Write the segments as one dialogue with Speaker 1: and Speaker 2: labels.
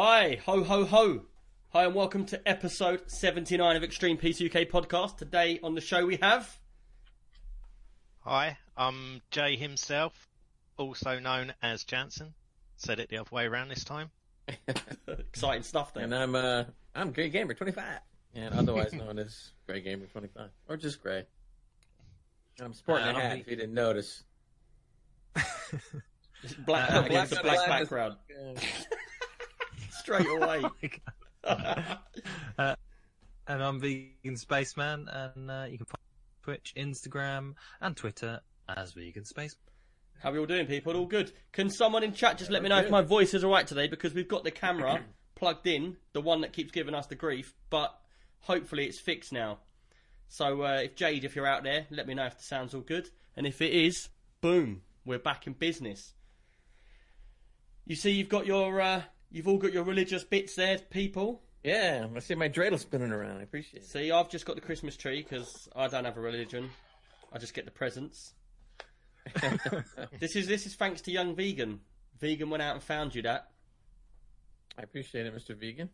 Speaker 1: Hi, ho ho ho. Hi and welcome to episode 79 of Extreme Peace UK podcast. Today on the show we have
Speaker 2: Hi, I'm Jay himself, also known as Jansen. Said it the other way around this time.
Speaker 1: exciting stuff there.
Speaker 3: And I'm uh I'm Grey Gamer 25, and otherwise known as Grey Gamer 25, or just Grey. I'm sporting
Speaker 4: Uh,
Speaker 3: a
Speaker 4: I'm
Speaker 3: hat.
Speaker 4: the-
Speaker 3: If you didn't notice.
Speaker 1: Black
Speaker 4: Uh,
Speaker 1: hat against
Speaker 3: black
Speaker 1: a black
Speaker 3: on black is-
Speaker 1: background. Straight away.
Speaker 4: uh, and I'm Vegan Spaceman, and uh, you can find Twitch, Instagram, and Twitter as Vegan Space.
Speaker 1: How are we all doing, people? All good. Can someone in chat just let me know if my voice is alright today? Because we've got the camera plugged in, the one that keeps giving us the grief, but hopefully it's fixed now. So uh, if Jade, if you're out there, let me know if the sound's all good. And if it is, boom, we're back in business. You see, you've got your, uh, you've all got your religious bits there, people.
Speaker 3: Yeah, I see my dreidel spinning around. I appreciate it.
Speaker 1: See, I've just got the Christmas tree because I don't have a religion. I just get the presents. this is this is thanks to young vegan. Vegan went out and found you that.
Speaker 3: I appreciate it, Mr. Vegan.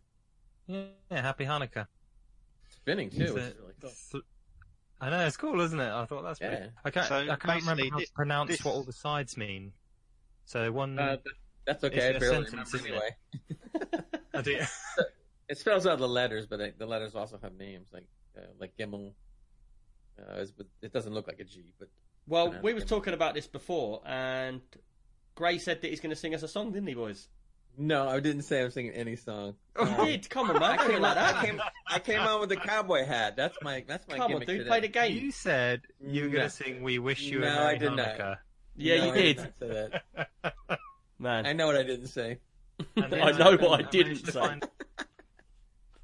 Speaker 4: Yeah, happy Hanukkah.
Speaker 3: Spinning too.
Speaker 4: It's
Speaker 3: which
Speaker 4: a-
Speaker 3: is really cool.
Speaker 4: th- I know it's cool, isn't it? I thought that's pretty.
Speaker 3: Yeah.
Speaker 4: I can't.
Speaker 2: So
Speaker 4: I can't remember how to pronounce
Speaker 2: this-
Speaker 4: what all the sides mean. So one.
Speaker 3: Uh, th- that's okay.
Speaker 4: It's
Speaker 3: I
Speaker 4: a
Speaker 3: barely
Speaker 4: sentence,
Speaker 3: remember
Speaker 4: isn't it?
Speaker 3: anyway.
Speaker 4: I do-
Speaker 3: It spells out the letters, but it, the letters also have names like uh, like Gimel. Uh, it doesn't look like a G, but
Speaker 1: Well,
Speaker 3: Yeah.
Speaker 1: we was talking about this before, and Gray said that he's going to sing us a song, didn't he, boys?
Speaker 3: no, I didn't say I'm singing any song.
Speaker 1: He did. Come on, man.
Speaker 3: I came,
Speaker 1: like
Speaker 3: I came, I came on with the cowboy hat. That's my, that's my
Speaker 1: Come on,
Speaker 3: gimmick
Speaker 1: dude.
Speaker 3: today.
Speaker 1: Play the game.
Speaker 4: you said you were
Speaker 3: No.
Speaker 4: going to sing "We Wish You
Speaker 3: No,
Speaker 4: a
Speaker 3: I
Speaker 4: Merry
Speaker 3: did not.
Speaker 1: Yeah,
Speaker 3: No,
Speaker 1: you
Speaker 3: I
Speaker 1: did,
Speaker 3: not say that.
Speaker 1: man.
Speaker 3: I know what I didn't say.
Speaker 4: And then
Speaker 1: I know what I
Speaker 4: managed
Speaker 1: didn't say.
Speaker 4: find-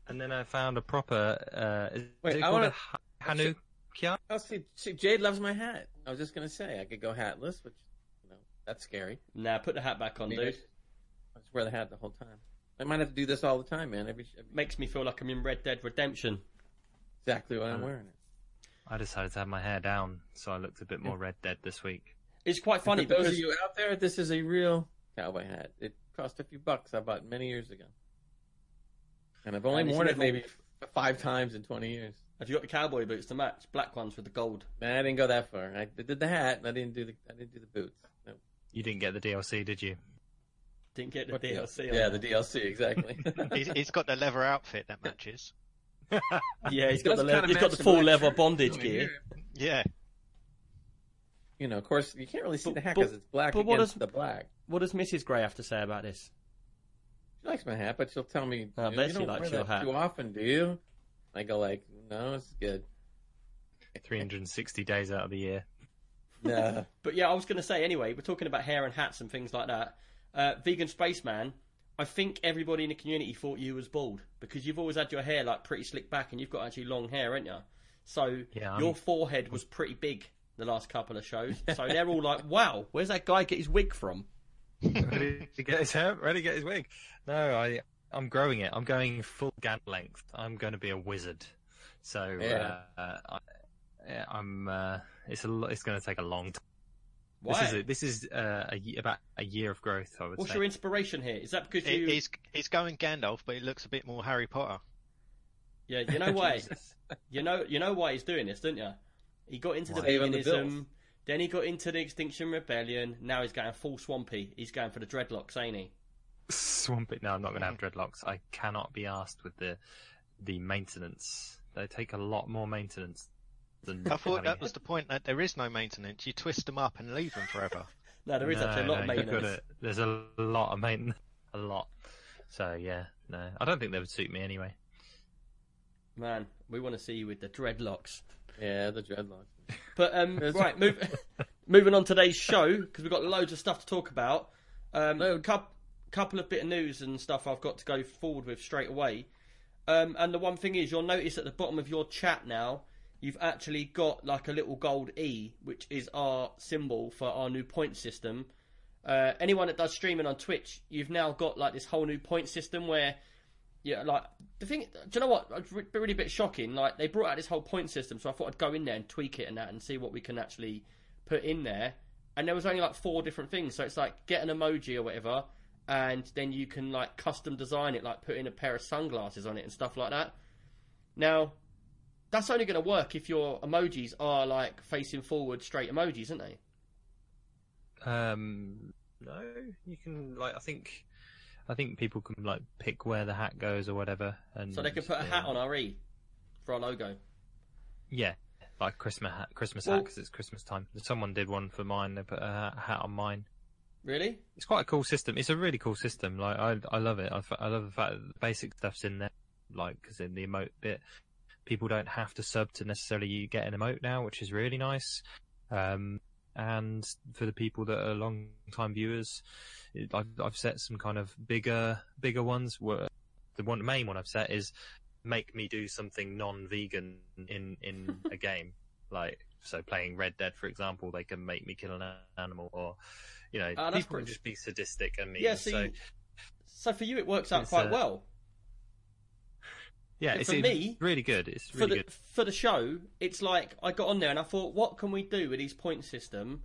Speaker 4: and then I found a proper. Uh, is
Speaker 3: Wait,
Speaker 4: it
Speaker 3: I
Speaker 4: called
Speaker 3: wanna-
Speaker 4: a ha- Hanukkah?
Speaker 3: Oh, see, see, Jade loves my hat. I was just gonna say I could go hatless, which, you know, that's scary.
Speaker 1: Nah, put the hat back on,
Speaker 3: Maybe
Speaker 1: dude.
Speaker 3: I just wear the hat the whole time. I might have to do this all the time, man. Every, every
Speaker 1: Makes me feel like I'm in Red Dead Redemption.
Speaker 3: exactly what I'm
Speaker 4: Uh,
Speaker 3: wearing. It.
Speaker 4: I decided to have my hair down, so I looked a bit more Red Dead this week.
Speaker 1: It's quite funny
Speaker 3: For those
Speaker 1: because
Speaker 3: of you out there, this is a real cowboy hat. It cost a few bucks. I bought it many years ago, and I've only
Speaker 1: And
Speaker 3: worn it maybe f- five times in 20 years.
Speaker 1: have you got the cowboy boots to match? Black ones with the gold.
Speaker 3: Man, I didn't go that far. I did the hat, I didn't do the I didn't do the boots. No.
Speaker 4: You didn't get the DLC, did you?
Speaker 1: Didn't get the
Speaker 3: What
Speaker 1: DLC.
Speaker 3: Yeah, the DLC exactly.
Speaker 2: He's, he's got the leather outfit that matches.
Speaker 1: Yeah, he's got the
Speaker 3: Does
Speaker 1: le- he's got the
Speaker 3: the
Speaker 1: full leather
Speaker 3: shirt
Speaker 1: bondage gear.
Speaker 3: here.
Speaker 2: Yeah,
Speaker 3: You know, of course, you can't really see
Speaker 1: But-
Speaker 3: the hat because it's black
Speaker 1: but
Speaker 3: against
Speaker 1: does-
Speaker 3: the black.
Speaker 1: What does Mrs. Gray have to say about this?
Speaker 3: She likes my hat, but she'll tell me,
Speaker 1: I
Speaker 3: you, know,
Speaker 1: bet
Speaker 3: you
Speaker 1: she
Speaker 3: don't
Speaker 1: likes
Speaker 3: wear
Speaker 1: your
Speaker 3: that
Speaker 1: hat."
Speaker 3: too often, do you? I go like, no, it's good.
Speaker 4: 360 days out of the year.
Speaker 3: No.
Speaker 1: But yeah, I was going to say anyway. We're talking about hair and hats and things like that. Uh, Vegan Spaceman. I think everybody in the community thought you was bald because you've always had your hair like pretty slick back and you've got actually long hair, ain't you? So
Speaker 4: Yeah, I'm-
Speaker 1: your forehead was pretty big the last couple of shows. So they're all like, "Wow, where's that guy get his wig from?"
Speaker 4: Ready to get his hair, ready to get his wig. No, I, I'm growing it. I'm going full Gant length. I'm going to be a wizard. So,
Speaker 3: Yeah.
Speaker 4: uh, I, yeah, I'm. Uh, it's a. lo- It's going to take a long time.
Speaker 1: Why?
Speaker 4: This is a, this is uh, a, about a year of growth. I would
Speaker 1: What's
Speaker 4: say.
Speaker 1: your inspiration here? Is that because
Speaker 2: He-
Speaker 1: you?
Speaker 2: he's he's going Gandalf, but he looks a bit more Harry Potter.
Speaker 1: Yeah, you know why? you know, you know why he's doing this, don't you? He got into the
Speaker 3: Why? The
Speaker 1: veganism,
Speaker 3: bills.
Speaker 1: Then he got into the Extinction Rebellion. Now he's going full swampy. He's going for the dreadlocks, ain't he?
Speaker 4: Swampy. No, I'm not going to have dreadlocks. I cannot be asked with the the maintenance. They take a lot more maintenance than.
Speaker 2: I thought
Speaker 4: having
Speaker 2: that was the point that there is no maintenance. You twist them up and leave them forever.
Speaker 1: No, there is
Speaker 4: No,
Speaker 1: actually a lot
Speaker 4: no,
Speaker 1: of maintenance.
Speaker 4: gotta- there's a lot of maintenance. A lot. So yeah, no, I don't think they would suit me anyway.
Speaker 1: Man, we want to see you with the dreadlocks.
Speaker 3: Yeah, the dreadlocks.
Speaker 1: But um, right, move, moving on today's show because we've got loads of stuff to talk about. Um,
Speaker 3: Load.
Speaker 1: couple, a couple of bit of news and stuff I've got to go forward with straight away. Um, and the one thing is, you'll notice at the bottom of your chat now, you've actually got like a little gold E, which is our symbol for our new point system. Uh, anyone that does streaming on Twitch, you've now got like this whole new point system where, yeah, like the thing. Do you know what? It's re- really a bit shocking. Like they brought out this whole point system, so I thought I'd go in there and tweak it and that, and see what we can actually put in there. and there was only like four different things. So it's like get an emoji or whatever, and then you can like custom design it, like put in a pair of sunglasses on it and stuff like that. Now, that's only going to work if your emojis are like facing forward, straight emojis, aren't they?
Speaker 4: Um, no, you can like I think, I think people can like pick where the hat goes or whatever, and
Speaker 1: So they can put a hat on RE for our logo.
Speaker 4: Yeah, like Christmas hat, Christmas
Speaker 1: Well-
Speaker 4: hat because it's Christmas time. Someone did one for mine. They put a hat- hat on mine.
Speaker 1: Really?
Speaker 4: It's quite a cool system. It's a really cool system. Like I, I love it. I, f- I love the fact that the basic stuff's in there. Like because in the emote bit, people don't have to sub to necessarily get an emote now, which is really nice. Um, and for the people that are long time viewers, it, I've, I've set some kind of bigger, bigger ones. The one, the main one I've set is make me do something non-vegan in in a game. Like so, playing Red Dead, for example, they can make me kill an animal, or you know,
Speaker 1: that's
Speaker 4: people can just be sadistic and mean.
Speaker 1: Yeah. So,
Speaker 4: so
Speaker 1: you- so for you, it works out quite
Speaker 4: uh,
Speaker 1: well.
Speaker 4: Yeah,
Speaker 1: for
Speaker 4: it's, it's
Speaker 1: me,
Speaker 4: really good. It's
Speaker 1: for the
Speaker 4: good.
Speaker 1: for the show, it's like I got on there and I thought, what can we do with these point system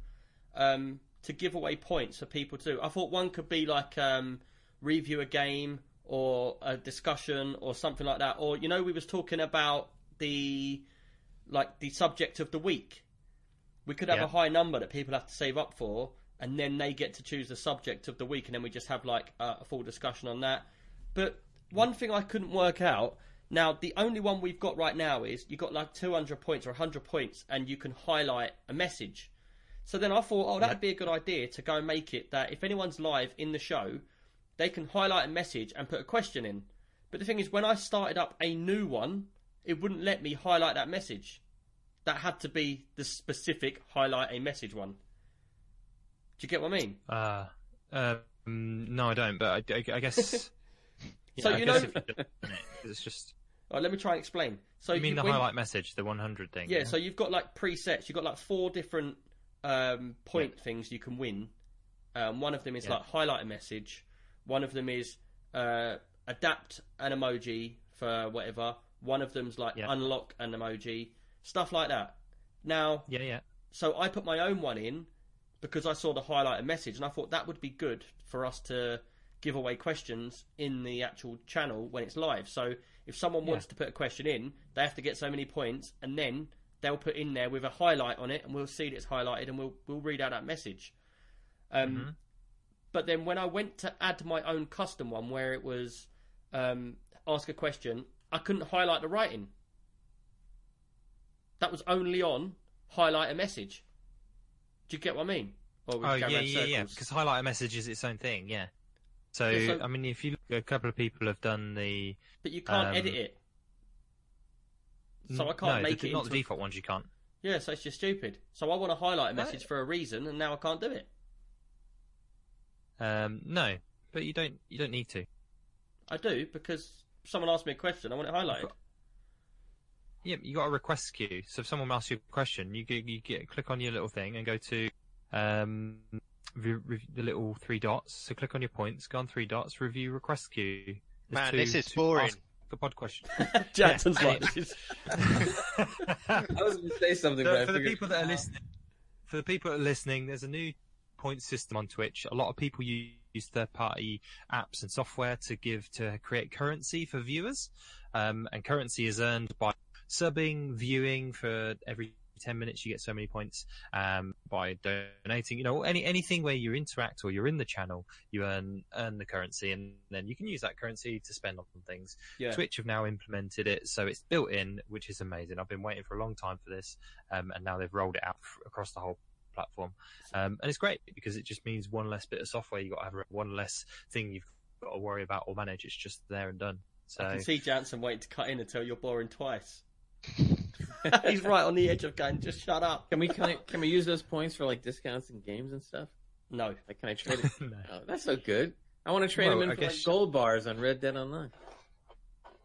Speaker 1: um, to give away points for people to? do? I thought one could be like um, review a game or a discussion or something like that, or you know, we was talking about the like the subject of the week. We could have
Speaker 4: Yeah.
Speaker 1: a high number that people have to save up for, and then they get to choose the subject of the week, and then we just have like a, a full discussion on that. But one thing I couldn't work out. Now, the only one we've got right now is you've got like 200 points or 100 points, and you can highlight a message. So then I thought, oh, that'd be a good idea to go and make it that if anyone's live in the show, they can highlight a message and put a question in. But the thing is, when I started up a new one, it wouldn't let me highlight that message. That had to be the specific highlight a message one. Do you get what I mean?
Speaker 4: Uh, um, no, I don't. But I, I, I guess.
Speaker 1: So
Speaker 4: I
Speaker 1: you
Speaker 4: guess
Speaker 1: know-
Speaker 4: if you don't, it's just.
Speaker 1: All right, let me try and explain. So
Speaker 4: You mean
Speaker 1: you-
Speaker 4: the
Speaker 1: when-
Speaker 4: highlight message, the 100 thing?
Speaker 1: Yeah, so you've got like presets. You've got like four different um, point things you can win. Um, one of them is
Speaker 4: Yeah.
Speaker 1: like highlight a message. One of them is uh, adapt an emoji for whatever. One of them's like
Speaker 4: Yeah.
Speaker 1: unlock an emoji, stuff like that. Now,
Speaker 4: yeah, yeah.
Speaker 1: so I put my own one in because I saw the highlight a message, and I thought that would be good for us to give away questions in the actual channel when it's live. So if someone wants to put a question in, they have to get so many points, and then they'll put in there with a highlight on it, and we'll see that it's highlighted, and we'll we'll read out that message. Um, But then when I went to add my own custom one, where it was um, ask a question, I couldn't highlight the writing. That was only on highlight a message. Do you get what I mean? Or
Speaker 4: Oh, yeah, yeah, yeah. Because highlight a message is its own thing, yeah. So,
Speaker 1: Yeah, so-
Speaker 4: I mean, if you look, a couple of people have done the.
Speaker 1: But you can't
Speaker 4: um,
Speaker 1: edit it. So I can't make
Speaker 4: the,
Speaker 1: it
Speaker 4: Not the
Speaker 1: a-
Speaker 4: default ones, you can't.
Speaker 1: Yeah, so it's just stupid. So I want to highlight a
Speaker 4: No.
Speaker 1: message for a reason, and now I can't do it.
Speaker 4: Um, no, but you don't. You don't need to.
Speaker 1: I do because someone asked me a question. I want it highlighted.
Speaker 4: Yeah, you got a request queue. So if someone asks you a question, you you get click on your little thing and go to um re- re- the little three dots. So click on your points, go on three dots, review request queue. There's
Speaker 2: Man,
Speaker 4: two-
Speaker 2: this is boring.
Speaker 4: ask a pod question.
Speaker 1: Jackson's
Speaker 4: Yeah.
Speaker 1: like, this is
Speaker 3: I was going to say something,
Speaker 4: So
Speaker 3: but
Speaker 4: for the people that are listening, for the people that are listening, there's a new point system on Twitch. A lot of people use third-party apps and software to give to create currency for viewers, um, and currency is earned by subbing, viewing. For every ten minutes, you get so many points. Um, by donating, you know, any anything where you interact or you're in the channel, you earn earn the currency, and then you can use that currency to spend on things.
Speaker 1: yeah.
Speaker 4: Twitch have now implemented it, so it's built in, which is amazing. I've been waiting for a long time for this, um, and now they've rolled it out f- across the whole platform, um, and it's great because it just means one less bit of software you got to have, one less thing you've got to worry about or manage. It's just there and done. So
Speaker 1: I can see Jansen waiting to cut in until you're boring twice. He's right on the edge of going. Just shut up.
Speaker 3: Can we can, I, can we use those points for like discounts and games and stuff?
Speaker 1: No,
Speaker 3: Like, can I trade it?
Speaker 4: No.
Speaker 3: oh, that's so good. I want to trade
Speaker 4: Well,
Speaker 3: them in
Speaker 4: I
Speaker 3: for like
Speaker 4: guess-
Speaker 3: gold bars on Red Dead Online.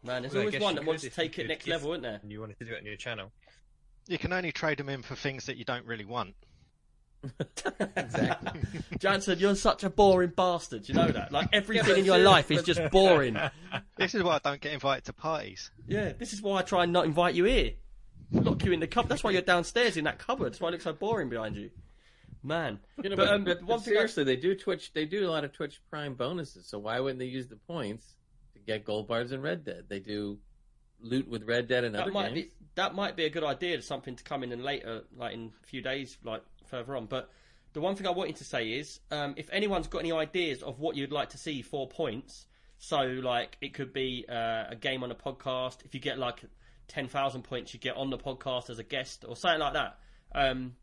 Speaker 1: man. There's
Speaker 4: Well,
Speaker 1: always one that wants to take it next level, isn't there?
Speaker 4: and you wanted to do it on your channel.
Speaker 2: You can only trade them in for things that you don't really want.
Speaker 3: Exactly.
Speaker 1: Jansen, you're such a boring bastard. You know that. Like everything in your life is just boring.
Speaker 2: This is why I don't get invited to parties.
Speaker 1: Yeah, this is why I try and not invite you here. Lock you in the cupboard. That's why you're downstairs in that cupboard. That's why it looks so boring behind you. Man,
Speaker 3: You know,
Speaker 1: But,
Speaker 3: but,
Speaker 1: um,
Speaker 3: but,
Speaker 1: one thing I-
Speaker 3: seriously, they do Twitch. They do a lot of Twitch Prime bonuses. So why wouldn't they use the points to get gold bars in Red Dead? They do loot with Red Dead and
Speaker 1: that
Speaker 3: other
Speaker 1: might
Speaker 3: games.
Speaker 1: be that might be a good idea. Something to come in and later, like in a few days, like further on. But the one thing I wanted to say is, um, if anyone's got any ideas of what you'd like to see for points, so like it could be uh, a game on a podcast. If you get like ten thousand points, you get on the podcast as a guest or something like that. Um,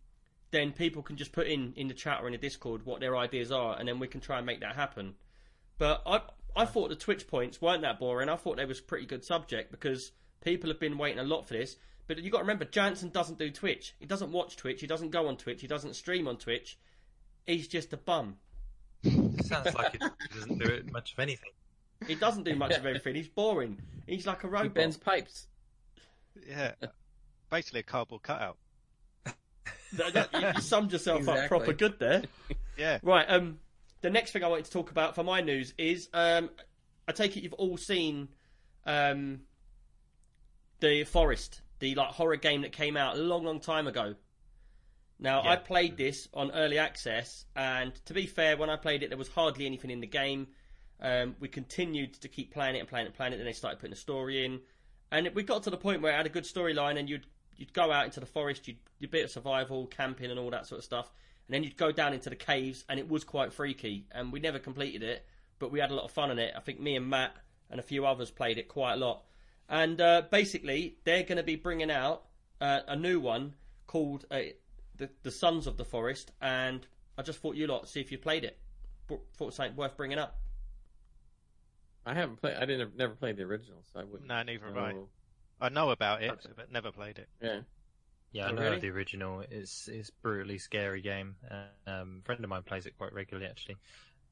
Speaker 1: then people can just put in in the chat or in the Discord what their ideas are, and then we can try and make that happen. But I I thought the Twitch points weren't that boring. I thought they was a pretty good subject because people have been waiting a lot for this. But you got to remember, Jansen doesn't do Twitch. He doesn't watch Twitch. He doesn't go on Twitch. He doesn't stream on Twitch. He's just a bum.
Speaker 4: It sounds like it doesn't do it much of anything.
Speaker 1: He doesn't do much of everything. He's boring. He's like a
Speaker 3: He
Speaker 1: robot.
Speaker 3: bends pipes.
Speaker 2: Yeah, basically a cardboard cutout.
Speaker 1: That- that- you, you summed yourself up proper good there.
Speaker 2: Yeah,
Speaker 1: Right. Um, the next thing I wanted to talk about for my news is um, I take it you've all seen um, the Forest, the like horror game that came out a long, long time ago. Now
Speaker 2: Yeah.
Speaker 1: I played this on early access, and to be fair, when I played it, there was hardly anything in the game. Um, we continued to keep playing it and playing it and playing it. Then they started putting a story in, and we got to the point where it had a good storyline, and you'd you'd go out into the forest, you'd do a bit of survival, camping, and all that sort of stuff, and then you'd go down into the caves, and it was quite freaky. And we never completed it, but we had a lot of fun in it. I think me and Matt and a few others played it quite a lot. And uh, basically, they're going to be bringing out uh, a new one called uh, the the Sons of the Forest, and I just thought you lot see if you played it. Thought something worth bringing up.
Speaker 3: I haven't played. I didn't never played the original, so I wouldn't.
Speaker 2: no, neither have I.
Speaker 3: know.
Speaker 2: I know about it,
Speaker 3: Okay.
Speaker 2: but never played it.
Speaker 3: Yeah.
Speaker 4: Yeah, I
Speaker 1: Oh,
Speaker 4: know
Speaker 1: really?
Speaker 4: the original. It's it's brutally scary game. Um, a friend of mine plays it quite regularly actually.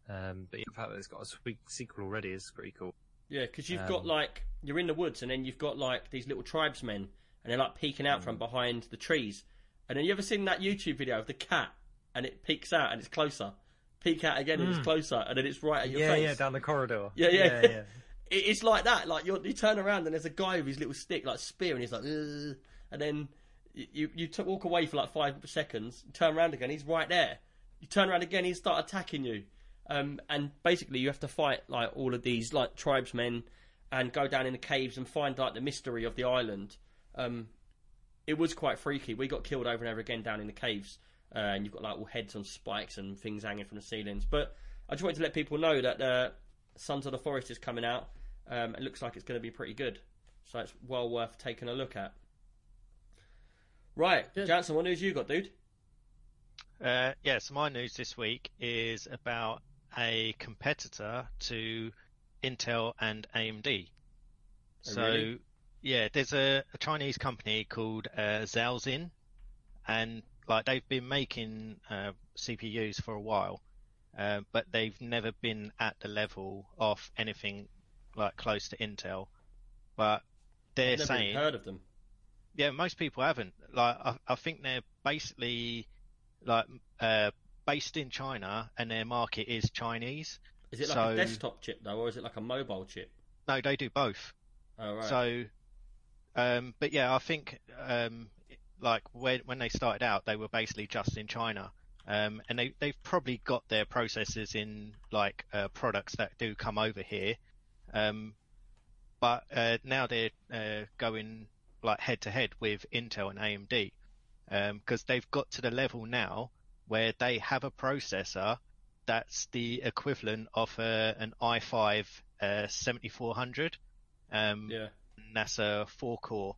Speaker 4: Um, but the fact that it's got a sweet sequel already is pretty cool.
Speaker 1: Yeah, because you've got
Speaker 4: Um,
Speaker 1: like you're in the woods, and then you've got like these little tribesmen, and they're like peeking out
Speaker 4: Mm.
Speaker 1: from behind the trees. And then you ever seen that YouTube video of the cat, and it peeks out and it's closer, peek out again and it's
Speaker 4: Mm.
Speaker 1: closer, and then it's right at your
Speaker 4: yeah,
Speaker 1: face.
Speaker 4: yeah, down the corridor.
Speaker 1: Yeah, yeah.
Speaker 4: yeah.
Speaker 1: It- it's like that. Like you you turn around and there's a guy with his little stick, like spear, and he's like, Ugh. and then you you, t- walk away for like five seconds, turn around again, he's right there. You turn around again, he start attacking you, um, and basically you have to fight like all of these like tribesmen and go down in the caves and find like the mystery of the island. Um, it was quite freaky. We got killed over and over again down in the caves, uh, and you've got like all heads on spikes and things hanging from the ceilings. But I just wanted to let people know that uh, Sons of the Forest is coming out. Um, it looks like it's going to be pretty good, so it's well worth taking a look at. Right,
Speaker 3: Good.
Speaker 1: Jansen, what news you got, dude?
Speaker 2: Uh, yeah, so my news this week is about a competitor to Intel and AMD.
Speaker 1: Oh,
Speaker 2: So,
Speaker 1: really?
Speaker 2: yeah, there's a, a Chinese company called uh, Zhaoxin, and like they've been making uh, CPUs for a while, uh, but they've never been at the level of anything like close to Intel. But they're
Speaker 1: I've never
Speaker 2: saying
Speaker 1: heard of them.
Speaker 2: yeah, most people haven't. Like, I, I think they're basically like uh, based in China, and their market is Chinese.
Speaker 1: Is it like
Speaker 2: So-
Speaker 1: a desktop chip though, or is it like a mobile chip?
Speaker 2: No, they do both.
Speaker 1: Oh right.
Speaker 2: So, um, but yeah, I think um, like when when they started out, they were basically just in China, um, and they they've probably got their processors in like uh, products that do come over here, um, but uh, now they're uh, going like head to head with Intel and AMD because they've got to the level now where they have a processor that's the equivalent of uh, an i5 uh, 7400. Um,
Speaker 1: yeah,
Speaker 2: and that's a four core.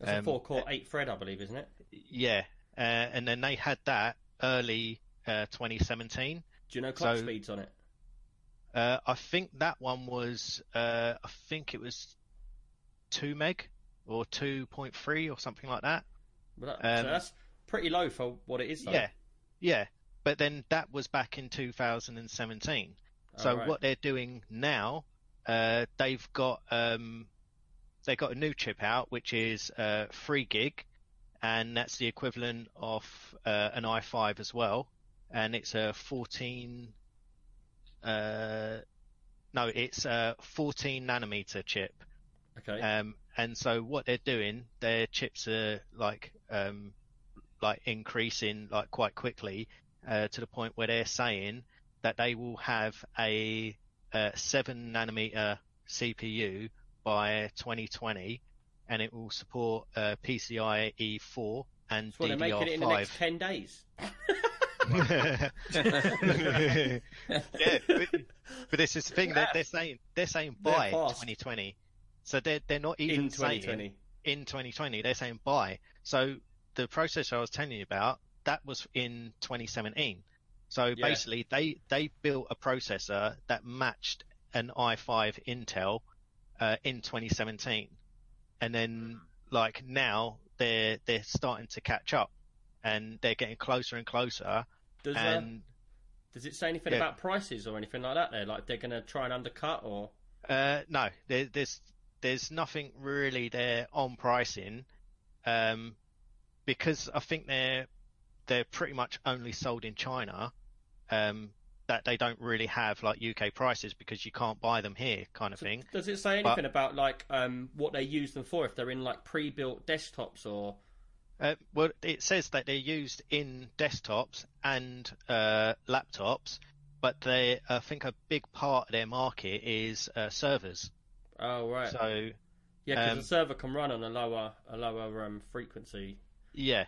Speaker 1: That's a
Speaker 2: um,
Speaker 1: four-core, eight-thread, I believe, isn't it?
Speaker 2: Yeah, uh, and then they had that early uh, 2017.
Speaker 1: Do you know clock
Speaker 2: So-
Speaker 1: speeds on it?
Speaker 2: Uh, I think that one was, uh, I think it was two meg or 2.3 or something like that.
Speaker 1: But that, so
Speaker 2: Um,
Speaker 1: that's pretty low for what it is. Though.
Speaker 2: Yeah, yeah. But then that was back in 2017.
Speaker 1: Oh,
Speaker 2: So
Speaker 1: right.
Speaker 2: what they're doing now, uh, they've got um, they got a new chip out, which is uh, three gig, and that's the equivalent of uh, an i5 as well, and it's a 14. Uh, no, it's a 14 nanometer chip.
Speaker 1: Okay.
Speaker 2: Um, and so what they're doing, their chips are like um, like increasing like quite quickly, uh, to the point where they're saying that they will have a, uh seven nanometer CPU by 2020, and it will support uh, PCIe 4 and
Speaker 1: So they're making it in the next ten days.
Speaker 2: yeah, but, but this is the thing that they're saying. They're saying
Speaker 1: They're
Speaker 2: by 2020, so they're they're not even
Speaker 1: in
Speaker 2: saying
Speaker 1: 2020.
Speaker 2: in 2020. They're saying by. So the processor I was telling you about that was in 2017. So
Speaker 1: Yeah.
Speaker 2: basically, they they built a processor that matched an i5 Intel uh, in 2017, and then like now they're they're starting to catch up, and they're getting closer and closer.
Speaker 1: Does, uh,
Speaker 2: and
Speaker 1: does it say anything
Speaker 2: yeah.
Speaker 1: about prices or anything like that? There, like they're going to try and undercut or
Speaker 2: Uh, no, there, there's there's nothing really there on pricing, um, because I think they're they're pretty much only sold in China. Um, that they don't really have like UK prices because you can't buy them here, kind of thing.
Speaker 1: Does it say
Speaker 2: But-
Speaker 1: anything about like um, what they use them for? If they're in like pre-built desktops or
Speaker 2: Uh, well, it says that they're used in desktops and uh, laptops, but they I think a big part of their market is uh, servers.
Speaker 1: oh right,
Speaker 2: So
Speaker 1: yeah, because
Speaker 2: um,
Speaker 1: the server can run on a lower a lower um, frequency.
Speaker 2: Yeah.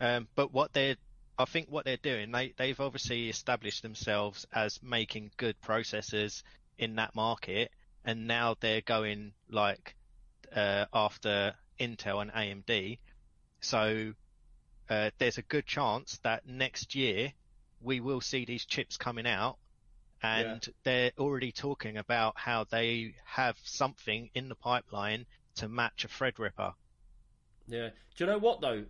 Speaker 2: Um, but what they're, I think what they're doing, they, they've obviously established themselves as making good processors in that market, and now they're going like uh, after Intel and AMD. So uh, there's a good chance that next year we will see these chips coming out, and they're already talking about how they have something in the pipeline to match a Threadripper.
Speaker 1: Yeah. Do you know what though?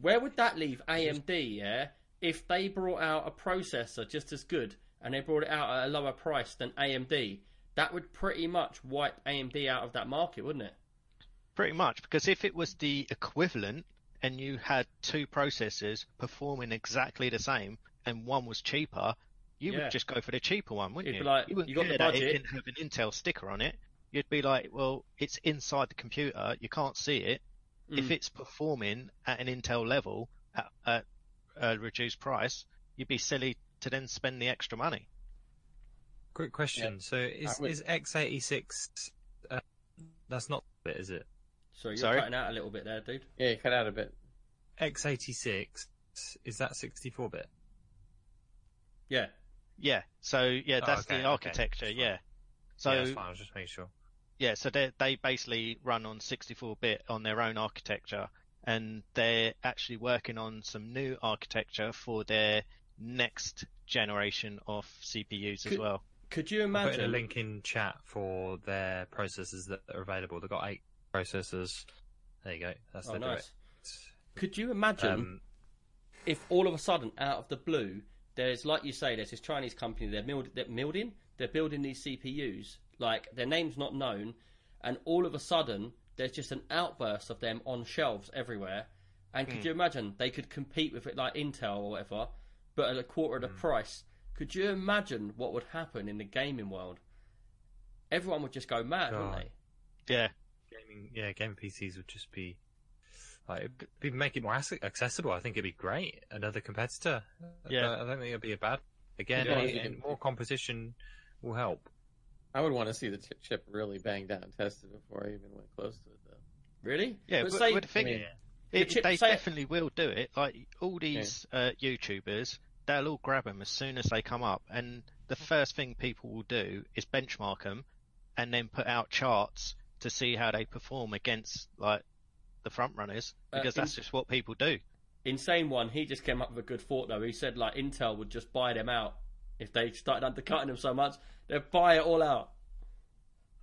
Speaker 1: Where would that leave AMD? Yeah, if they brought out a processor just as good and they brought it out at a lower price than AMD, that would pretty much wipe AMD out of that market, wouldn't it?
Speaker 2: Pretty much, because if it was the equivalent and you had two processors performing exactly the same and one was cheaper, you
Speaker 1: Yeah.
Speaker 2: would just go for the cheaper one, wouldn't
Speaker 1: It'd
Speaker 2: you?
Speaker 1: be like,
Speaker 2: you wouldn't
Speaker 1: you got the budget.
Speaker 2: it didn't have an Intel sticker on it. You'd be like, well, it's inside the computer, you can't see it. If
Speaker 1: Mm.
Speaker 2: it's performing at an Intel level at, at a reduced price, you'd be silly to then spend the extra money.
Speaker 4: Quick question. So is
Speaker 3: would-
Speaker 4: is x86? Uh, that's not it, is it?
Speaker 1: Sorry, you're
Speaker 2: Sorry?
Speaker 1: cutting out a little bit there, dude.
Speaker 3: Yeah, you cut out a bit.
Speaker 4: x86 is that 64 bit?
Speaker 1: Yeah.
Speaker 2: Yeah, so yeah,
Speaker 4: Oh,
Speaker 2: that's
Speaker 4: okay,
Speaker 2: the architecture,
Speaker 4: that's fine.
Speaker 2: yeah. So
Speaker 4: yeah, that's fine. I was just making sure.
Speaker 2: Yeah, so they they basically run on 64-bit on their own architecture, and they're actually working on some new architecture for their next generation of CPUs as well.
Speaker 1: Could you
Speaker 4: I'm putting a link in chat for their processors that are available. They've got eight processors. There you go. That's
Speaker 1: Oh,
Speaker 4: the
Speaker 1: nice.
Speaker 4: direct.
Speaker 1: Could you imagine
Speaker 4: Um,
Speaker 1: if all of a sudden, out of the blue, there's like you say, there's this Chinese company they're, build, they're building, they're building these CPUs, like their name's not known, and all of a sudden there's just an outburst of them on shelves everywhere. And could hmm. you imagine they could compete with it like Intel or whatever, but at a quarter of the hmm. price? Could you imagine what would happen in the gaming world? Everyone would just go mad, wouldn't they?
Speaker 2: Yeah,
Speaker 4: gaming, yeah, gaming PCs would just be like it'd be make it more accessible. I think it'd be great. Another competitor.
Speaker 2: Yeah.
Speaker 4: I don't think it'd be a bad. Again,
Speaker 3: Yeah,
Speaker 4: any-
Speaker 3: you
Speaker 4: any
Speaker 3: can-
Speaker 4: more competition will help.
Speaker 3: I would want to see the ch- chip really banged out and tested before I even went close to it, though.
Speaker 1: Really?
Speaker 2: yeah.
Speaker 1: But
Speaker 2: But,
Speaker 1: say-
Speaker 2: but the thing
Speaker 3: mean,
Speaker 2: it,
Speaker 1: chip-
Speaker 2: they definitely will do it. Like all these uh, YouTubers, they'll all grab them as soon as they come up, and the first thing people will do is benchmark them, and then put out charts to see how they perform against like the front runners,
Speaker 1: Uh,
Speaker 2: because
Speaker 1: in-
Speaker 2: that's just what people do.
Speaker 1: Insane one. He just came up with a good thought though. He said like Intel would just buy them out if they started undercutting them so much. They'd buy it all out.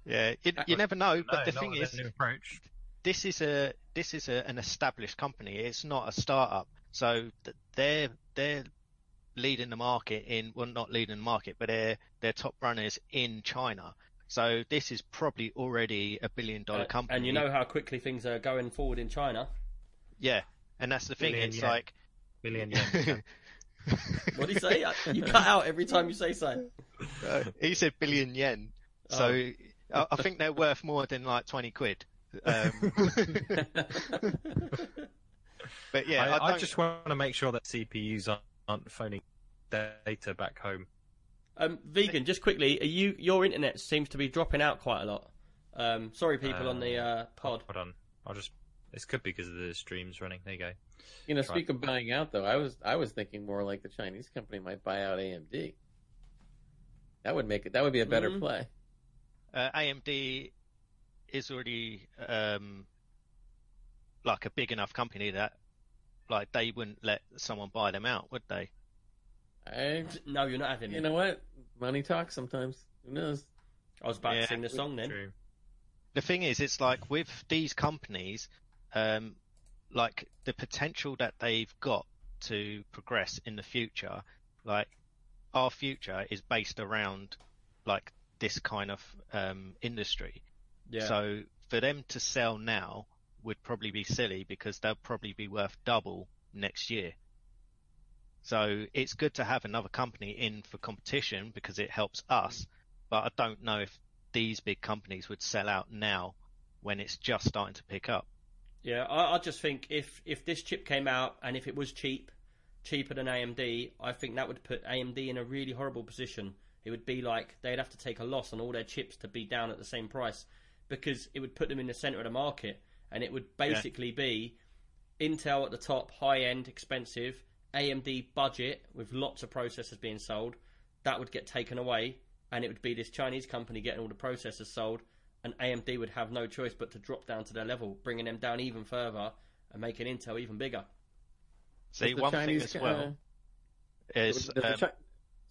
Speaker 2: Yeah, you, you never know. But
Speaker 4: No,
Speaker 2: the thing is,
Speaker 4: approach.
Speaker 2: this is a this is a, an established company. It's not a startup. So they're they're leading the market in well, not leading the market, but they're they're top runners in China. So this is probably already a billion dollar
Speaker 1: Uh,
Speaker 2: company.
Speaker 1: And you know how quickly things are going forward in China.
Speaker 2: yeah, and that's the thing.
Speaker 4: Billion
Speaker 2: it's
Speaker 4: yen.
Speaker 2: like
Speaker 4: Billion yen.
Speaker 1: What do you say? you cut out every time you say something.
Speaker 2: uh, he said billion yen. So I, I think they're worth more than like twenty quid. Um, but yeah,
Speaker 4: I,
Speaker 2: I,
Speaker 4: I just want to make sure that CPUs aren't aren't phoning data back home.
Speaker 1: Um, vegan, just quickly, are you your internet seems to be dropping out quite a lot. Um, sorry, people on the uh, pod.
Speaker 4: Hold on, I'll just. This could be because of the streams running. There you go.
Speaker 3: You know,
Speaker 4: Try.
Speaker 3: speak of buying out though, I was I was thinking more like the Chinese company might buy out AMD. That would make it. That would be a better
Speaker 1: Mhm.
Speaker 3: play.
Speaker 2: Uh, AMD is already um, like a big enough company that like they wouldn't let someone buy them out, would they?
Speaker 3: I,
Speaker 1: No, you're not having
Speaker 3: you
Speaker 1: it.
Speaker 3: know what? Money talks sometimes. Who knows?
Speaker 1: I was about
Speaker 2: Yeah.
Speaker 1: to sing the song then.
Speaker 4: True.
Speaker 2: The thing is, it's like with these companies, um, like the potential that they've got to progress in the future, like our future is based around like this kind of um, industry.
Speaker 1: Yeah.
Speaker 2: So for them to sell now would probably be silly because they'll probably be worth double next year. So it's good to have another company in for competition because it helps us, but I don't know if these big companies would sell out now when it's just starting to pick up.
Speaker 1: Yeah, I, I just think if if this chip came out and if it was cheap, cheaper than AMD, I think that would put AMD in a really horrible position. It would be like they'd have to take a loss on all their chips to be down at the same price because it would put them in the center of the market and it would basically be Intel at the top, high end, expensive, AMD budget with lots of processors being sold. That would get taken away and it would be this Chinese company getting all the processors sold and AMD would have no choice but to drop down to their level, bringing them down even further and making Intel even bigger.
Speaker 2: See, one
Speaker 3: Chinese,
Speaker 2: thing as well
Speaker 3: uh,
Speaker 2: is um,
Speaker 3: Chi-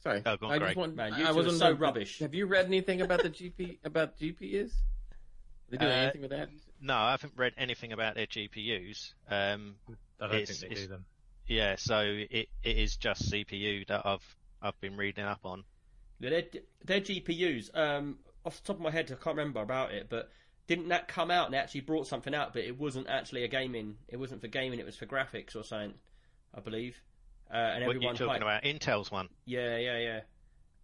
Speaker 3: Sorry,
Speaker 2: Oh, on,
Speaker 3: I
Speaker 2: Greg.
Speaker 3: just want.
Speaker 1: Man,
Speaker 3: I wasn't
Speaker 1: so
Speaker 3: done.
Speaker 1: rubbish.
Speaker 3: Have you read anything about the GP about GPUs? They doing
Speaker 2: Uh,
Speaker 3: anything with that?
Speaker 2: no, I haven't read anything about their GPUs. Um,
Speaker 4: I don't think they do them.
Speaker 2: yeah, so it, it is just CPU that I've I've been reading up on.
Speaker 1: Yeah, Their, their GPUs, um, off the top of my head, I can't remember about it, but didn't that come out and they actually brought something out, but it wasn't actually a gaming, it wasn't for gaming, it was for graphics or something, I believe. Uh, and
Speaker 2: What you
Speaker 1: everyone
Speaker 2: talking
Speaker 1: hyped-
Speaker 2: about? Intel's one.
Speaker 1: Yeah, yeah, yeah.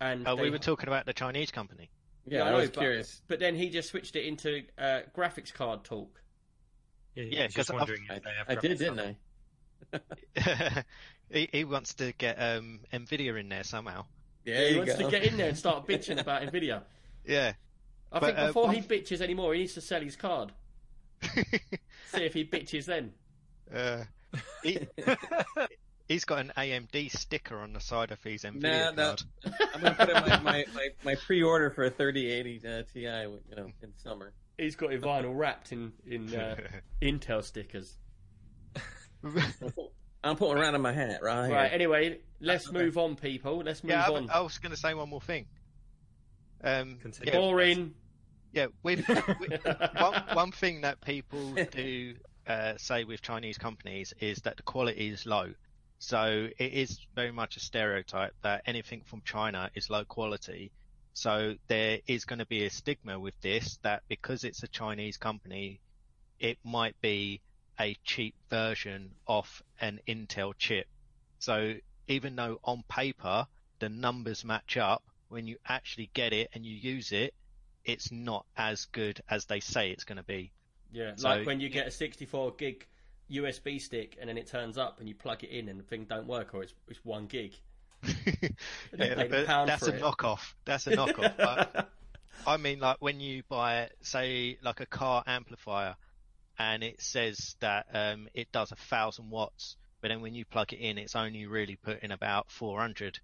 Speaker 1: And
Speaker 2: Oh,
Speaker 1: they-
Speaker 2: we were talking about the Chinese company.
Speaker 3: Yeah,
Speaker 1: I
Speaker 3: I,
Speaker 1: know,
Speaker 3: was
Speaker 1: but-
Speaker 3: curious.
Speaker 1: But then he just switched it into uh, graphics card talk.
Speaker 4: Yeah,
Speaker 2: Yeah,
Speaker 4: just
Speaker 2: 'cause I've-
Speaker 4: wondering
Speaker 3: I,
Speaker 4: they have
Speaker 3: I did, didn't
Speaker 4: on.
Speaker 3: I?
Speaker 2: he, he wants to get um, Nvidia in there somehow.
Speaker 3: Yeah,
Speaker 1: he wants
Speaker 3: go.
Speaker 1: to get in there and start bitching about Nvidia.
Speaker 2: Yeah.
Speaker 1: I
Speaker 2: But,
Speaker 1: think
Speaker 2: uh,
Speaker 1: before he bitches anymore, he needs to sell his card. See if he bitches then.
Speaker 2: uh, he, he's got an AMD sticker on the side of his Nvidia
Speaker 3: Nah, no.
Speaker 2: card.
Speaker 3: I'm gonna put in my, my, my, my pre-order for a 3080 uh, Ti, you know, in summer.
Speaker 1: He's got it vinyl wrapped in in uh, Intel stickers.
Speaker 3: I'm putting around in my hat, right?
Speaker 1: Right.
Speaker 3: here.
Speaker 1: Anyway, let's move on, people. Let's move
Speaker 2: yeah,
Speaker 1: on.
Speaker 2: I was going to say one more thing. Um, yeah,
Speaker 1: Boring.
Speaker 2: yeah, with, with one, one thing that people do uh, say with Chinese companies is that the quality is low. So it is very much a stereotype that anything from China is low quality. So there is going to be a stigma with this that because it's a Chinese company, it might be a cheap version of an Intel chip. So even though on paper the numbers match up, when you actually get it and you use it, it's not as good as they say it's going to be.
Speaker 1: Yeah,
Speaker 2: So-
Speaker 1: like when you get a 64 gig USB stick and then it turns up and you plug it in and the thing don't work or it's it's one gig.
Speaker 2: Yeah,
Speaker 1: paid a
Speaker 2: but
Speaker 1: pound
Speaker 2: that's a
Speaker 1: it.
Speaker 2: knockoff. That's a knockoff. but I mean, like when you buy, say, like a car amplifier, and it says that um, it does a thousand watts, but then when you plug it in, it's only really putting about 400,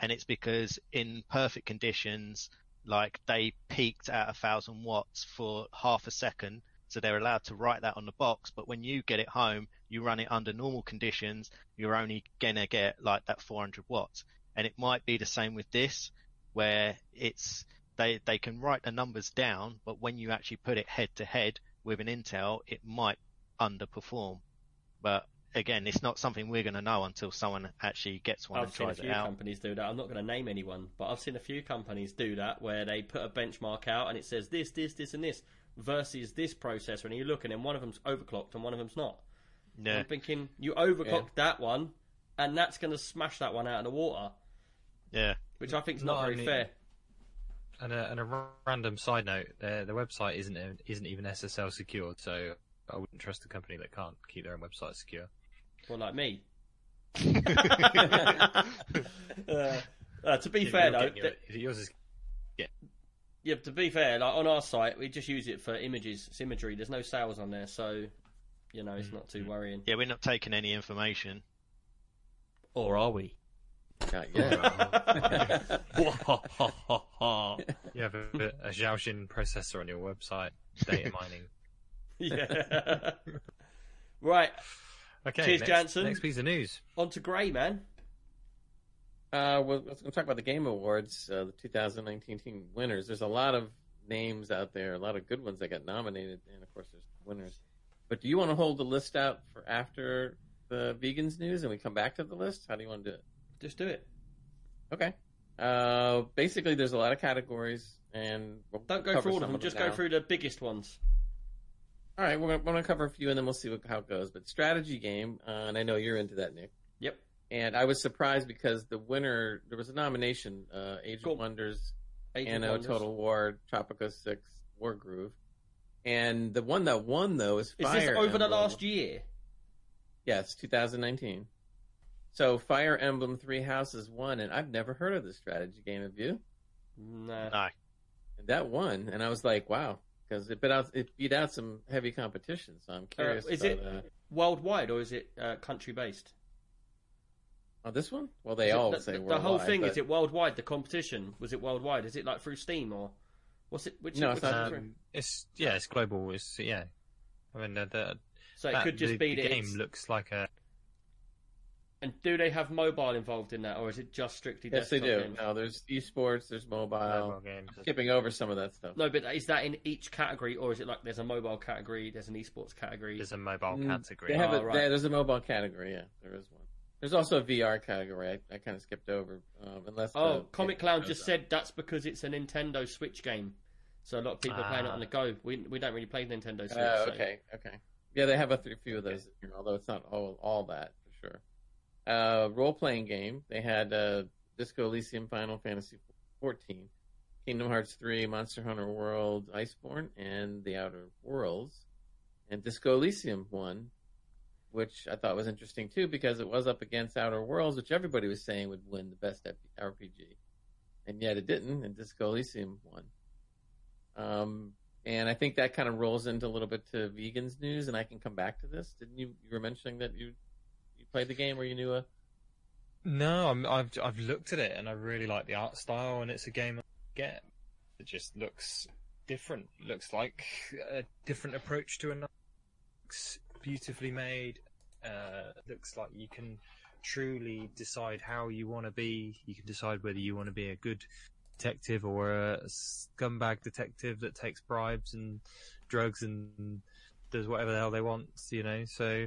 Speaker 2: and it's because in perfect conditions, like they peaked at a thousand watts for half a second, so they're allowed to write that on the box. But when you get it home, you run it under normal conditions, you're only gonna get like that 400 watts, and it might be the same with this, where it's they they can write the numbers down, but when you actually put it head to head with an Intel, it might underperform. But again, it's not something we're going to know until someone actually gets one
Speaker 1: I've
Speaker 2: and
Speaker 1: seen a
Speaker 2: tries
Speaker 1: few
Speaker 2: it out.
Speaker 1: companies do that. I'm not going to name anyone, but I've seen a few companies do that where they put a benchmark out and it says this, this, this, and this versus this processor, and you look and then one of them's overclocked and one of them's not.
Speaker 2: Yeah,
Speaker 1: I'm thinking you overclocked that one, and that's going to smash that one out of the water,
Speaker 2: yeah,
Speaker 1: which I think is
Speaker 4: No,
Speaker 1: not very
Speaker 4: mean-
Speaker 1: fair.
Speaker 4: And a, and a random side note, their the website isn't isn't even SSL secured, so I wouldn't trust a company that can't keep their own website secure.
Speaker 1: Well, like me. uh, uh, to be
Speaker 4: Yeah,
Speaker 1: fair though,
Speaker 4: your-
Speaker 1: th-
Speaker 4: yours is
Speaker 1: yeah, Yeah, to be fair, like on our site, we just use it for images, it's imagery. There's no sales on there, so you know it's not too worrying.
Speaker 2: yeah, we're not taking any information.
Speaker 1: Or are we?
Speaker 3: Not yet.
Speaker 4: you have a, a Zhaoxin processor on your website, data mining.
Speaker 1: yeah. right,
Speaker 4: Okay,
Speaker 1: Cheers,
Speaker 4: next,
Speaker 1: Jansen.
Speaker 4: Next piece of news.
Speaker 1: on to Grey, man.
Speaker 3: Uh, well, let's talk about the Game Awards, uh, the 2019 team winners. There's a lot of names out there, a lot of good ones that got nominated, and of course, there's winners. But do you want to hold the list out for after the vegans news, and we come back to the list? How do you want to do it?
Speaker 1: Just do it.
Speaker 3: Okay. Uh, basically, there's a lot of categories, and we'll
Speaker 1: Don't go through all of them. Just go through the biggest ones.
Speaker 3: All right, we're gonna, we're gonna cover a few, and then we'll see what, how it goes. But strategy game, uh, and I know you're into that, Nick.
Speaker 1: Yep.
Speaker 3: And I was surprised because the winner, there was a nomination, uh, Age
Speaker 1: Cool.
Speaker 3: of Wonders,
Speaker 1: Age of
Speaker 3: Anno,
Speaker 1: Wonders.
Speaker 3: Total War, Tropico 6, Wargroove. And the one that won, though, is
Speaker 1: Is
Speaker 3: Fire
Speaker 1: this over the last year?
Speaker 3: Yes, 2019. So Fire Emblem Three Houses won, and I've never heard of this strategy game. Have you?
Speaker 1: Nah.
Speaker 2: No.
Speaker 3: And that won, and I was like, wow, because it beat out it beat out some heavy competition. So I'm curious.
Speaker 1: is
Speaker 3: about,
Speaker 1: it-
Speaker 3: Uh,
Speaker 1: Worldwide or is it uh, country based?
Speaker 3: oh, this one? Well, they
Speaker 1: Is
Speaker 3: all
Speaker 1: the,
Speaker 3: say
Speaker 1: the, the whole thing
Speaker 3: but-
Speaker 1: is it worldwide? The competition was it worldwide? Is it like through Steam or what's it? Which,
Speaker 3: No,
Speaker 1: which
Speaker 3: it's not
Speaker 4: Um, it's yeah, it's global. It's yeah. I mean, the, the,
Speaker 1: So it
Speaker 4: that-
Speaker 1: could just
Speaker 4: the,
Speaker 1: be
Speaker 4: the game
Speaker 1: it's-
Speaker 4: looks like a
Speaker 1: And do they have mobile involved in that, or is it just strictly
Speaker 3: Yes, they
Speaker 1: desktop
Speaker 3: do.
Speaker 1: games?
Speaker 3: No, there's esports, there's mobile.
Speaker 4: mobile game.
Speaker 3: Skipping over some of that stuff.
Speaker 1: No, but is that in each category, or is it like there's a mobile category, there's an esports category?
Speaker 4: There's a mobile
Speaker 3: Mm,
Speaker 4: category.
Speaker 3: They have
Speaker 1: Oh,
Speaker 3: a,
Speaker 1: right.
Speaker 3: there- there's a mobile category. Yeah, there is one. There's also a VR category. I, I kind of skipped over, um, unless.
Speaker 1: Oh,
Speaker 3: the-
Speaker 1: Comic
Speaker 3: it
Speaker 1: Clown just
Speaker 3: up.
Speaker 1: said that's because it's a Nintendo Switch game. So a lot of people are playing it
Speaker 4: Ah.
Speaker 1: on the go. We we don't really play Nintendo Switch.
Speaker 3: Oh,
Speaker 1: so-
Speaker 3: okay, okay. Yeah, they have a few of those here, although it's not all all that for sure. Uh, role playing game. They had uh, Disco Elysium, Final Fantasy 14, Kingdom Hearts 3, Monster Hunter World, Iceborne, and The Outer Worlds. And Disco Elysium won, which I thought was interesting too because it was up against Outer Worlds, which everybody was saying would win the best RPG, and yet it didn't, and Disco Elysium won. Um, and I think that kind of rolls into a little bit to vegans news, and I can come back to this. Didn't you? You were mentioning that you you played the game, or you knew a
Speaker 4: No, I'm, I've I've looked at it and I really like the art style, and it's a game I get. It just looks different. Looks like a different approach to another. Looks beautifully made. Uh, looks like you can truly decide how you want to be. You can decide whether you want to be a good detective or a scumbag detective that takes bribes and drugs and does whatever the hell they want. You know, so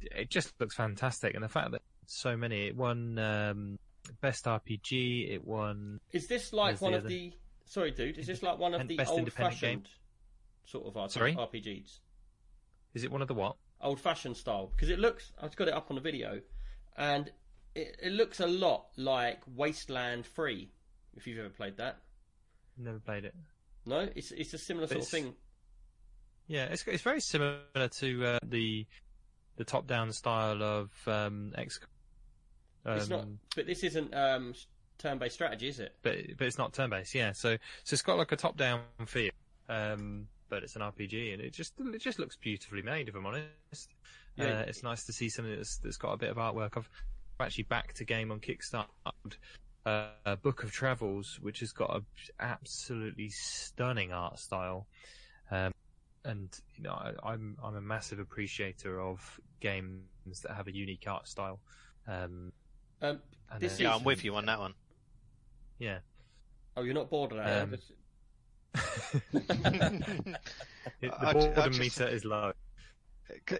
Speaker 4: it just looks fantastic, and the fact that so many. It won um, best RPG. It won.
Speaker 1: Is this like one
Speaker 4: the
Speaker 1: of
Speaker 4: other-
Speaker 1: the? Sorry, dude. Is this like one of the old-fashioned sort of RP-
Speaker 4: Sorry?
Speaker 1: RPGs?
Speaker 4: Is it one of the what?
Speaker 1: Old-fashioned style because it looks. I've got it up on the video, and it, it looks a lot like Wasteland Three. If you've ever played that,
Speaker 4: Never played it.
Speaker 1: no, it's it's a similar sort of thing.
Speaker 4: Yeah, it's it's very similar to uh, the the top down style of um, X. Um,
Speaker 1: it's not, but this isn't um, turn-based strategy, is it?
Speaker 4: but but it's not turn based. Yeah, so so it's got like a top down feel, um, but it's an RPG, and it just it just looks beautifully made. If I'm honest,
Speaker 1: Yeah.
Speaker 4: uh, it's nice to see something that's that's got a bit of artwork. I've actually backed a game on Kickstarter, uh, a Book of Travels, which has got a absolutely stunning art style. Um, and you know, I, I'm I'm a massive appreciator of games that have a unique art style. Um,
Speaker 1: Um,
Speaker 4: and,
Speaker 1: This
Speaker 4: uh,
Speaker 1: is-
Speaker 2: Yeah, I'm with you on that one.
Speaker 4: Yeah.
Speaker 1: oh, you're not bored of that?
Speaker 4: Um,
Speaker 3: but-
Speaker 4: It-
Speaker 2: I-
Speaker 4: the
Speaker 2: I
Speaker 4: boredom
Speaker 2: just-
Speaker 4: meter is low.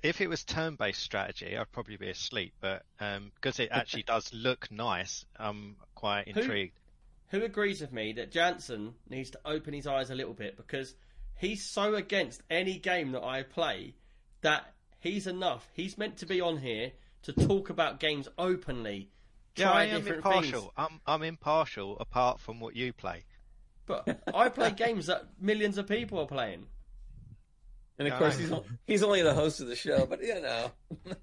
Speaker 2: if it was turn-based strategy, I'd probably be asleep. But um, because it actually does look nice, I'm quite
Speaker 1: Who-
Speaker 2: intrigued.
Speaker 1: Who agrees with me that Jansen needs to open his eyes a little bit because he's so against any game that I play that he's enough. He's meant to be on here to talk about games openly.
Speaker 2: Yeah,
Speaker 1: try
Speaker 2: I am impartial.
Speaker 1: things.
Speaker 2: I'm I'm impartial apart from what you play.
Speaker 1: But I play games that millions of people are playing.
Speaker 3: and of
Speaker 2: Yeah,
Speaker 3: course he's
Speaker 2: know.
Speaker 3: he's only the host of the show, but you know.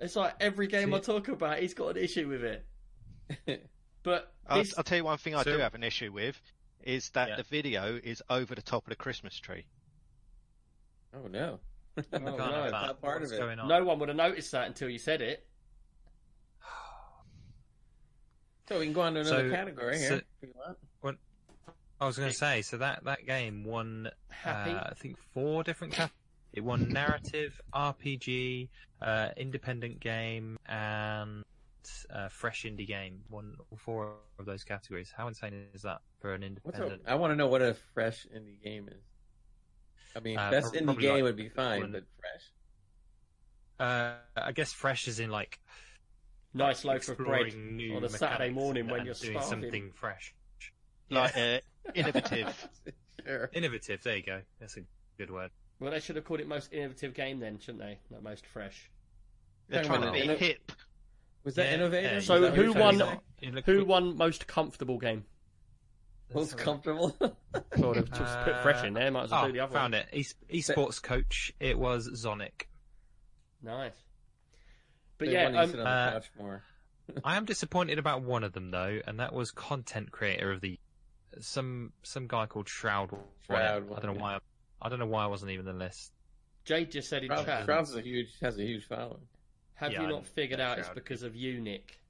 Speaker 1: It's like every game I talk about, he's got an issue with it. But
Speaker 2: I'll,
Speaker 1: this,
Speaker 2: I'll tell you one thing I
Speaker 4: So-
Speaker 2: do have an issue with is that
Speaker 4: Yeah.
Speaker 2: the video is over the top of the Christmas tree.
Speaker 3: oh no.
Speaker 1: Oh,
Speaker 4: Can't
Speaker 1: no,
Speaker 4: that.
Speaker 3: part
Speaker 4: What's
Speaker 3: of it.
Speaker 4: on?
Speaker 1: no one would have noticed that until you said it.
Speaker 3: So we can go on to another
Speaker 4: So-
Speaker 3: category
Speaker 4: so-
Speaker 3: here. if you want.
Speaker 4: I was going to say, so that, that game won,
Speaker 1: Happy.
Speaker 4: uh, I think, four different categories. It won narrative, RPG, uh, independent game, and uh, fresh indie game. Won all four of those categories. How insane is that for an
Speaker 3: What's a,
Speaker 4: independent?
Speaker 3: I want to know what a fresh indie game is. I mean,
Speaker 4: Uh,
Speaker 3: best indie game
Speaker 4: like
Speaker 3: would be fine,
Speaker 4: one-
Speaker 3: but fresh.
Speaker 4: Uh, I guess fresh is in like
Speaker 1: Nice loaf of bread
Speaker 4: exploring new
Speaker 1: on a Saturday morning when you're
Speaker 4: doing
Speaker 1: starving.
Speaker 4: something fresh.
Speaker 2: Like uh, innovative.
Speaker 3: sure.
Speaker 4: Innovative. There you go. That's a good word.
Speaker 1: Well, they should have called it most innovative game then, shouldn't they? Not most fresh.
Speaker 2: They're trying to be hip.
Speaker 3: Was that
Speaker 4: Yeah,
Speaker 3: innovative?
Speaker 4: yeah,
Speaker 1: So
Speaker 3: that
Speaker 1: who
Speaker 3: you're trying to
Speaker 1: won-
Speaker 3: say?
Speaker 4: You
Speaker 1: Who won most comfortable game?
Speaker 3: Most comfortable?
Speaker 1: Sort of just put fresh in there. Might as well
Speaker 4: oh,
Speaker 1: do the other
Speaker 4: found
Speaker 1: one.
Speaker 4: it. E- esports coach. It was Zonic.
Speaker 1: Nice. But
Speaker 3: They
Speaker 1: yeah,
Speaker 3: want you to
Speaker 1: um,
Speaker 3: on the
Speaker 4: uh,
Speaker 3: more.
Speaker 4: I am disappointed about one of them though, and that was content creator of the some some guy called Shroud. won it.
Speaker 3: Shroud
Speaker 4: I don't know
Speaker 3: yeah.
Speaker 4: why. I don't know why I wasn't even in the list.
Speaker 1: Jade just said in
Speaker 3: Shroud,
Speaker 1: chat.
Speaker 3: Shroud's a huge has a huge following.
Speaker 1: Have
Speaker 4: Yeah,
Speaker 1: you not figured out it's because of you, Nick?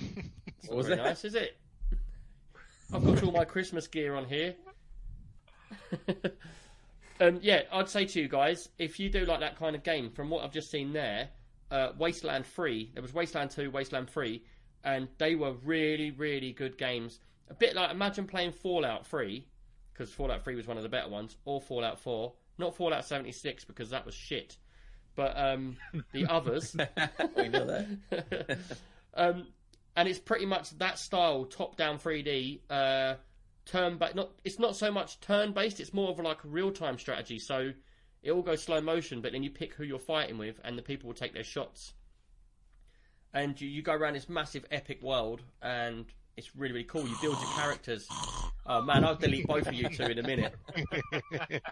Speaker 1: It's
Speaker 3: What was
Speaker 1: very
Speaker 3: that?
Speaker 1: nice, is it? I've got all my Christmas gear on here. um, yeah, I'd say to you guys, if you do like that kind of game, from what I've just seen there, uh, Wasteland 3, there was Wasteland 2, Wasteland 3, and they were really, really good games. A bit like, imagine playing Fallout 3, because Fallout 3 was one of the better ones, or Fallout 4. Not Fallout 76, because that was shit. But um, the others.
Speaker 3: we know that.
Speaker 1: um, and it's pretty much that style, top-down 3D, uh, turn but not. It's not so much turn-based. It's more of like a real-time strategy. So it all goes slow motion, but then you pick who you're fighting with, and the people will take their shots. And you, you go around this massive epic world, and it's really really cool. You build your characters. Oh man, I'll delete both of you two in a minute.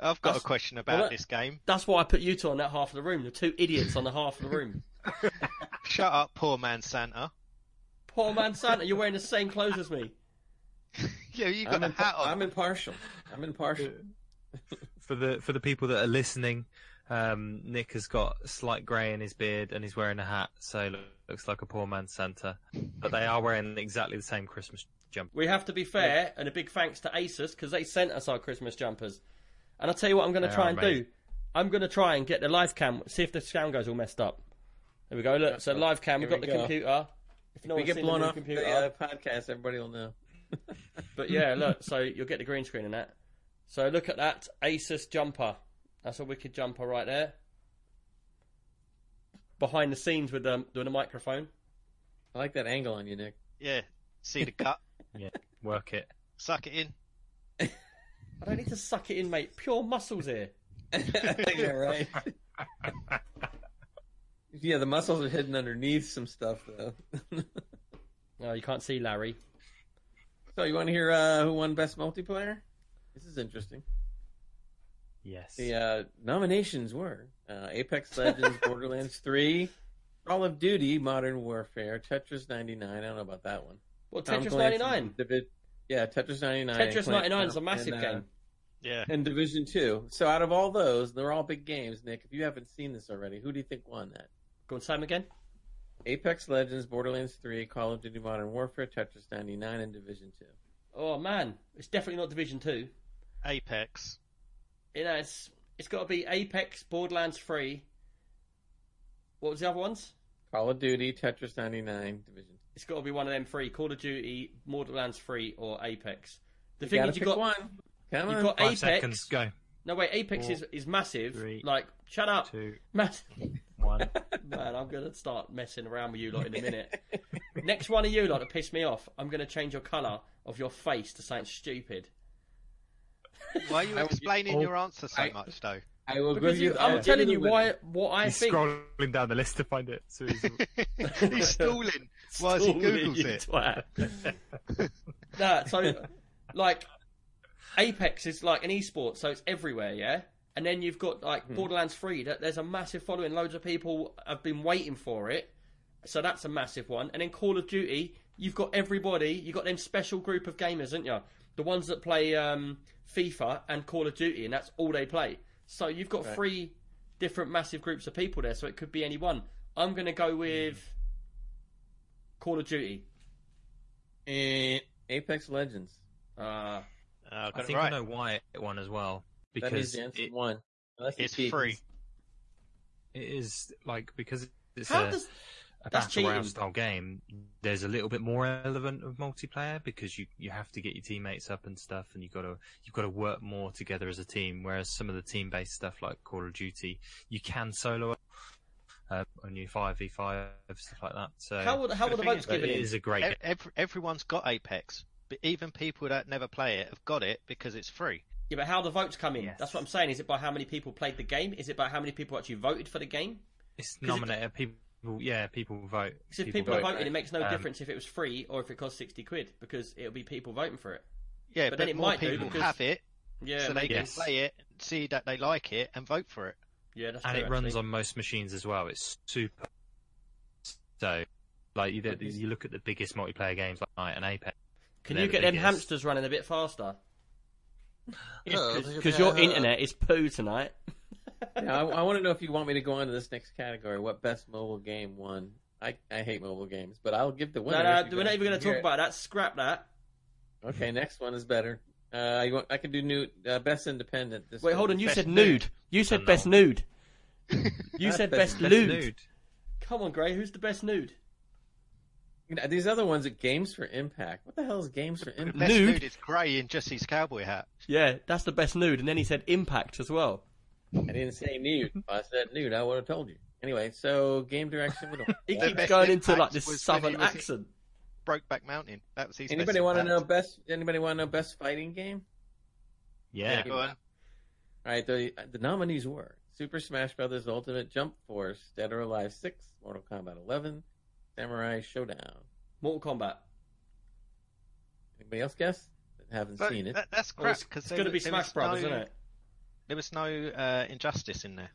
Speaker 2: I've got
Speaker 1: That's-
Speaker 2: a question
Speaker 1: well,
Speaker 2: about
Speaker 1: that-
Speaker 2: this game.
Speaker 1: That's why I put you two on that half of the room. The two idiots on the half of the room.
Speaker 2: Shut up, poor man Santa.
Speaker 1: Poor man Santa, you're wearing the same clothes as me.
Speaker 2: Yeah, you got
Speaker 3: I'm,
Speaker 2: a
Speaker 3: in,
Speaker 2: hat on.
Speaker 3: I'm impartial. I'm impartial.
Speaker 4: For the for the people that are listening, um, Nick has got slight grey in his beard and he's wearing a hat, so lo- looks like a poor man Santa. But they are wearing exactly the same Christmas jumper.
Speaker 1: We have to be fair, and a big thanks to Asus because they sent us our Christmas jumpers. And I'll tell you what I'm going to try
Speaker 4: are
Speaker 1: and
Speaker 4: amazing.
Speaker 1: do. I'm going to try and get the live cam, see if the sound goes all messed up. There we go. Look, so live cam, we've
Speaker 3: Here
Speaker 1: got
Speaker 3: we
Speaker 1: the
Speaker 3: go.
Speaker 1: computer. If no
Speaker 3: we get blown
Speaker 1: the new
Speaker 3: off
Speaker 1: computer,
Speaker 3: the uh, podcast, everybody will know.
Speaker 1: but yeah, look, so you'll get the green screen and that. So look at that Asus jumper. That's a wicked jumper right there. Behind the scenes with um, doing a microphone.
Speaker 3: I like that angle on you, Nick.
Speaker 2: Yeah, see the cut.
Speaker 4: Yeah, work it.
Speaker 2: Suck it in.
Speaker 1: I don't need to suck it in, mate. Pure muscles here.
Speaker 3: yeah, right. yeah, the muscles are hidden underneath some stuff, though.
Speaker 1: Oh, you can't see Larry.
Speaker 3: so, you want to hear uh, who won Best Multiplayer? This is interesting.
Speaker 4: Yes.
Speaker 3: The uh, nominations were uh, Apex Legends, Borderlands 3, Call of Duty, Modern Warfare, Tetris 99. I don't know about that one.
Speaker 1: Well,
Speaker 3: Tom
Speaker 1: Tetris
Speaker 3: Clancy's
Speaker 1: 99?
Speaker 3: Divi- yeah, Tetris 99.
Speaker 1: Tetris 99 is a massive
Speaker 3: and, uh,
Speaker 1: game.
Speaker 2: Yeah.
Speaker 3: And Division 2. So, out of all those, they're all big games, Nick. If you haven't seen this already, who do you think won that?
Speaker 1: Go on, Sam again.
Speaker 3: Apex Legends, Borderlands 3, Call of Duty Modern Warfare, Tetris 99, and Division 2.
Speaker 1: Oh man, it's definitely not Division Two.
Speaker 2: Apex.
Speaker 1: You know, it's it's got to be Apex, Borderlands Three. What was the other ones?
Speaker 3: Call of Duty, Tetris 99, Division 2.
Speaker 1: It's got to be one of them three: Call of Duty, Borderlands Three, or Apex. The
Speaker 3: You
Speaker 1: thing is, you
Speaker 3: pick
Speaker 1: got
Speaker 3: one. Come
Speaker 1: you've
Speaker 3: on.
Speaker 1: got
Speaker 4: Five
Speaker 1: Apex.
Speaker 4: seconds. Go.
Speaker 1: No wait, Apex
Speaker 4: Four,
Speaker 1: is is massive.
Speaker 4: three,
Speaker 1: like, shut up,
Speaker 4: Two.
Speaker 1: Matt.
Speaker 4: One.
Speaker 1: Man, I'm gonna start messing around with you lot in a minute. Next one of you lot to piss me off, I'm gonna change your colour of your face to something stupid.
Speaker 2: Why are you
Speaker 3: I would-
Speaker 2: explaining
Speaker 4: Oh,
Speaker 2: your answer so
Speaker 3: I-
Speaker 2: much, though?
Speaker 3: I will
Speaker 1: Because
Speaker 3: give
Speaker 1: you,
Speaker 3: you.
Speaker 1: I'm
Speaker 3: I'll
Speaker 1: telling you why what I
Speaker 4: He's
Speaker 1: think.
Speaker 4: scrolling down the list to find it. So he's...
Speaker 2: He's stalling whilst he
Speaker 1: Stalling,
Speaker 2: Googles it.
Speaker 1: twat. nah, so like Apex is like an esport, so it's everywhere, yeah. and then you've got like
Speaker 3: Hmm.
Speaker 1: Borderlands 3. That there's a massive following. Loads of people have been waiting for it, so that's a massive one. And then Call of Duty, you've got everybody. You've got them special group of gamers, haven't you? The ones that play um, FIFA and Call of Duty, and that's all they play. So you've got
Speaker 3: Right.
Speaker 1: three different massive groups of people there. So it could be any one. I'm going to go with Call of Duty.
Speaker 3: And Apex Legends.
Speaker 1: Uh,
Speaker 2: Uh, I
Speaker 4: I
Speaker 2: got it
Speaker 4: think
Speaker 2: right.
Speaker 4: I know why it won as well
Speaker 3: That means
Speaker 4: because
Speaker 3: the answer
Speaker 4: it,
Speaker 3: one.
Speaker 2: It's
Speaker 3: cheat.
Speaker 2: free.
Speaker 4: it is like because it's
Speaker 1: how
Speaker 4: a,
Speaker 1: does
Speaker 4: a battle royale style game. There's a little bit more element of multiplayer because you, you have to get your teammates up and stuff, and you got to you've got to work more together as a team. Whereas some of the team based stuff like Call of Duty, you can solo uh, on your five v five stuff like that. So
Speaker 1: how would how
Speaker 2: the
Speaker 1: would the votes given
Speaker 4: it
Speaker 1: in?
Speaker 4: is a great
Speaker 2: Ev-
Speaker 4: game.
Speaker 2: everyone's got Apex, but even people that never play it have got it because it's free.
Speaker 1: Yeah, but how the votes come in?
Speaker 4: Yes.
Speaker 1: That's what I'm saying. Is it by how many people played the game? Is it by how many people actually voted for the game?
Speaker 4: It's
Speaker 1: 'Cause it-
Speaker 4: nominated. People, yeah, people vote.
Speaker 1: Because if people,
Speaker 3: vote,
Speaker 1: are voting, it makes no
Speaker 4: Um,
Speaker 1: difference if it was free or if it cost sixty quid because it'll be people voting for it.
Speaker 2: Yeah,
Speaker 1: But
Speaker 2: but,
Speaker 1: then it
Speaker 2: more
Speaker 1: might do
Speaker 2: people
Speaker 1: because-
Speaker 2: have it,
Speaker 1: Yeah,
Speaker 2: so they
Speaker 1: maybe.
Speaker 2: can play it, see that they like it, and vote for it.
Speaker 1: Yeah, that's
Speaker 4: and
Speaker 1: true,
Speaker 4: it runs
Speaker 1: actually.
Speaker 4: on most machines as well. It's super. So, like you, you look at the biggest multiplayer games like Night and Apex.
Speaker 1: Can
Speaker 4: they're
Speaker 1: you
Speaker 4: the
Speaker 1: get them
Speaker 4: biggest.
Speaker 1: hamsters running a bit faster?
Speaker 3: Oh,
Speaker 1: Because your uh, internet is poo tonight.
Speaker 3: Now, I, I want to know if you want me to go on to this next category. What best mobile game won? I, I hate mobile games, but I'll give the winner.
Speaker 1: no, no, we're not even going to talk
Speaker 3: hear
Speaker 1: about that. Scrap that.
Speaker 3: Okay, next one is better. Uh, you want, I can do new uh, best independent. This
Speaker 1: Wait, hold on. You
Speaker 2: Best
Speaker 1: said
Speaker 2: nude.
Speaker 1: nude. You said best nude. You said
Speaker 3: best-
Speaker 1: best,
Speaker 3: best
Speaker 1: lewd.
Speaker 4: Nude.
Speaker 1: Come on, Gray. Who's the best nude?
Speaker 3: You know, These other ones are games for impact. What the hell is games for
Speaker 2: The
Speaker 3: impact?
Speaker 2: best
Speaker 1: Nude?
Speaker 2: dude is grey in just his cowboy hat.
Speaker 1: Yeah, that's the best nude. And then he said impact as well.
Speaker 3: I didn't say nude. I said nude, I would have told you. Anyway, so game direction. We don't.
Speaker 1: He keeps going into like this
Speaker 2: was when he
Speaker 1: southern accent.
Speaker 2: Brokeback Mountain. That was his.
Speaker 3: Anybody want to know best? Anybody want to know best fighting game?
Speaker 4: Yeah.
Speaker 2: Yeah, go on.
Speaker 3: All right, the the nominees were Super Smash Brothers Ultimate Jump Force, Dead or Alive 6, Mortal Kombat 11, Samurai Shodown.
Speaker 1: Mortal Kombat.
Speaker 3: Anybody else guess? That haven't
Speaker 2: But
Speaker 3: seen it.
Speaker 2: that- that's crap
Speaker 1: it's
Speaker 2: because
Speaker 1: it's going to be Smash Brothers,
Speaker 2: no,
Speaker 1: isn't it?
Speaker 2: There was no uh, injustice in there.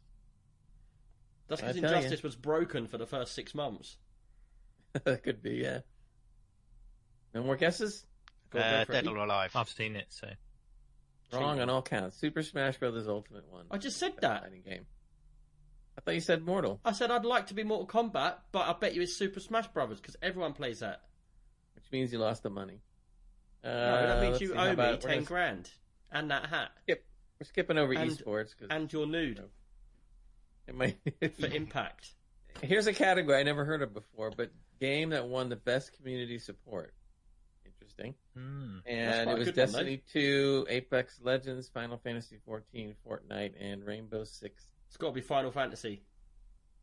Speaker 1: That's because
Speaker 3: tell ya.
Speaker 1: Injustice was broken for the first six months.
Speaker 3: that could be, yeah. No more guesses?
Speaker 1: Go
Speaker 2: Uh. Dead or Alive.
Speaker 4: I've seen it, so
Speaker 3: Wrong on all counts. Super Smash Bros. Ultimate one.
Speaker 1: I just said that.
Speaker 3: Fighting game. I thought you said Mortal,
Speaker 1: I said I'd like to be Mortal Kombat, but I bet you it's Super Smash Brothers because everyone plays that.
Speaker 3: which means you lost the money. Uh,
Speaker 1: No, that means you
Speaker 3: see,
Speaker 1: owe me ten
Speaker 3: gonna-
Speaker 1: grand and that hat Yep.
Speaker 3: We're skipping over
Speaker 1: And-
Speaker 3: esports because
Speaker 1: and your nude
Speaker 3: it might.
Speaker 1: for Impact.
Speaker 3: Here's a category I never heard of before, but game that won the best community support. Interesting.
Speaker 4: Hmm.
Speaker 3: And it was
Speaker 1: good one.
Speaker 3: Destiny 2, Apex Legends, Final Fantasy 14, Fortnite, and Rainbow Six.
Speaker 1: It's got to be Final Fantasy.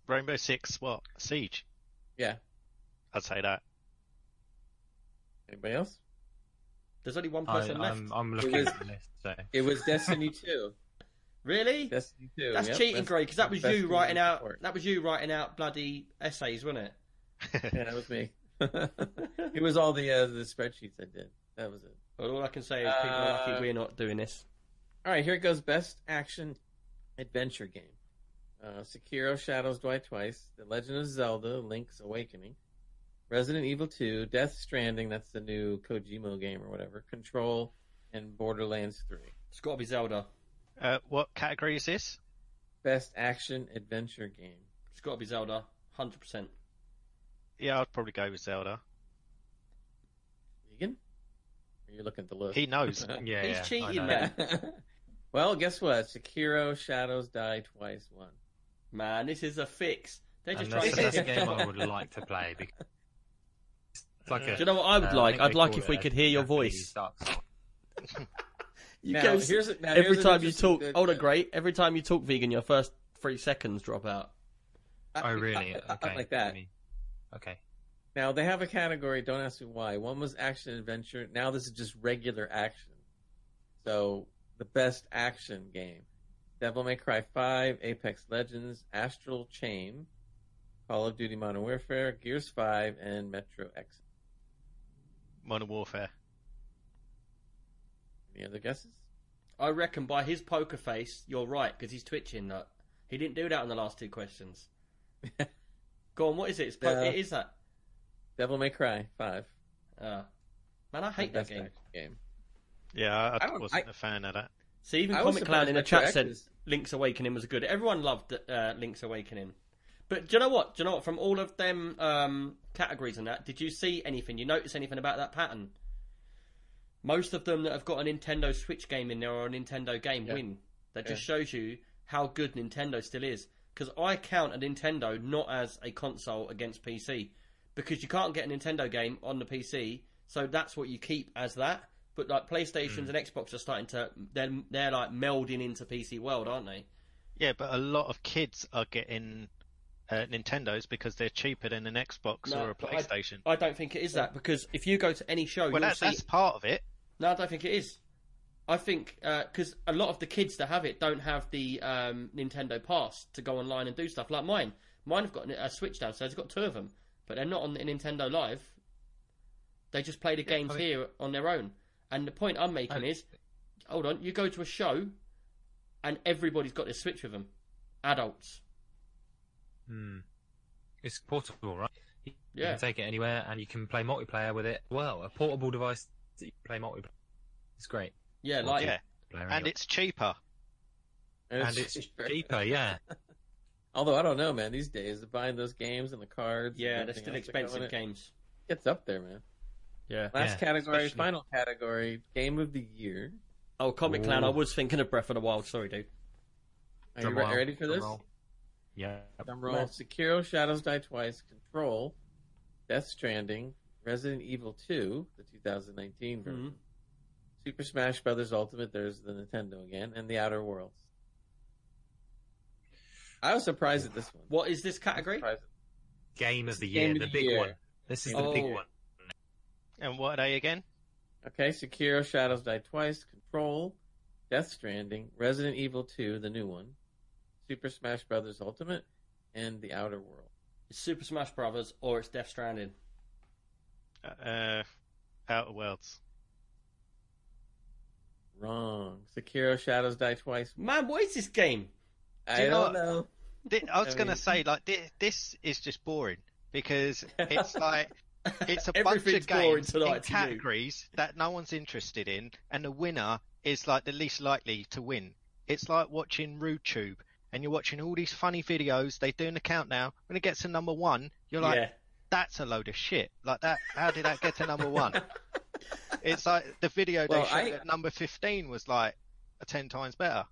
Speaker 2: Rainbow Six. What? Siege.
Speaker 3: Yeah.
Speaker 2: I'd say that.
Speaker 3: Anybody else?
Speaker 1: There's only one
Speaker 4: I,
Speaker 1: person left.
Speaker 4: I'm, I'm looking
Speaker 3: was-
Speaker 4: at the list. So
Speaker 3: It was Destiny 2.
Speaker 1: Really?
Speaker 3: Destiny 2.
Speaker 1: That's
Speaker 3: yep,
Speaker 1: cheating,
Speaker 3: best-
Speaker 1: Gray, because that was you writing out.
Speaker 3: support.
Speaker 1: That was you writing out bloody essays, wasn't it?
Speaker 3: Yeah, that was me. it was all the uh, the spreadsheets I did. That was it.
Speaker 1: Well, all I can say is people are
Speaker 3: Uh,
Speaker 1: lucky we're not doing this.
Speaker 3: All right, here it goes. Best action adventure game: uh, Sekiro: Shadows Die Twice, The Legend of Zelda: Link's Awakening, Resident Evil 2, Death Stranding. That's the new Kojima game or whatever. Control and Borderlands 3.
Speaker 1: It's got to be Zelda.
Speaker 2: uh, what category is this?
Speaker 3: Best action adventure game.
Speaker 1: It's got to be Zelda. Hundred percent.
Speaker 2: Yeah, I'd probably go with Zelda.
Speaker 3: Vegan? Are you looking at the list?
Speaker 2: He knows.
Speaker 4: yeah,
Speaker 1: He's
Speaker 4: yeah,
Speaker 1: cheating,
Speaker 4: know.
Speaker 1: man.
Speaker 3: well, guess what? Sekiro: Shadows Die Twice One.
Speaker 1: Man, this is a fix. They're just
Speaker 4: that's,
Speaker 1: to
Speaker 4: that's a game I would like to play because it's like a.
Speaker 1: Do you know what I would
Speaker 4: uh,
Speaker 1: like?
Speaker 4: think
Speaker 1: I'd like if we could hear your voice. You
Speaker 3: Now,
Speaker 1: go,
Speaker 3: here's a- now,
Speaker 1: every
Speaker 3: here's
Speaker 1: time you
Speaker 3: interesting-
Speaker 1: talk. Oh, the great. Every time you talk vegan, your first three seconds drop out.
Speaker 4: Oh, really?
Speaker 3: I- I-
Speaker 4: Okay.
Speaker 3: like that.
Speaker 4: let me- Okay.
Speaker 3: Now they have a category. Don't ask me why. One was action adventure. Now this is just regular action. So the best action game: Devil May Cry Five, Apex Legends, Astral Chain, Call of Duty Modern Warfare, Gears Five, and Metro X.
Speaker 2: Modern Warfare.
Speaker 3: Any other guesses?
Speaker 1: I reckon by his poker face, you're right because he's twitching. That he didn't do that on the last two questions. Go on, what is it? It's po-
Speaker 3: No.
Speaker 1: It is that.
Speaker 3: Devil May Cry Five.
Speaker 1: Uh, man, I hate that
Speaker 3: Best
Speaker 1: game.
Speaker 3: action game.
Speaker 2: Yeah, I, I
Speaker 3: I don't-
Speaker 2: wasn't
Speaker 3: I-
Speaker 2: a fan of that.
Speaker 1: See, even
Speaker 3: I was
Speaker 1: Comic Clown in the
Speaker 3: surprised
Speaker 1: chat said
Speaker 3: Retroactives-
Speaker 1: Link's Awakening was good. Everyone loved uh, Link's Awakening. But do you know what? Do you know what? From all of them um, categories and that, did you see anything? You notice anything about that pattern? Most of them that have got a Nintendo Switch game in there or a Nintendo game
Speaker 3: Yeah.
Speaker 1: win. That just shows you how good Nintendo still is. Because I count a Nintendo not as a console against PC. Because you can't get a Nintendo game on the PC, so that's what you keep as that. But like PlayStations and Xbox are starting to they're they're like melding into PC world, aren't they?
Speaker 2: Yeah, but a lot of kids are getting uh, Nintendos because they're cheaper than an Xbox
Speaker 1: No,
Speaker 2: or a
Speaker 1: but I-
Speaker 2: PlayStation.
Speaker 1: I don't think it is that because if you go to any show,
Speaker 2: well,
Speaker 1: you'll
Speaker 2: that's,
Speaker 1: see.
Speaker 2: that's part of it.
Speaker 1: No, I don't think it is. I think because a lot of the kids that have it don't have the um, Nintendo Pass to go online and do stuff like mine. Mine have got a Switch downstairs. I've got two of them, but they're not on the Nintendo Live. They just play the games
Speaker 4: I mean-
Speaker 1: here on their own. And the point I'm making
Speaker 4: I-
Speaker 1: is, hold on, you go to a show, and everybody's got their Switch with them, adults.
Speaker 4: Hmm. It's portable, right? You
Speaker 1: Yeah.
Speaker 4: can take it anywhere, and you can play multiplayer with it. Well, a portable device that you can play multiplayer. It's great.
Speaker 1: Yeah, like
Speaker 2: yeah, and
Speaker 4: anyway.
Speaker 2: it's cheaper.
Speaker 4: and it's cheaper. Yeah,
Speaker 3: Although I don't know, man. These days, buying those games and the cards,
Speaker 1: yeah, they're still
Speaker 3: else that
Speaker 1: expensive games.
Speaker 3: It's up there, man.
Speaker 1: Yeah.
Speaker 3: Last
Speaker 4: Yeah,
Speaker 3: category,
Speaker 4: especially-
Speaker 3: final category, game of the year.
Speaker 1: Oh, Comic Clown, I was thinking of Breath of the Wild. Sorry, dude.
Speaker 3: Are
Speaker 4: Drum
Speaker 3: you re-
Speaker 4: roll,
Speaker 3: ready for
Speaker 4: drum
Speaker 3: this?
Speaker 4: roll. Yeah.
Speaker 3: Drum roll. Sekiro, Shadows Die Twice, Control, Death Stranding, Resident Evil 2, the 2019 version,
Speaker 1: Mhm.
Speaker 3: Super Smash Brothers Ultimate. There's the Nintendo again, and The Outer Worlds. I was surprised at this one.
Speaker 1: What is this category?
Speaker 3: Surprised.
Speaker 4: Game of the year,
Speaker 3: of
Speaker 4: the
Speaker 3: the
Speaker 4: big
Speaker 3: year.
Speaker 4: one. This is
Speaker 1: Game
Speaker 4: the big one.
Speaker 2: And what are they again?
Speaker 3: Okay, Sekiro, Shadows Die Twice, Control, Death Stranding, Resident Evil 2, the new one, Super Smash Brothers Ultimate, and The Outer World.
Speaker 1: It's Super Smash Brothers or it's Death Stranding.
Speaker 2: Uh, Outer Worlds.
Speaker 3: Wrong. Sekiro, Shadows Die Twice.
Speaker 1: Man, what is this game?
Speaker 3: I don't know.
Speaker 2: Thi- I was
Speaker 3: I
Speaker 2: gonna say like thi- this is just boring because it's like it's a bunch of games in categories that no one's interested in, and the winner is like the least likely to win. It's like watching RudeTube, and you're watching all these funny videos. They're doing the countdown. When it gets to number one, you're like,
Speaker 1: yeah.
Speaker 2: "That's a load of shit." Like that. How did that get to number one? it's like the video
Speaker 3: Well,
Speaker 2: they showed
Speaker 3: I-
Speaker 2: at number fifteen was like ten times better.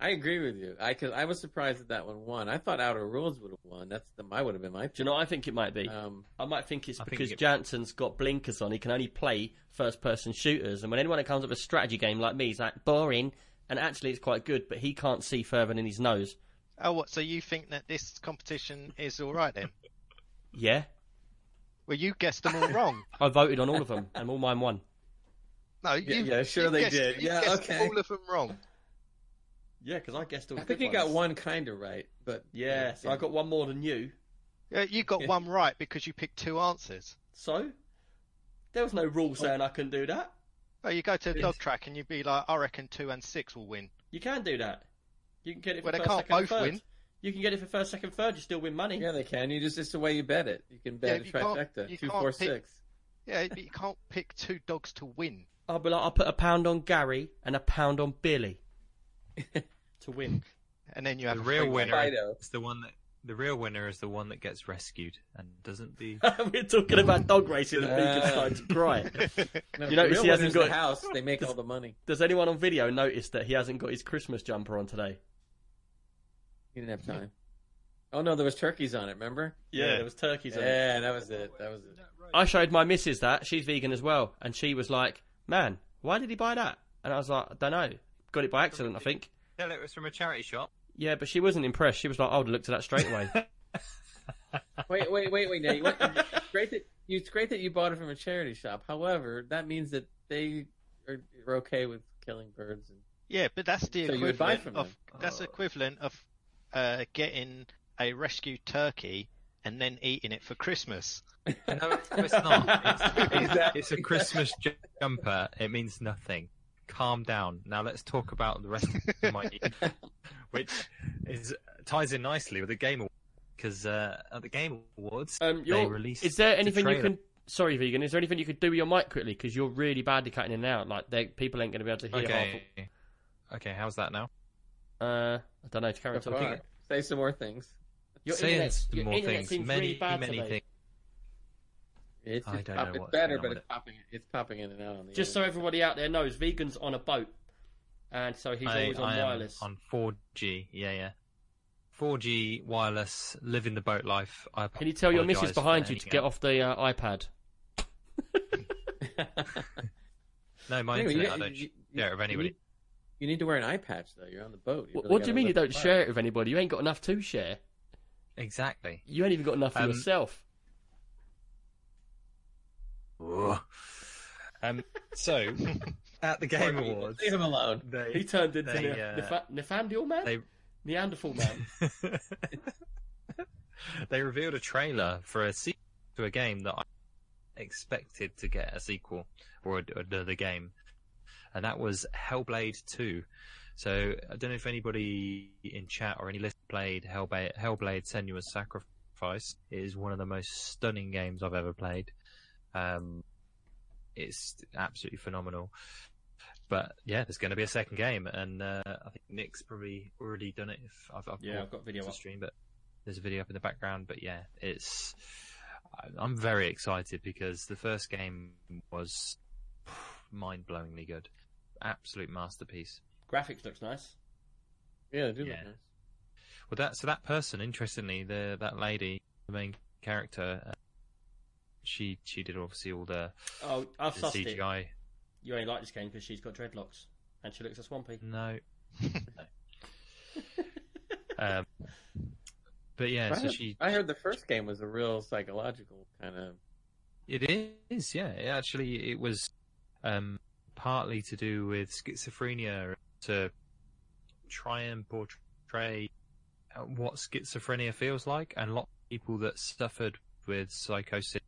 Speaker 3: I agree with you. I cause I was surprised that that one won. I thought Outer Worlds would have won. That's the I would have been my.
Speaker 1: Do you know what I think it might be?
Speaker 3: Um,
Speaker 1: I might think it's
Speaker 4: I think
Speaker 1: because
Speaker 4: it-
Speaker 1: Jansen's got blinkers on. He can only play first person shooters. And when anyone that comes up with a strategy game like me, he's like, boring. And actually, it's quite good, but he can't see further than his nose.
Speaker 2: Oh, what? So you think that this competition is all right then?
Speaker 1: Yeah.
Speaker 2: Well, you guessed them all wrong.
Speaker 1: I voted on all of them, and all mine won.
Speaker 2: No, you,
Speaker 3: yeah, sure
Speaker 2: you
Speaker 3: they
Speaker 2: guessed-
Speaker 3: did.
Speaker 2: you
Speaker 3: Yeah, okay.
Speaker 2: all of them wrong.
Speaker 1: Yeah, because I guessed all
Speaker 3: I think
Speaker 1: good
Speaker 3: you got one kind of right, but
Speaker 1: Yeah, so I got one more than you.
Speaker 2: Yeah, you got
Speaker 3: Yeah.
Speaker 2: one right because you picked two answers.
Speaker 1: So? There was no rule oh. saying I couldn't do that.
Speaker 2: Oh, you go to a dog track and you'd be like, I reckon two and six will win.
Speaker 1: You can do that. You can get it for
Speaker 2: Well, they
Speaker 1: first,
Speaker 2: can't
Speaker 1: second, and
Speaker 2: both
Speaker 1: third.
Speaker 2: win.
Speaker 1: You can get it for first, second, third. You still win money.
Speaker 3: Yeah, they can. You just it's the way you bet it. You can bet
Speaker 2: Yeah,
Speaker 3: a
Speaker 2: you
Speaker 3: trifecta.
Speaker 2: you
Speaker 3: Two, four,
Speaker 2: pick-
Speaker 3: six.
Speaker 2: Yeah, but you can't pick two dogs to win.
Speaker 1: I'll be like, I'll put a pound on Gary and a pound on Billy to win.
Speaker 2: And then you have
Speaker 4: The
Speaker 2: a
Speaker 4: real winner
Speaker 3: Fido.
Speaker 4: is the one that the real winner is the one that gets rescued and doesn't be.
Speaker 1: We're talking about dog racing and Beacon
Speaker 3: Uh.
Speaker 1: starting to cry.
Speaker 3: No,
Speaker 1: You
Speaker 3: the
Speaker 1: notice
Speaker 3: real
Speaker 1: he hasn't got-
Speaker 3: the house. They make all the money.
Speaker 1: Does anyone on video notice that he hasn't got his Christmas jumper on today?
Speaker 3: You didn't have time. Oh no, there was turkeys on it. Remember?
Speaker 1: Yeah,
Speaker 2: Yeah.
Speaker 1: there was turkeys on it.
Speaker 3: Yeah, that was it. That was it.
Speaker 1: I showed my missus that. She's vegan as well. And she was like, man, why did he buy that? And I was like, I don't know. Got it by accident, I think.
Speaker 4: Tell it was from a charity shop.
Speaker 1: Yeah, but she wasn't impressed. She was like, I would have looked at that straight away.
Speaker 3: Wait, wait, wait, wait. Now, what, it's great that you, it's great that you bought it from a charity shop. However, that means that they are, are okay with killing birds. And
Speaker 2: Yeah, but that's the
Speaker 3: So you would buy
Speaker 2: equivalent
Speaker 3: from
Speaker 2: of
Speaker 3: them?
Speaker 2: that's equivalent of uh, getting a rescued turkey and then eating it for Christmas.
Speaker 4: No, it's not. It's, it's,
Speaker 3: Exactly.
Speaker 4: it's a Christmas jumper. It means nothing. calm down. Now let's talk about the rest of my year, which is ties in nicely with the Game Awards because uh, at the Game Awards
Speaker 1: Um,
Speaker 4: they released.
Speaker 1: is there
Speaker 4: the
Speaker 1: anything you can? Sorry, vegan. Is there anything you could do with your mic quickly? Because you're really badly cutting in and out. Like they, people ain't going to be able to hear
Speaker 4: Okay. Okay, how's that now?
Speaker 1: Half. Uh, I don't know. To carry on
Speaker 3: So
Speaker 1: talking.
Speaker 3: far. Say some more things.
Speaker 1: Your
Speaker 4: Saying
Speaker 1: internet,
Speaker 4: some
Speaker 1: your
Speaker 4: more things.
Speaker 1: seems
Speaker 4: Many,
Speaker 1: really bad
Speaker 4: many
Speaker 1: today.
Speaker 4: things.
Speaker 3: It's,
Speaker 4: I don't
Speaker 3: pop-
Speaker 4: know
Speaker 3: it's better, but
Speaker 4: with
Speaker 3: it's popping. It's popping in and out on the.
Speaker 1: Just so everybody out there knows, vegan's on a boat, and so he's
Speaker 4: I,
Speaker 1: always on
Speaker 4: I am
Speaker 1: wireless.
Speaker 4: on 4G. Yeah, yeah. 4G wireless, living the boat life. I
Speaker 1: Can you tell your
Speaker 4: apologise
Speaker 1: missus behind you to get off the uh, iPad?
Speaker 4: No, my
Speaker 3: Anyway,
Speaker 4: internet.
Speaker 3: you-
Speaker 4: I don't
Speaker 3: you-
Speaker 4: share it with
Speaker 3: you
Speaker 4: anybody.
Speaker 3: Need- You need to wear an eye patch though. You're on the boat.
Speaker 1: What,
Speaker 3: really
Speaker 1: what do you mean you don't
Speaker 3: the
Speaker 1: share it with anybody? You ain't got enough to share.
Speaker 4: Exactly.
Speaker 1: You ain't even got enough for
Speaker 4: Um,
Speaker 1: yourself.
Speaker 4: Um. So, at the Game
Speaker 3: Poor.
Speaker 4: Awards,
Speaker 3: Leave him alone.
Speaker 1: He turned into
Speaker 4: they,
Speaker 1: Ne-
Speaker 4: uh,
Speaker 1: Nefa- Nefandiel man,
Speaker 4: they
Speaker 1: Neanderthal man.
Speaker 4: they revealed a trailer for a sequel to a game that I expected to get a sequel or another game, and that was Hellblade 2. So I don't know if anybody in chat or any list played Hellblade, Hellblade: Senua's Sacrifice. It is one of the most stunning games I've ever played. Um, it's absolutely phenomenal. But yeah, there's going to be a second game, and uh, I think Nick's probably already done it. If I've, I've
Speaker 1: Yeah, I've got video up.
Speaker 4: stream, but there's a video up in the background. But yeah, it's I'm very excited because the first game was mind-blowingly good, absolute masterpiece.
Speaker 1: Graphics looks nice.
Speaker 3: Yeah, they do look nice.
Speaker 4: Well, that so that person, interestingly, the that lady, the main character, uh, she she did obviously all the,
Speaker 1: Oh, I've
Speaker 4: the
Speaker 1: sussed it. You only like this game because she's got dreadlocks and she looks a swampy.
Speaker 4: No. um, but yeah,
Speaker 3: I,
Speaker 4: so
Speaker 3: heard,
Speaker 4: she
Speaker 3: I heard the first game was a real psychological kind of.
Speaker 4: It is, yeah. It actually, it was um, partly to do with schizophrenia to try and portray uh, what schizophrenia feels like, and a lot of people that suffered with psychosis,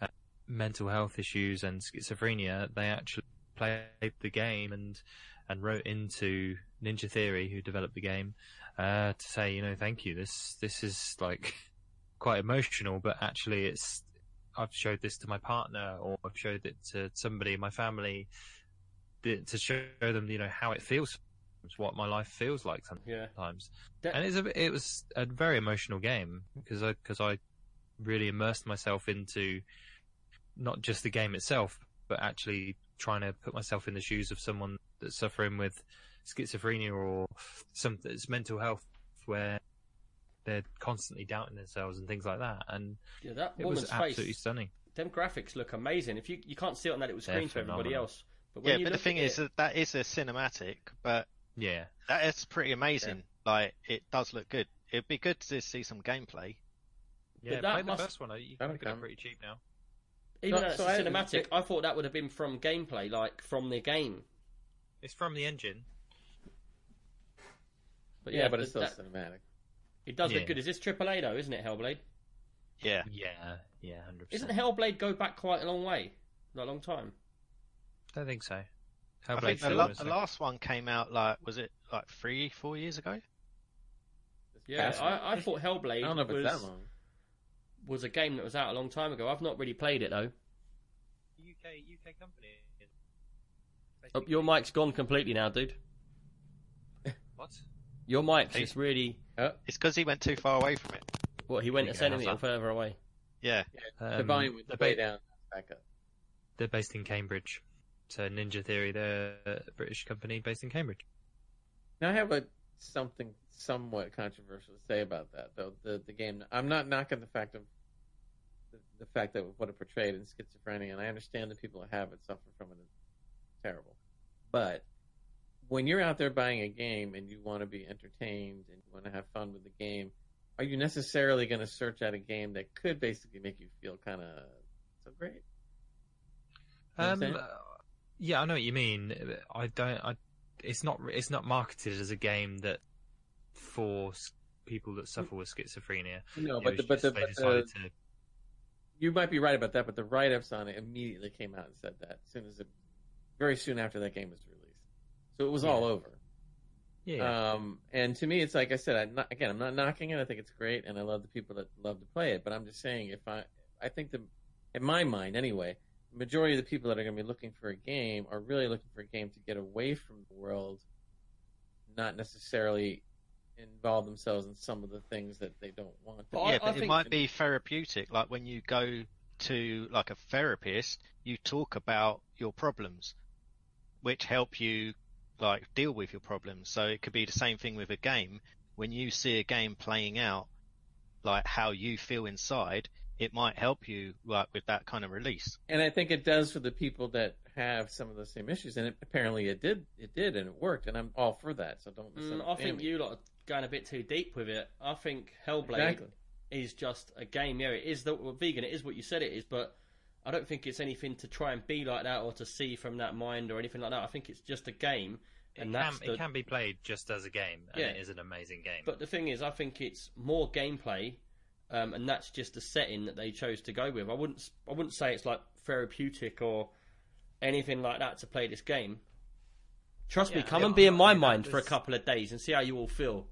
Speaker 4: uh, mental health issues, and schizophrenia, they actually played the game and and wrote into Ninja Theory, who developed the game, uh, to say, you know, thank you. This this is like quite emotional, but actually, it's I've showed this to my partner or I've showed it to somebody in my family to show them, you know, how it feels, what my life feels like
Speaker 1: Yeah.
Speaker 4: sometimes.
Speaker 1: That-
Speaker 4: And it's a, it was a very emotional game because I, because I really immersed myself into not just the game itself, but actually trying to put myself in the shoes of someone that's suffering with schizophrenia or some it's mental health where they're constantly doubting themselves and things like that. And
Speaker 1: Yeah, that
Speaker 4: it was
Speaker 1: woman's
Speaker 4: absolutely
Speaker 1: face.
Speaker 4: stunning.
Speaker 1: Them graphics look amazing. If you you can't see it on that little
Speaker 4: They're
Speaker 1: screen for everybody else, but when
Speaker 2: yeah,
Speaker 1: you
Speaker 2: but the thing is
Speaker 1: it,
Speaker 2: that that is a cinematic, but
Speaker 4: Yeah.
Speaker 2: that is pretty amazing. Like it does look good. It'd be good to see some gameplay.
Speaker 4: Yeah,
Speaker 1: that
Speaker 4: play
Speaker 1: must-
Speaker 4: the first one. You
Speaker 3: That'll
Speaker 4: can pick it pretty cheap now.
Speaker 1: even
Speaker 3: So-
Speaker 1: though it's
Speaker 3: so
Speaker 1: a
Speaker 3: I-
Speaker 1: cinematic, I thought that would have been from gameplay, like from the game.
Speaker 4: It's from the engine.
Speaker 1: But
Speaker 3: yeah,
Speaker 1: yeah,
Speaker 3: but it's still
Speaker 1: that-
Speaker 3: cinematic.
Speaker 1: It does
Speaker 4: Yeah.
Speaker 1: look good. Is this AAA though? Isn't it Hellblade?
Speaker 2: Yeah,
Speaker 4: Yeah, yeah, 100%.
Speaker 1: Isn't. Hellblade go back quite a long way, Not a long time?
Speaker 4: I don't think so.
Speaker 2: I
Speaker 4: Hellblade
Speaker 2: think the, la- the last one came out like was it like three, four years ago?
Speaker 1: Yeah, I, I thought
Speaker 3: I
Speaker 1: Hellblade
Speaker 3: don't know
Speaker 1: was
Speaker 3: that long.
Speaker 1: was a game that was out a long time ago. I've not really played it though.
Speaker 4: UK UK company.
Speaker 1: Oh, your mic's gone completely now, dude.
Speaker 4: What?
Speaker 1: Your mic's
Speaker 2: Hey.
Speaker 1: just really
Speaker 3: Oh,
Speaker 2: It's because he went too far away from it.
Speaker 1: what he went
Speaker 4: There
Speaker 1: a centimetre further away.
Speaker 2: Yeah,
Speaker 3: the
Speaker 4: Um,
Speaker 3: volume went
Speaker 4: they're,
Speaker 3: way
Speaker 4: ba-
Speaker 3: down. Back up.
Speaker 4: they're based in Cambridge. So Ninja Theory, they're a British company based in Cambridge.
Speaker 3: Now I have a something somewhat controversial to say about that, though. The the game. I'm not knocking the fact of the, the fact that what it portrayed in schizophrenia, and I understand that people who have it suffer from it. It's terrible, but when you're out there buying a game and you want to be entertained and you want to have fun with the game, are you necessarily going to search out a game that could basically make you feel kind of so great? You know what I'm
Speaker 4: Um, uh, yeah, I know what you mean. I don't. I. It's not. It's not marketed as a game that for people that suffer with schizophrenia.
Speaker 3: no, but the, but the, but the,
Speaker 4: to.
Speaker 3: you might be right about that, but the write-ups on it immediately came out and said that as soon as it very soon after that game was released. So it was all over.
Speaker 4: Yeah.
Speaker 3: Um, and to me, it's like I said. I'm not, again, I'm not knocking it. I think it's great, and I love the people that love to play it. But I'm just saying, if I, I think the, in my mind anyway, the majority of the people that are going to be looking for a game are really looking for a game to get away from the world, not necessarily involve themselves in some of the things that they don't want. To.
Speaker 1: But I-
Speaker 2: yeah, but it
Speaker 1: think-
Speaker 2: might be therapeutic. Like when you go to like a therapist, you talk about your problems, which help you like deal with your problems. So it could be the same thing with a game. When you see a game playing out, like how you feel inside, it might help you like with that kind of release.
Speaker 3: and I think it does for the people that have some of the same issues. And it, apparently, it did. It did, and it worked. And I'm all for that. So don't.
Speaker 1: Mm, I think
Speaker 3: me.
Speaker 1: you lot are going a bit too deep with it. I think Hellblade
Speaker 3: Exactly.
Speaker 1: is just a game. Yeah, it is the well, vegan. It is what you said it is, but I don't think it's anything to try and be like that or to see from that mind or anything like that. I think it's just a game,
Speaker 4: it,
Speaker 1: and
Speaker 4: can,
Speaker 1: that's the.
Speaker 4: it can be played just as a game, and
Speaker 1: Yeah.
Speaker 4: it is an amazing game.
Speaker 1: But the thing is, I think it's more gameplay, um, and that's just the setting that they chose to go with. I wouldn't, s- I wouldn't say it's like therapeutic or anything like that to play this game. Trust me, come
Speaker 4: yeah,
Speaker 1: and be in
Speaker 4: I
Speaker 1: my
Speaker 4: mean, that
Speaker 1: mind for a couple of days and see how you all feel.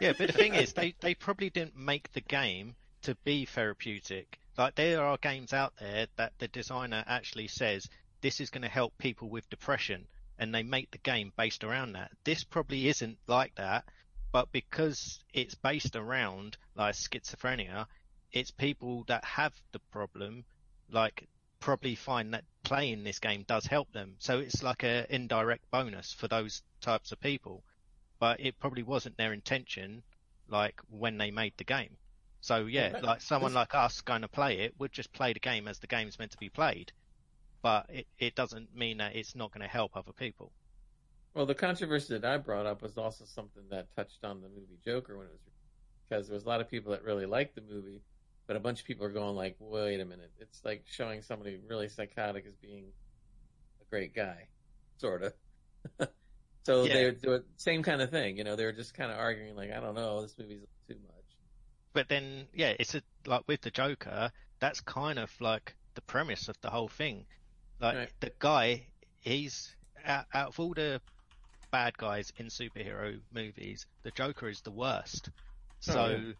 Speaker 2: Yeah, but the thing is, they, they probably didn't make the game to be therapeutic. Like there are games out there that the designer actually says this is going to help people with depression, and they make the game based around that. This probably isn't like that, but because it's based around like schizophrenia, it's people that have the problem, like probably find that playing this game does help them. So it's like a indirect bonus for those types of people but it probably wasn't their intention, like when they made the game. So yeah, like someone like us going to play it would just play the game as the game's meant to be played, but it, it doesn't mean that it's not going to help other people.
Speaker 3: Well, the controversy that I brought up was also something that touched on the movie Joker when it was because there was a lot of people that really liked the movie, but a bunch of people are going like, "Wait a minute!" It's like showing somebody really psychotic as being a great guy, sort of. so
Speaker 2: Yeah.
Speaker 3: they were same kind of thing, you know. They were just kind of arguing like, "I don't know, this movie's too much."
Speaker 2: But then yeah, it's a, like with the Joker, that's kind of like the premise of the whole thing. Like
Speaker 3: Right.
Speaker 2: the guy, he's out, out of all the bad guys in superhero movies, the Joker is the worst. So
Speaker 3: Oh, yeah.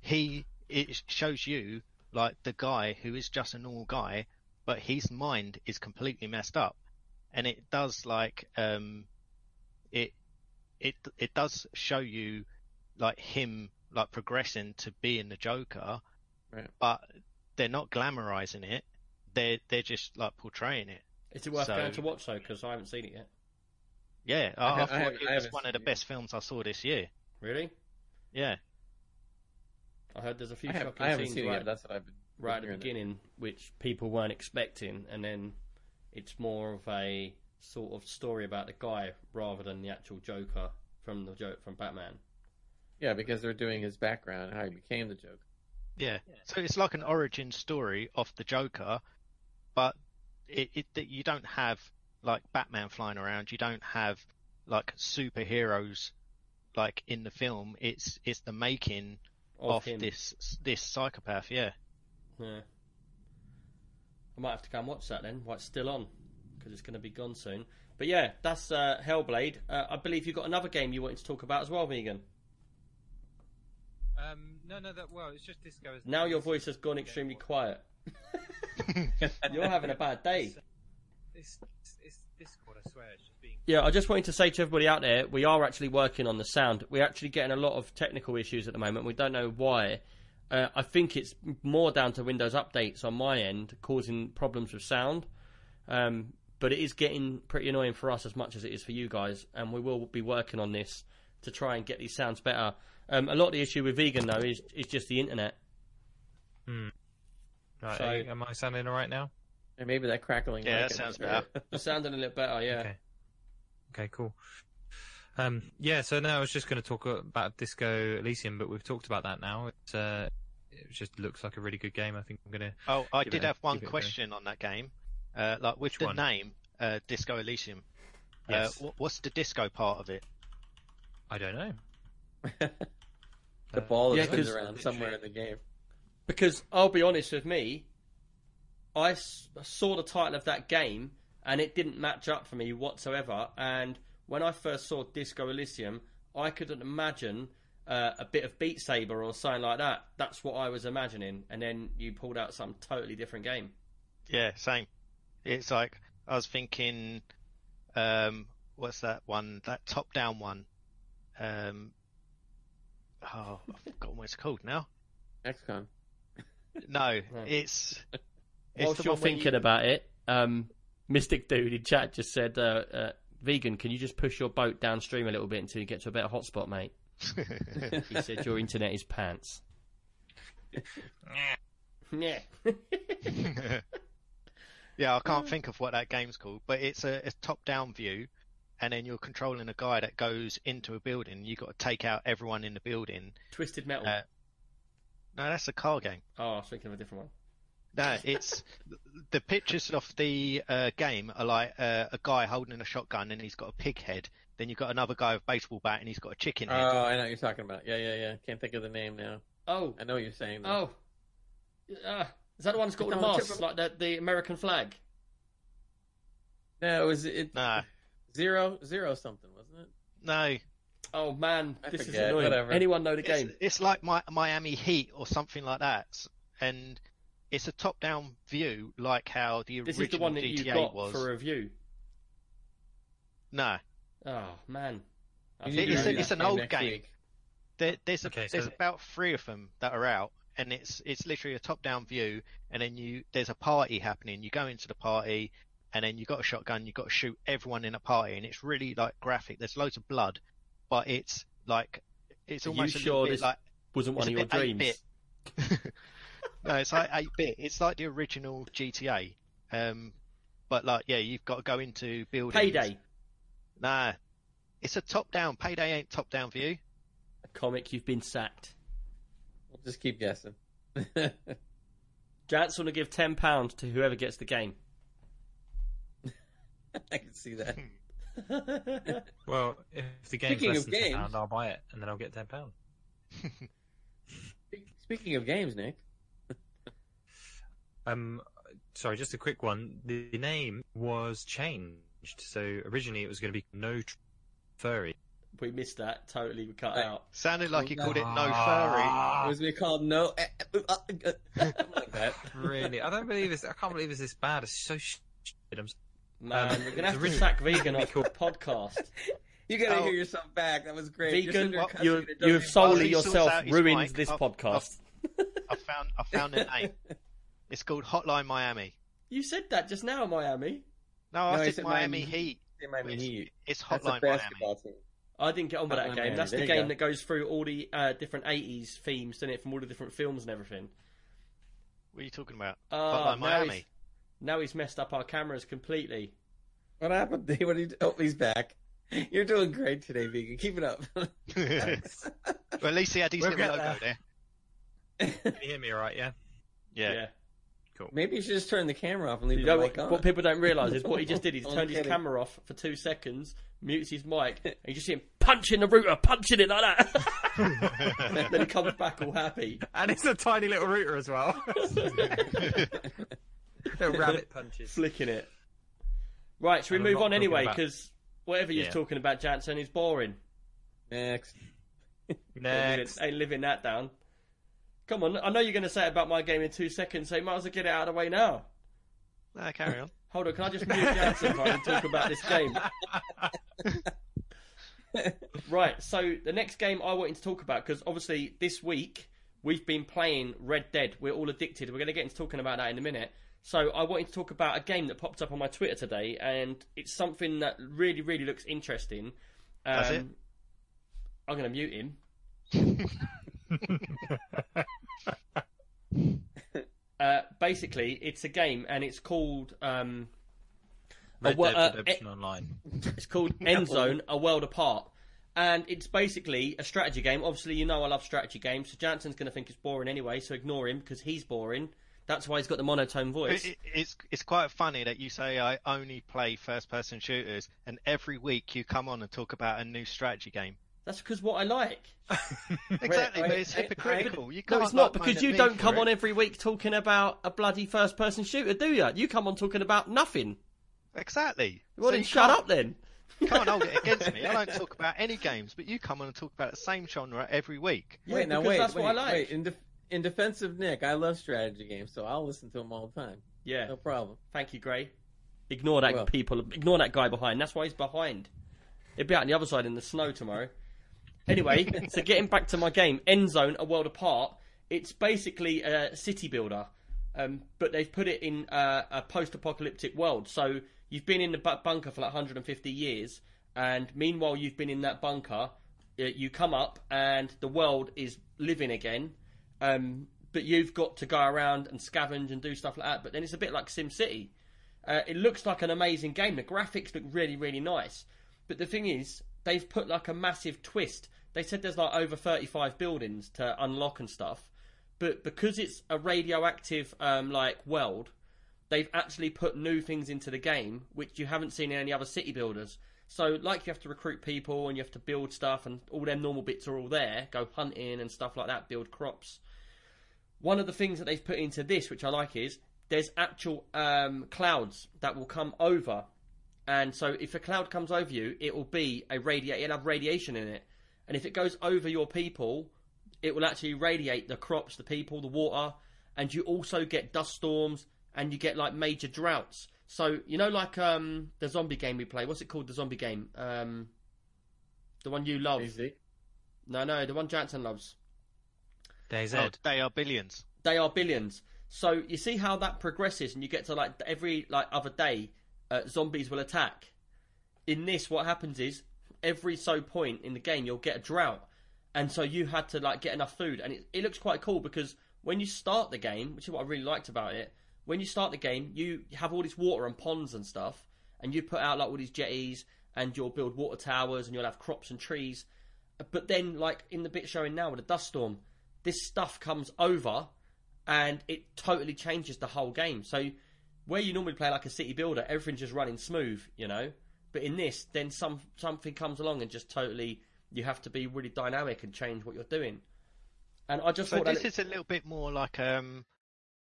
Speaker 2: he it shows you like the guy who is just a normal guy, but his mind is completely messed up, and it does like um, it it it does show you like him like progressing to being the Joker,
Speaker 3: Right.
Speaker 2: but they're not glamorizing it. They're they're just like portraying it.
Speaker 1: Is it worth
Speaker 2: So-
Speaker 1: going to watch though? Because I haven't seen it yet.
Speaker 2: Yeah, I,
Speaker 3: I
Speaker 2: I,
Speaker 3: ha- I
Speaker 2: thought it was one of the
Speaker 3: it.
Speaker 2: best films I saw this year.
Speaker 1: Really?
Speaker 2: Yeah,
Speaker 1: I heard there's a few
Speaker 3: I, have,
Speaker 1: shocking
Speaker 3: I haven't
Speaker 1: scenes
Speaker 3: seen it
Speaker 1: right,
Speaker 3: yet. That's what I've been
Speaker 1: right at the
Speaker 3: hearing.
Speaker 1: beginning, which people weren't expecting, and then it's more of a sort of story about the guy rather than the actual Joker from the joke from Batman.
Speaker 3: Yeah, because they're doing his background, how he became the Joker.
Speaker 2: yeah. So it's like an origin story of the Joker, but it, it that you don't have like Batman flying around. You don't have like superheroes like in the film. It's it's the making
Speaker 1: Of,
Speaker 2: of this this psychopath. Yeah.
Speaker 1: Yeah. I might have to come and watch that then. While it's still on, because it's going to be gone soon. But yeah, that's uh, Hellblade. Uh, I believe you've got another game you wanted to talk about as well, Vegan.
Speaker 4: Um, no, no, that well, it's just Disco. Is
Speaker 1: Now your voice has gone extremely quiet. You're having a bad day.
Speaker 4: It's, it's, it's Discord. I swear, it's just being.
Speaker 1: Yeah, I just wanted to say to everybody out there, we are actually working on the sound. We're actually getting a lot of technical issues at the moment. We don't know why. Uh, I think it's more down to Windows updates on my end causing problems with sound. Um, but it is getting pretty annoying for us as much as it is for you guys, and we will be working on this to try and get these sounds better. Um, a lot of the issue with vegan though is is just the internet.
Speaker 4: Right,
Speaker 1: So-
Speaker 4: you- am I sounding all right now?
Speaker 3: And maybe that crackling.
Speaker 2: Yeah,
Speaker 3: mic
Speaker 2: that sounds
Speaker 3: better.
Speaker 1: It's sounding a little better, yeah.
Speaker 4: Okay. Okay, cool. Um, yeah, so now I was just going to talk about Disco Elysium, but we've talked about that now. It's, uh, it just looks like a really good game. I think I'm going to.
Speaker 2: Oh, I did
Speaker 4: a-
Speaker 2: have one
Speaker 4: give it a go.
Speaker 2: question on that game. Uh, like with
Speaker 4: Which
Speaker 2: the
Speaker 4: one?
Speaker 2: name, uh, Disco Elysium.
Speaker 4: Yes.
Speaker 2: Uh, wh- what's the disco part of it?
Speaker 4: I don't know.
Speaker 3: the ball
Speaker 1: Yeah,
Speaker 3: that spins
Speaker 1: 'cause-
Speaker 3: around somewhere in the game.
Speaker 1: Because I'll be honest with me, I saw the title of that game and it didn't match up for me whatsoever. And when I first saw Disco Elysium, I couldn't imagine uh, a bit of Beat Saber or something like that. That's what I was imagining, and then you pulled out some totally different game.
Speaker 2: Yeah, same. It's like I was thinking, um, what's that one? That top-down one. Um, oh, I've forgotten what it's called now.
Speaker 3: XCOM.
Speaker 2: No,
Speaker 1: Right.
Speaker 2: it's. it's
Speaker 1: Whilst
Speaker 2: the
Speaker 1: you're
Speaker 2: one where you-
Speaker 1: thinking about it, um, Mystic Dude in chat just said, uh, uh, "Vegan, can you just push your boat downstream a little bit until you get to a better hotspot, mate?" He said, "Your internet is pants." yeah.
Speaker 2: yeah, I can't think of what that game's called, but it's a, a top-down view, and then you're controlling a guy that goes into a building. You've got to take out everyone in the building.
Speaker 1: Twisted Metal.
Speaker 2: Uh, No, that's a car game.
Speaker 1: oh, I was thinking of a different one.
Speaker 2: No, it's the pictures of the uh, game are like uh, a guy holding a shotgun and he's got a pig head. Then you've got another guy with a baseball bat and he's got a chicken head. Oh.
Speaker 3: I know what you're talking about. Yeah, yeah, yeah. Can't think of the name now.
Speaker 1: Oh,
Speaker 3: I know what you're saying. Though.
Speaker 1: oh. Uh, is that the one that's got the
Speaker 3: It's the
Speaker 1: masks,
Speaker 3: of-
Speaker 1: like the, the American flag?
Speaker 3: No, it was it
Speaker 2: no,
Speaker 3: zero zero something, wasn't it?
Speaker 2: no,
Speaker 1: Oh man,
Speaker 3: I
Speaker 1: this is
Speaker 3: forget,
Speaker 1: annoying.
Speaker 3: whatever.
Speaker 1: Anyone know the
Speaker 2: it's,
Speaker 1: game?
Speaker 2: it's like my, Miami Heat or something like that, and it's a top-down view, like how the
Speaker 1: This
Speaker 2: original
Speaker 1: is the one that
Speaker 2: GTA
Speaker 1: you got
Speaker 2: was.
Speaker 1: for review.
Speaker 2: No,
Speaker 1: Oh man, I
Speaker 3: You
Speaker 1: think
Speaker 3: need to
Speaker 2: it's a- it's an old game. there, there's a,
Speaker 4: Okay,
Speaker 2: there's about three of them that are out, and it's it's literally a top-down view, and then you there's a party happening. You go into the party, and then you've got a shotgun. you've got to shoot everyone in a party, and it's really like graphic. There's loads of blood, but it's like it's
Speaker 1: Are you
Speaker 2: almost a
Speaker 1: sure
Speaker 2: bit
Speaker 1: this
Speaker 2: like
Speaker 1: wasn't one of your dreams.
Speaker 2: no, it's like eight bit. It's like the original GTA. Um, but like yeah, you've got to go into buildings.
Speaker 1: Payday
Speaker 2: Nah, it's a top-down. Payday ain't top-down view.
Speaker 1: A comic. You've been sacked.
Speaker 3: We'll just keep guessing.
Speaker 1: Jant's want to give ten pounds to whoever gets the game.
Speaker 3: I can see that.
Speaker 4: Well, if the game's
Speaker 3: Speaking
Speaker 4: less
Speaker 3: of
Speaker 4: than ten
Speaker 3: games-
Speaker 4: pound, I'll buy it, and then I'll get ten pound.
Speaker 3: Speaking of games, Nick,
Speaker 4: Um, sorry, just a quick one. The name was changed. So originally it was going to be No Tr- Furry.
Speaker 1: we missed that. Totally, we cut
Speaker 3: Right.
Speaker 1: out.
Speaker 2: Sounded like you called it no furry.
Speaker 3: it
Speaker 4: Ah,
Speaker 3: was be called No. uh, uh, uh, uh, something like that.
Speaker 4: really? I don't believe this. I can't believe it's this bad. It's so stupid. I'm s-
Speaker 1: Man,
Speaker 4: Um,
Speaker 1: we're gonna have to sack vegan off the podcast.
Speaker 3: You gotta
Speaker 2: Oh.
Speaker 3: hear yourself back. That was great.
Speaker 1: Vegan,
Speaker 3: sitting
Speaker 1: you
Speaker 3: and it
Speaker 1: you have solely
Speaker 2: While he sorts
Speaker 1: yourself ruined
Speaker 2: mic,
Speaker 1: this
Speaker 2: I've-
Speaker 1: podcast.
Speaker 2: I found I found a name. It's called Hotline Miami.
Speaker 1: You said that just now, Miami.
Speaker 2: No,
Speaker 3: No,
Speaker 2: I
Speaker 3: he
Speaker 2: said
Speaker 3: said
Speaker 2: Miami
Speaker 3: Miami
Speaker 2: Heat.
Speaker 3: It might
Speaker 2: It's,
Speaker 3: Heat.
Speaker 2: it's
Speaker 3: That's a
Speaker 2: Hotline Miami.
Speaker 3: basketball team.
Speaker 1: I didn't get on with that
Speaker 3: Hotline
Speaker 1: game.
Speaker 3: Miami,
Speaker 1: That's the
Speaker 3: there you
Speaker 1: game
Speaker 3: go.
Speaker 1: that goes through all the uh, different 80s themes, doesn't it, from all the different films and everything.
Speaker 2: What are you talking about?
Speaker 1: Uh,
Speaker 2: Hotline
Speaker 1: now,
Speaker 2: Miami.
Speaker 1: He's, now he's messed up our cameras completely.
Speaker 3: What happened? Dave? What are you? Oh, he's back. You're doing great today, Vegan. Keep it up.
Speaker 2: well, at least he had his
Speaker 4: We'll
Speaker 2: little
Speaker 4: get
Speaker 2: logo
Speaker 4: there.
Speaker 2: there.
Speaker 4: Can you hear me all right? Yeah.
Speaker 2: Yeah.
Speaker 4: Cool.
Speaker 3: Maybe you should just turn the camera off and leave
Speaker 1: You
Speaker 3: the
Speaker 1: know
Speaker 3: mic
Speaker 1: what,
Speaker 3: on.
Speaker 1: what people don't realise is what he just did. He's
Speaker 3: I'm
Speaker 1: turned his camera off for two seconds, mutes his mic, and you just see him punching the router, punching it like that. then he comes back all happy.
Speaker 4: And it's a tiny little router as well. little rabbit punches.
Speaker 1: flicking it. Right, should we move on
Speaker 4: talking
Speaker 1: anyway?
Speaker 4: about-
Speaker 1: Because whatever you're
Speaker 4: Yeah.
Speaker 1: talking about, Jansen, is boring.
Speaker 3: Next.
Speaker 4: Next.
Speaker 1: Ain't living that down. Come on, I know you're going to say about my game in two seconds, so you might as well get it out of the way now.
Speaker 2: no, carry on.
Speaker 1: Hold on, can I just mute Jansen while and talk about this game? Right, so the next game I wanted to talk about, because obviously this week we've been playing Red Dead. We're all addicted. We're going to get into talking about that in a minute. So I wanted to talk about a game that popped up on my Twitter today, and it's something that really, really looks interesting. Um,
Speaker 2: Does it?
Speaker 1: I'm going to mute him. uh, basically, it's a game, and it's called um,
Speaker 4: Red Dead
Speaker 1: uh,
Speaker 4: Redemption Online.
Speaker 1: it's called Endzone, A World Apart. And it's basically a strategy game. Obviously, you know I love strategy games, so Jansen's going to think it's boring anyway, so ignore him because he's boring. That's why he's got the monotone voice.
Speaker 2: It, it, it's it's quite funny that you say I only play first person shooters, and every week you come on and talk about a new strategy game.
Speaker 1: That's because what I like.
Speaker 2: Exactly, but it's
Speaker 3: I- I-
Speaker 2: hypocritical. you
Speaker 1: No,
Speaker 2: can't
Speaker 1: it's not because you don't come
Speaker 2: it.
Speaker 1: on every week talking about a bloody first person shooter, do you? You come on talking about nothing.
Speaker 2: Exactly.
Speaker 1: Well,
Speaker 2: So
Speaker 1: then
Speaker 2: you
Speaker 1: shut
Speaker 2: can't-
Speaker 1: up then.
Speaker 2: You can't hold it against me. I don't talk about any games, but you come on and talk about the same genre every week.
Speaker 1: Yeah,
Speaker 3: wait, now
Speaker 1: because
Speaker 3: wait,
Speaker 1: that's
Speaker 3: wait,
Speaker 1: what I like.
Speaker 3: wait. In, def- in defense of Nick, I love strategy games, so I'll listen to them all the time.
Speaker 1: Yeah.
Speaker 3: No problem.
Speaker 1: Thank you, Gray. Ignore that
Speaker 3: Well.
Speaker 1: people. Ignore that guy behind. That's why he's behind. He'll be out on the other side in the snow tomorrow. Anyway, so getting back to my game, Endzone, A World Apart. It's basically a city builder, um, but they've put it in uh, a post-apocalyptic world. So you've been in the bunker for like 150 years, and meanwhile you've been in that bunker. You come up, and the world is living again. Um, but you've got to go around and scavenge and do stuff like that. But then it's a bit like SimCity. Uh, it looks like an amazing game. The graphics look really, really nice. But the thing is, they've put like a massive twist. They said there's like over 35 buildings to unlock and stuff. But because it's a radioactive um, like world, they've actually put new things into the game which you haven't seen in any other city builders. So, like, you have to recruit people and you have to build stuff, and all their normal bits are all there. Go hunting and stuff like that, build crops. One of the things that they've put into this, which I like, is there's actual um, clouds that will come over, and so if a cloud comes over you, it will be a radiate. It'll have radiation in it, and if it goes over your people, it will actually radiate the crops, the people, the water, and you also get dust storms and you get like major droughts. So you know, like um, the zombie game we play. What's it called? The zombie game. Um, the one you love.
Speaker 3: Easy.
Speaker 1: No, no, the one Jansen loves.
Speaker 4: DayZ.
Speaker 2: Oh, they are billions.
Speaker 1: They are billions. So you see how that progresses, and you get to like every like other day, uh, zombies will attack. In this, what happens is every so point in the game you'll get a drought, and so you had to like get enough food, and it, it looks quite cool because when you start the game, which is what I really liked about it, when you start the game, you have all this water and ponds and stuff, and you put out like all these jetties, and you'll build water towers, and you'll have crops and trees. But then, like in the bit showing now with the dust storm, this stuff comes over, and it totally changes the whole game. So where you normally play like a city builder, everything's just running smooth, you know. But in this, then some something comes along and just totally you have to be really dynamic and change what you're doing. And I just
Speaker 2: So
Speaker 1: thought
Speaker 2: this is a little bit more like um,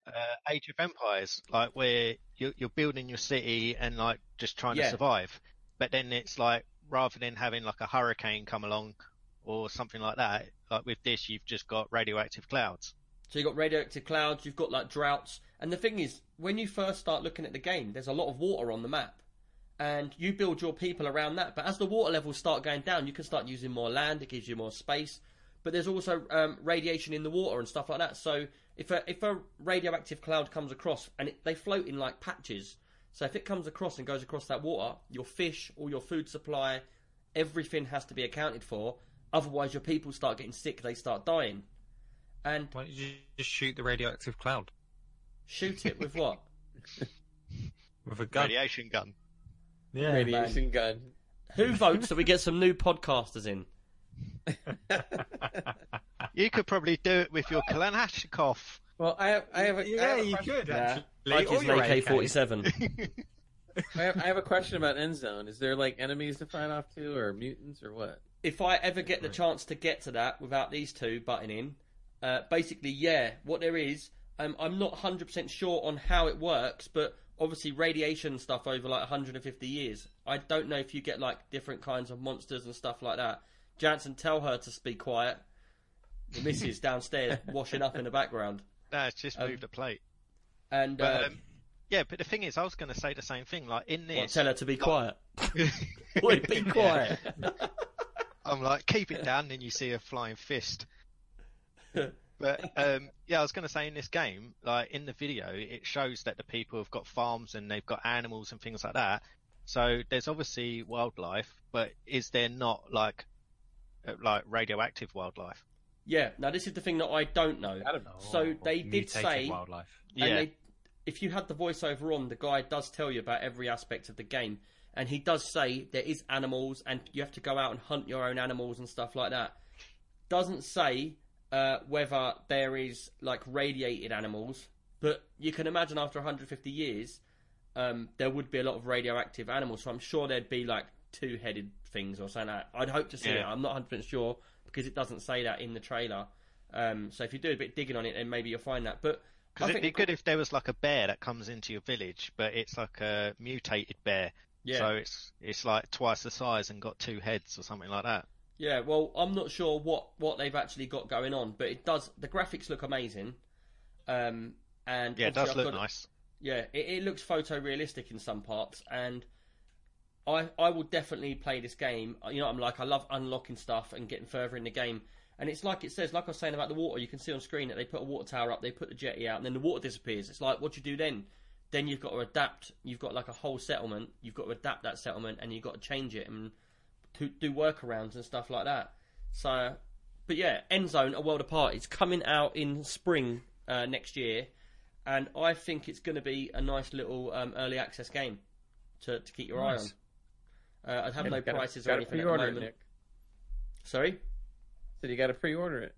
Speaker 2: uh, Age of Empires, like where you're, you're building your city and like just trying
Speaker 1: Yeah.
Speaker 2: to survive. But then it's like rather than having like a hurricane come along or something like that, like with this, you've just got radioactive clouds.
Speaker 1: So you've got radioactive clouds, you've got like droughts, and the thing is, when you first start looking at the game, there's a lot of water on the map, and you build your people around that. But as the water levels start going down, you can start using more land. It gives you more space, but there's also um, radiation in the water and stuff like that. So if a if a radioactive cloud comes across, and it, they float in like patches, so if it comes across and goes across that water, your fish, all your food supply, everything has to be accounted for. Otherwise, your people start getting sick. They start dying. And
Speaker 4: Why don't you just shoot the radioactive cloud
Speaker 1: shoot it with what?
Speaker 4: with a gun?
Speaker 2: Radiation gun.
Speaker 4: Yeah,
Speaker 3: Radiation gun.
Speaker 1: Who votes that we get some new podcasters in?
Speaker 2: You could probably do it with your Kalashnikov.
Speaker 3: Well, I have, I have, a, I
Speaker 4: yeah,
Speaker 3: have a
Speaker 4: you
Speaker 3: question-
Speaker 4: could
Speaker 1: Yeah.
Speaker 4: actually.
Speaker 1: Like
Speaker 4: Or
Speaker 1: his
Speaker 4: your
Speaker 1: AK forty seven.
Speaker 3: I have, I have a question about Endzone. Is there like enemies to fight off to, or mutants, or what?
Speaker 1: If I ever get the chance to get to that without these two butting in, uh, basically, yeah, what there is, um, I'm not 100% sure on how it works, but obviously radiation stuff over like 150 years. I don't know if you get like different kinds of monsters and stuff like that. Jansen, tell her to be quiet. The missus downstairs washing up in the background.
Speaker 2: No, it's just
Speaker 1: Um,
Speaker 2: moved a plate.
Speaker 1: And
Speaker 2: But
Speaker 1: uh,
Speaker 2: um, yeah, but the thing is, I was going to say the same thing. Like in
Speaker 1: what,
Speaker 2: this,
Speaker 1: tell her to be quiet. Oi, be quiet.
Speaker 2: I'm like, keep it down, then you see a flying fist. But um, yeah, I was going to say in this game, like in the video, it shows that the people have got farms and they've got animals and things like that. So there's obviously wildlife, but is there not like uh, like radioactive wildlife?
Speaker 1: Yeah, now this is the thing that I don't know.
Speaker 3: I don't know.
Speaker 1: So they did say,
Speaker 4: wildlife.
Speaker 1: and
Speaker 2: Yeah,
Speaker 1: they, if you had the voiceover on, the guy does tell you about every aspect of the game, and he does say there is animals, and you have to go out and hunt your own animals and stuff like that. Doesn't say uh, whether there is like radiated animals, but you can imagine after 150 years, um, there would be a lot of radioactive animals. So I'm sure there'd be like two-headed things or something. Like that. I'd hope to see
Speaker 2: Yeah.
Speaker 1: it. I'm not 100 percent sure because it doesn't say that in the trailer. Um, so if you do a bit digging on it, then maybe you'll find that. But
Speaker 2: Because it'd be good if there was like a bear that comes into your village, but it's like a mutated bear.
Speaker 1: Yeah.
Speaker 2: So it's it's like twice the size and got two heads or something like that.
Speaker 1: Yeah, well, I'm not sure what, what they've actually got going on, but it does. The graphics look amazing, um, and
Speaker 2: Yeah, it does
Speaker 1: I've
Speaker 2: look nice.
Speaker 1: Yeah, it, it looks photorealistic in some parts, and I I will definitely play this game. You know, I'm like I love unlocking stuff and getting further in the game, and it's like it says, like I was saying about the water. You can see on screen that they put a water tower up, they put the jetty out, and then the water disappears. It's like what do you do then? Then you've got to adapt. You've got like a whole settlement. You've got to adapt that settlement, and you've got to change it and to do workarounds and stuff like that. So, but yeah, Endzone, A World Apart, it's coming out in spring uh, next year, and I think it's going to be a nice little um, early access game to, to keep your
Speaker 4: Nice.
Speaker 1: eye on. Uh, I'd have
Speaker 3: Yeah,
Speaker 1: no prices or anything at the
Speaker 3: it,
Speaker 1: moment.
Speaker 3: Nick.
Speaker 1: Sorry?
Speaker 3: So you got to pre-order it.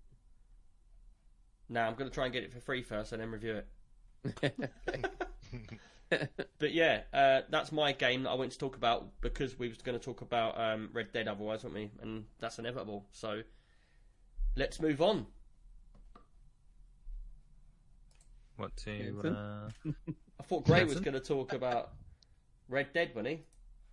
Speaker 1: No, I'm going to try and get it for free first and then review it.
Speaker 3: Okay.
Speaker 1: But yeah, uh, that's my game that I went to talk about because we was going to talk about um, Red Dead otherwise, weren't we? And that's inevitable. So let's move on.
Speaker 4: What to? Uh,
Speaker 1: I thought Gray was going to talk about Red Dead, wasn't he?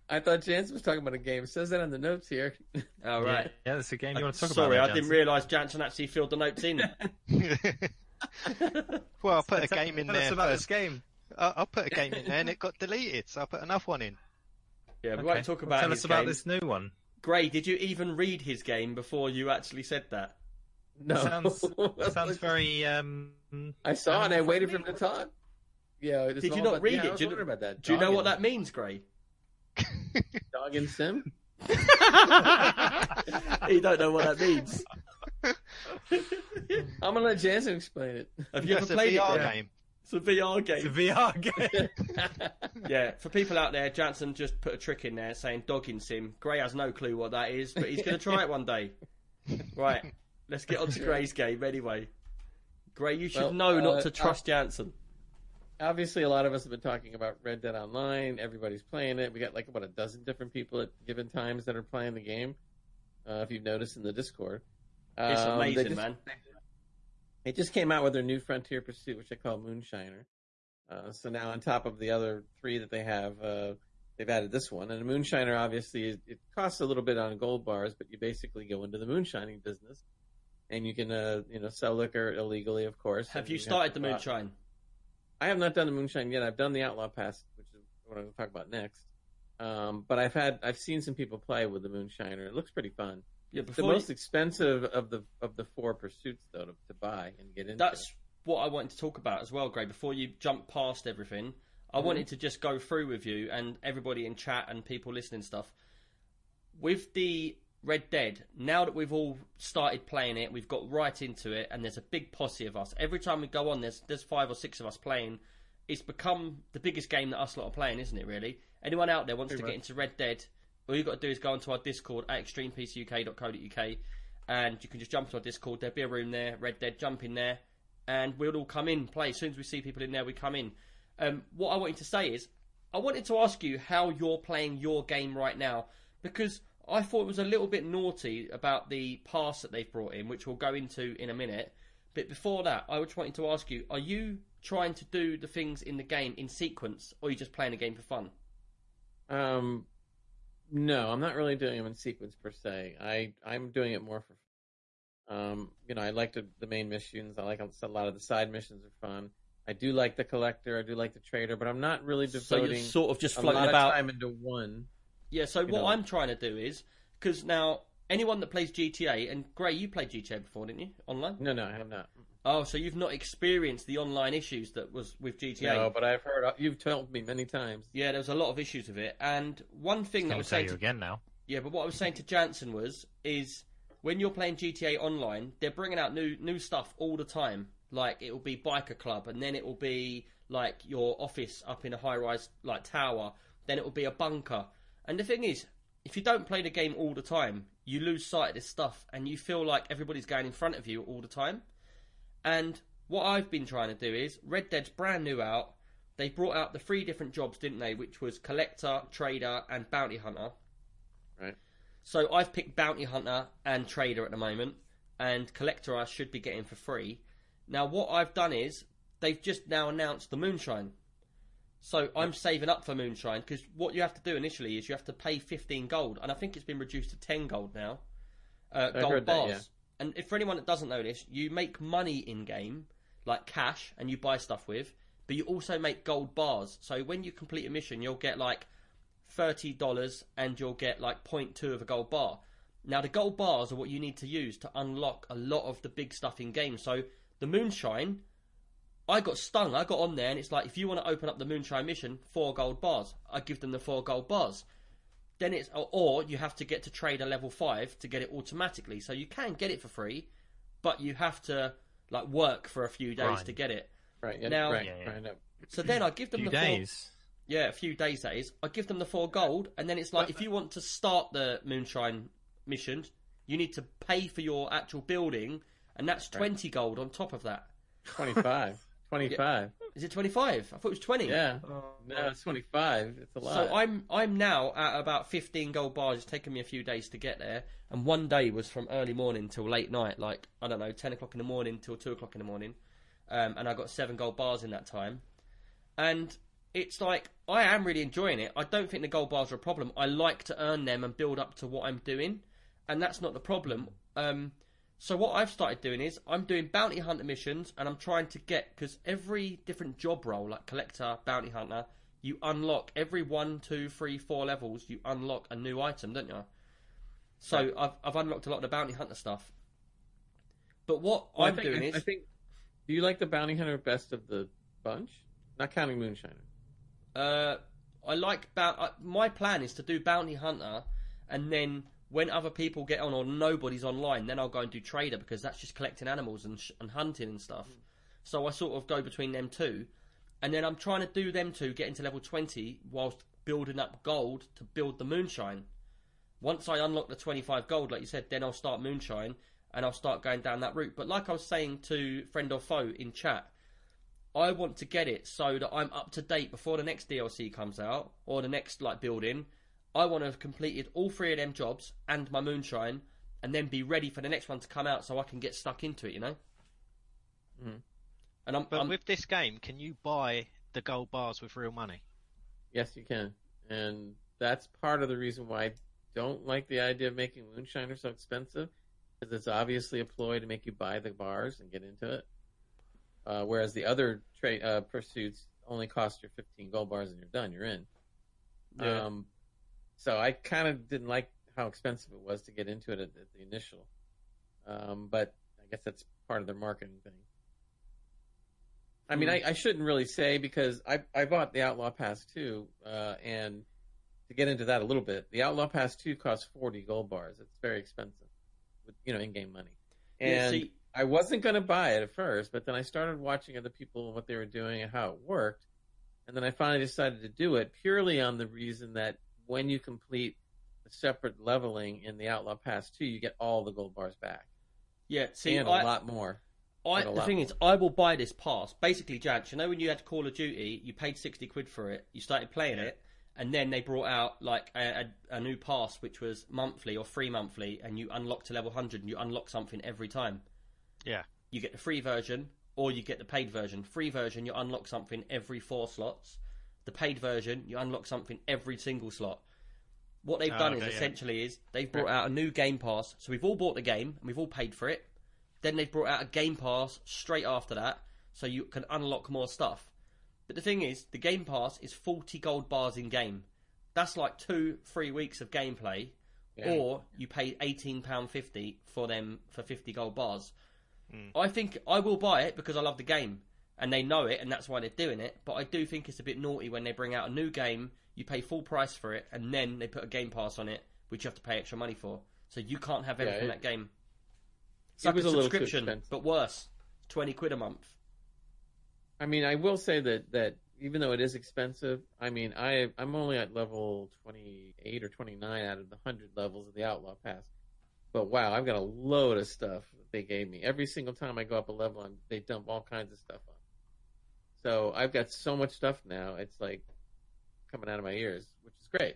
Speaker 3: I thought Jansen was talking about a game. It says that on the notes here.
Speaker 1: Oh,
Speaker 4: yeah, yeah, that's a game you want to talk
Speaker 1: Sorry,
Speaker 4: about.
Speaker 1: Sorry, I didn't realise Jansen actually filled the notes in.
Speaker 2: well, I'll put a game in
Speaker 4: Tell
Speaker 2: there.
Speaker 4: us about
Speaker 2: first.
Speaker 4: this game.
Speaker 2: I'll, I'll put a game in there, and it got deleted, so I'll put another one in.
Speaker 1: yeah, we
Speaker 4: Okay.
Speaker 1: won't talk about
Speaker 4: Tell
Speaker 1: his
Speaker 4: us about
Speaker 1: game.
Speaker 4: this new one.
Speaker 1: Gray, did you even read his game before you actually said that?
Speaker 3: No,
Speaker 4: Sounds sounds very. Um,
Speaker 3: I saw it. I waited for him to talk. Yeah, it's
Speaker 1: Did you not
Speaker 3: about-
Speaker 1: read
Speaker 3: yeah,
Speaker 1: it?
Speaker 3: I was
Speaker 1: Do you-
Speaker 3: wondering about that.
Speaker 1: Do you know what that means, Gray?
Speaker 3: Dog and sim?
Speaker 1: you don't know what that means.
Speaker 3: I'm gonna let Jansen explain it.
Speaker 1: Have you ever
Speaker 2: That's a
Speaker 1: played
Speaker 2: VR
Speaker 1: it? Gray?
Speaker 2: game.
Speaker 1: It's a VR game.
Speaker 4: it's a. VR game.
Speaker 1: Yeah, for people out there, Jansen just put a trick in there saying dogging sim. Gray has no clue what that is, but he's going to try it one day. Right, let's get on to Gray's game anyway. Gray, you should
Speaker 3: Well,
Speaker 1: know
Speaker 3: uh,
Speaker 1: not to trust Jansen.
Speaker 3: Obviously, a lot of us have been talking about Red Dead Online. Everybody's playing it. We got like about a dozen different people at given times that are playing the game. Uh, if you've noticed in the Discord,
Speaker 1: It's
Speaker 3: Um, they
Speaker 1: amazing,
Speaker 3: just-
Speaker 1: man.
Speaker 3: They just came out with their new Frontier Pursuit, which they call Moonshiner. Uh, so now, on top of the other three that they have, uh, they've added this one. And the Moonshiner, obviously, is- it costs a little bit on gold bars, but you basically go into the moonshining business, and you can, uh, you know, sell liquor illegally, of course.
Speaker 1: Have
Speaker 3: and
Speaker 1: you started the moonshine?
Speaker 3: I have not done the moonshine yet. I've done the Outlaw Pass, which is what I'm going to talk about next. Um, but I've had, I've seen some people play with the moonshiner. It looks pretty fun.
Speaker 1: Yeah,
Speaker 3: the
Speaker 1: before you-
Speaker 3: most expensive of the of the four pursuits, though, to, to buy and get into.
Speaker 1: That's what I wanted to talk about as well, Gray. Before you jump past everything, I mm-hmm. wanted to just go through with you and everybody in chat and people listening stuff. With the Red Dead, now that we've all started playing it, we've got right into it, and there's a big posse of us. Every time we go on, there's there's five or six of us playing. It's become the biggest game that us lot are playing, isn't it? Really? Anyone out there wants
Speaker 3: Pretty
Speaker 1: to get into Red Dead? All you got to do is go onto our Discord at extremepcuk.co.uk, and you can just jump to our Discord. There'll be a room there, Red Dead. Jump in there, and we'll all come in play. As soon as we see people in there, we come in. Um, what I wanted to say is, I wanted to ask you how you're playing your game right now because I thought it was a little bit naughty about the pass that they've brought in, which we'll go into in a minute. But before that, I was wanting to ask you: Are you trying to do the things in the game in sequence, or are you just playing the game for fun?
Speaker 3: Um, no, I'm not really doing them in sequence per se. I I'm doing it more for, um, you know, I like the, the main missions. I like a lot of the side missions are fun. I do like the collector. I do like the trader, but I'm not really
Speaker 1: So you're sort of just floating about.
Speaker 3: time into one.
Speaker 1: Yeah, so what
Speaker 3: know.
Speaker 1: I'm trying to do is because now anyone that plays GTA and Gray, you played GTA before, didn't you? Online?
Speaker 3: No, no, I have not.
Speaker 1: Oh, so you've not experienced the online issues that was with GTA?
Speaker 3: No, but I've heard you've told me many times.
Speaker 1: Yeah, there was a lot of issues with it, and one thing that I was
Speaker 4: tell
Speaker 1: saying
Speaker 4: you
Speaker 1: to
Speaker 4: again now.
Speaker 1: yeah, but what I was saying to Jansen was is when you're playing GTA Online, they're bringing out new new stuff all the time. Like it will be biker club, and then it will be like your office up in a high rise like tower. Then it will be a bunker. And the thing is, if you don't play the game all the time, you lose sight of this stuff, and you feel like everybody's going in front of you all the time. And what I've been trying to do is Red Dead's brand new out. They brought out the three different jobs, didn't they? Which was collector, trader, and bounty hunter.
Speaker 3: Right.
Speaker 1: So I've picked bounty hunter and trader at the moment, and collector I should be getting for free. Now what I've done is they've just now announced the Moonshine. So I'm saving up for Moonshine because what you have to do initially is you have to pay 15 gold, and I think it's been reduced to 10 gold now. Uh, gold
Speaker 3: heard that,
Speaker 1: bars.
Speaker 3: yeah.
Speaker 1: And if for anyone that doesn't know this, you make money in game, like cash, and you buy stuff with, but you also make gold bars. So when you complete a mission, you'll get like thirty dollars, and you'll get like 0.2 of a gold bar. Now the gold bars are what you need to use to unlock a lot of the big stuff in game. So the moonshine, I got stung. I got on there, and it's like if you want to open up the moonshine mission, four gold bars. I give them the four gold bars. Then it's or- or you have to get to trader level five to get it automatically. So you can get it for free, but you have to like work for a few days
Speaker 4: Grind.
Speaker 1: to get it.
Speaker 3: Right. Yeah,
Speaker 1: Now-
Speaker 3: right.
Speaker 4: Yeah, yeah.
Speaker 3: right, no.
Speaker 1: So then I give them
Speaker 4: few
Speaker 1: the four,
Speaker 4: days.
Speaker 1: yeah, a few days that is. I give them the four gold, and then it's like if you want to start the moonshine missions, you need to pay for your actual building, and that's twenty gold on top of that.
Speaker 3: 25. 25.
Speaker 1: Is it twenty five? I thought it was twenty.
Speaker 3: Yeah. No, it's 25. It's a lot.
Speaker 1: So I'm I'm now at about 15 gold bars. It's taken me a few days to get there, and one day was from early morning till late night, like I don't know, 10 o'clock in the morning till two o'clock in the morning, um, and I got seven gold bars in that time, and it's like I am really enjoying it. I don't think the gold bars are a problem. I like to earn them and build up to what I'm doing, and that's not the problem. Um, so what I've started doing is I'm doing bounty hunter missions, and I'm trying to get because every different job role, like collector, bounty hunter, you unlock every one, two, three, four levels. You unlock a new item, don't you? So I've I've unlocked a lot of the bounty hunter stuff. But what
Speaker 3: Well,
Speaker 1: I'm
Speaker 3: think,
Speaker 1: doing
Speaker 3: I,
Speaker 1: is
Speaker 3: I think. Do you like the bounty hunter best of the bunch? Not counting Moonshiner.
Speaker 1: Uh, I like bou- uh, my plan is to do bounty hunter, and then when other people get on or nobody's online, then I'll go and do trader because that's just collecting animals and sh- and hunting and stuff. So I sort of go between them two, and then I'm trying to do them two, get into level twenty whilst building up gold to build the moonshine. Once I unlock the twenty five gold, like you said, then I'll start moonshine and I'll start going down that route. But like I was saying to friend or foe in chat, I want to get it so that I'm up to date before the next DLC comes out or the next like building. I want to have completed all three of them jobs and my moonshine, and then be ready for the next one to come out so I can get stuck into it. You know.
Speaker 3: Mhm.
Speaker 1: And I'm,
Speaker 2: But
Speaker 1: I'm
Speaker 2: with this game, can you buy the gold bars with real money?
Speaker 3: Yes, you can. And that's part of the reason why I don't like the idea of making Moonshiner so expensive, because it's obviously a ploy to make you buy the bars and get into it. Uh, whereas the other tra- uh, pursuits only cost you 15 gold bars and you're done, you're in.
Speaker 1: Yeah.
Speaker 3: Um, so I kind of didn't like how expensive it was to get into it at, at the initial. Um, but I guess that's part of their marketing thing. I mean,
Speaker 1: Hmm.
Speaker 3: I, I shouldn't really say because I I bought the Outlaw Pass 2, uh, and to get into that a little bit, the Outlaw Pass 2 costs 40 gold bars. It's very expensive, with you know in-game money.
Speaker 1: Yeah,
Speaker 3: And
Speaker 1: see-
Speaker 3: I wasn't going to buy it at first, but then I started watching other people and what they were doing and how it worked, and then I finally decided to do it purely on the reason that when you complete the separate leveling in the Outlaw Pass 2, you get all the gold bars back
Speaker 1: yeah. See,
Speaker 3: and a
Speaker 1: I,
Speaker 3: lot more.
Speaker 1: I, the
Speaker 3: lot
Speaker 1: thing
Speaker 3: more.
Speaker 1: is, I will buy this pass. Basically, Jack, you know when you had Call of Duty, you paid sixty quid for it, you started playing
Speaker 2: Yeah.
Speaker 1: it, and then they brought out like a, a, a new pass which was monthly or free monthly, and you unlock to level hundred, and you unlock something every time.
Speaker 2: Yeah.
Speaker 1: You get the free version, or you get the paid version. Free version, you unlock something every four slots. The paid version, you unlock something every single slot. What they've
Speaker 2: Oh,
Speaker 1: done
Speaker 2: okay,
Speaker 1: is
Speaker 2: yeah.
Speaker 1: essentially is they've brought out a new game pass. So we've all bought the game and we've all paid for it. Then they've brought out a game pass straight after that, so you can unlock more stuff. But the thing is, the game pass is forty gold bars in game. That's like two, three weeks of gameplay,
Speaker 3: Yeah.
Speaker 1: or you pay eighteen pound fifty for them for fifty gold bars.
Speaker 2: Mm.
Speaker 1: I think I will buy it because I love the game, and they know it, and that's why they're doing it. But I do think it's a bit naughty when they bring out a new game, you pay full price for it, and then they put a game pass on it, which you have to pay extra money for. So you can't have
Speaker 3: Yeah,
Speaker 1: everything in that game. It's
Speaker 3: it
Speaker 1: like
Speaker 3: was
Speaker 1: a
Speaker 3: a little too
Speaker 1: subscription, but worse. Twenty quid a month.
Speaker 3: I mean, I will say that that even though it is expensive, I mean, I I'm only at level 28 or 29 out of the 100 levels of the Outlaw Pass. But wow, I've got a load of stuff that they gave me. Every single time I go up a level, they dump all kinds of stuff on. So I've got so much stuff now. It's like coming out of my ears, which is great.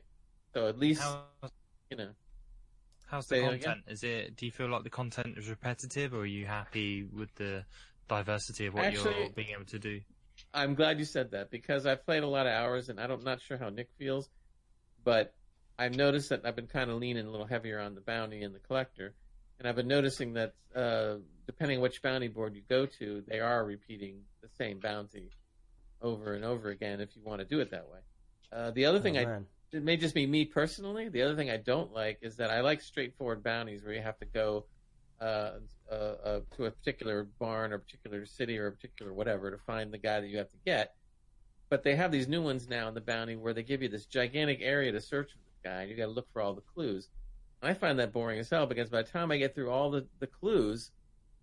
Speaker 3: So at least
Speaker 4: How,
Speaker 3: you know,
Speaker 4: how's the
Speaker 3: Say that again?
Speaker 4: content? Is it? Do you feel like the content is repetitive, or are you happy with the diversity of what
Speaker 3: Actually-
Speaker 4: you're being able to do.
Speaker 3: I'm glad you said that because I've played a lot of hours and I don't, I'm not sure how Nick feels, but I've noticed that I've been kind of leaning a little heavier on the bounty and the collector, and I've been noticing that uh, depending on which bounty board you go to, they are repeating the same bounty over and over again if you want to do it that way. Uh, the other thing
Speaker 1: Oh,
Speaker 3: I it may just be me personally. The other thing I don't like is that I like straightforward bounties where you have to go uh, uh, uh, to a particular barn or a particular city or a particular whatever to find the guy that you have to get. But they have these new ones now in the bounty where they give you this gigantic area to search for this guy, and you got to look for all the clues. I find that boring as hell because by the time I get through all the, the clues,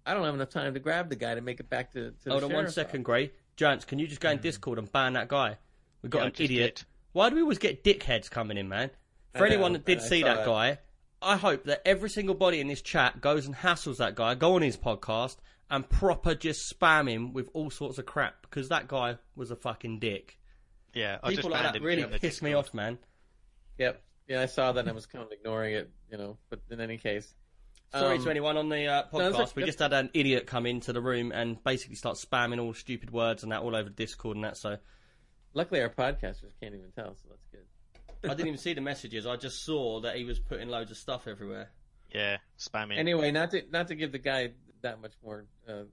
Speaker 3: I don't have enough time to grab the guy to make it back to. to
Speaker 1: Hold
Speaker 3: the
Speaker 1: on one
Speaker 3: sheriff's
Speaker 1: second,
Speaker 3: office.
Speaker 1: Gray. Jance, can you just go in mm-hmm. Discord and ban that guy? We've got
Speaker 2: Yeah, I
Speaker 1: an
Speaker 2: just
Speaker 1: idiot.
Speaker 2: did.
Speaker 1: Why do we always get dickheads coming in, man? For
Speaker 3: I know,
Speaker 1: anyone that did
Speaker 3: I
Speaker 1: see
Speaker 3: saw
Speaker 1: that
Speaker 3: that.
Speaker 1: guy, I hope that every single body in this chat goes and hassles that guy, go on his podcast, and proper just spam him with all sorts of crap because that guy was a fucking dick.
Speaker 2: Yeah, I just
Speaker 1: People like
Speaker 2: banned
Speaker 1: that
Speaker 2: him
Speaker 1: really
Speaker 2: from the
Speaker 1: piss me
Speaker 2: Discord.
Speaker 1: off, man.
Speaker 3: Yep. Yeah, I saw that and I was kind of ignoring it, you know. But in any case,
Speaker 1: Sorry
Speaker 3: Um,
Speaker 1: to anyone on the uh, podcast.
Speaker 3: it's okay.
Speaker 1: we just had an idiot come into the room and basically start spamming all stupid words and that all over Discord and that. So
Speaker 3: luckily our podcasters can't even tell, so that's good.
Speaker 1: I didn't even see the messages. I just saw that he was putting loads of stuff everywhere.
Speaker 2: Yeah, spamming.
Speaker 3: Anyway, not to not to give the guy that much more uh,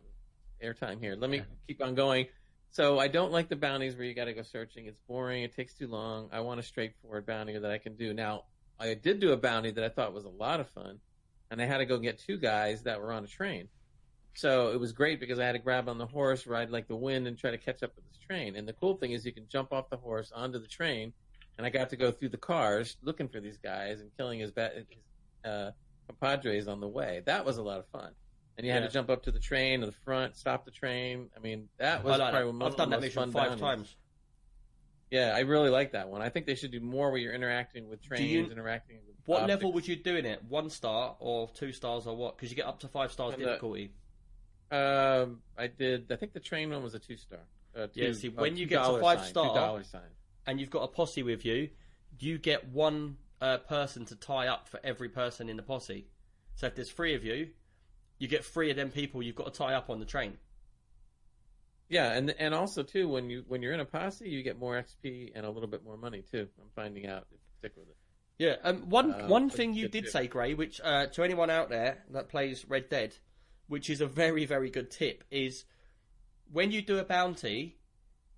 Speaker 3: airtime here. Let me keep on going. So I don't like the bounties where you got to go searching. It's boring. It takes too long. I want a straightforward bounty that I can do. Now I did do a bounty that I thought was a lot of fun, and I had to go get two guys that were on a train. So it was great because I had to grab on the horse, ride like the wind, and try to catch up with this train. And the cool thing is you can jump off the horse onto the train, and I got to go through the cars looking for these guys and killing his, ba- his uh, compadres on the way. That was a lot of fun. And you had to jump up to the train, to the front, stop the train. I mean, that was
Speaker 1: like
Speaker 3: probably
Speaker 1: that.
Speaker 3: one
Speaker 1: I've
Speaker 3: of
Speaker 1: done
Speaker 3: the
Speaker 1: that
Speaker 3: most
Speaker 1: mission
Speaker 3: fun
Speaker 1: five times.
Speaker 3: Yeah, I really like that one. I think they should do more where you're interacting with trains,
Speaker 1: you-
Speaker 3: interacting with
Speaker 1: What
Speaker 3: objects.
Speaker 1: level would you do in it? One star or two stars or what? Because you get up to five stars
Speaker 3: And the-
Speaker 1: difficulty.
Speaker 3: Um, I did. I think the train one was a two star. Uh, two,
Speaker 1: Yeah, see,
Speaker 3: uh,
Speaker 1: when you get to five
Speaker 3: sign,
Speaker 1: star-
Speaker 3: sign.
Speaker 1: and you've got a posse with you, you get one uh, person to tie up for every person in the posse. So if there's three of you, you get three of them people you've got to tie up on the train.
Speaker 3: Yeah, and and also too, when you when you're in a posse, you get more XP and a little bit more money too. I'm finding out stick with it.
Speaker 1: Yeah, um, one
Speaker 3: Uh,
Speaker 1: one thing you did
Speaker 3: tip.
Speaker 1: say, Gray, which uh, to anyone out there that plays Red Dead, which is a very very good tip, is when you do a bounty,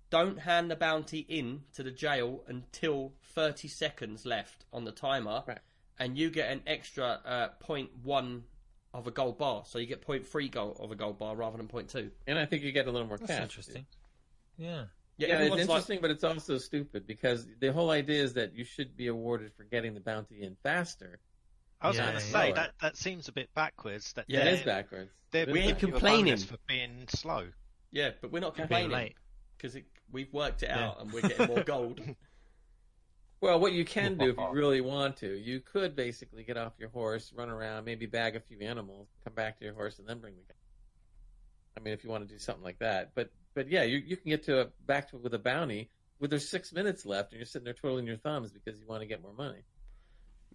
Speaker 1: don't hand the bounty in to the jail until thirty seconds left on the timer,
Speaker 3: Right.
Speaker 1: and you get an extra uh, point one of a gold bar, so you get point three gold of a gold bar rather than point two.
Speaker 3: And I think you get a little more
Speaker 4: That's
Speaker 3: cash.
Speaker 4: interesting. Yeah.
Speaker 1: Yeah,
Speaker 3: Yeah, it's
Speaker 1: everyone's like,
Speaker 3: interesting, but it's also stupid because the whole idea is that you should be awarded for getting the bounty in faster.
Speaker 2: I was
Speaker 4: Yeah,
Speaker 2: going to say
Speaker 3: yeah.
Speaker 2: that that seems a bit backwards. That
Speaker 1: Yeah.
Speaker 3: it is backwards.
Speaker 2: they're
Speaker 1: We ain't
Speaker 2: giving
Speaker 3: backwards.
Speaker 2: you a bonus
Speaker 1: complaining.
Speaker 2: for being slow.
Speaker 1: yeah, but we're not complaining because we've worked it
Speaker 4: Yeah.
Speaker 1: out and we're getting more gold.
Speaker 3: Well, what you can do if you really want to, you could basically get off your horse, run around, maybe bag a few animals, come back to your horse, and then bring the guy. I mean, if you want to do something like that, but but yeah, you you can get to a, back to with a bounty with there's six minutes left, and you're sitting there twiddling your thumbs because you want to get more money.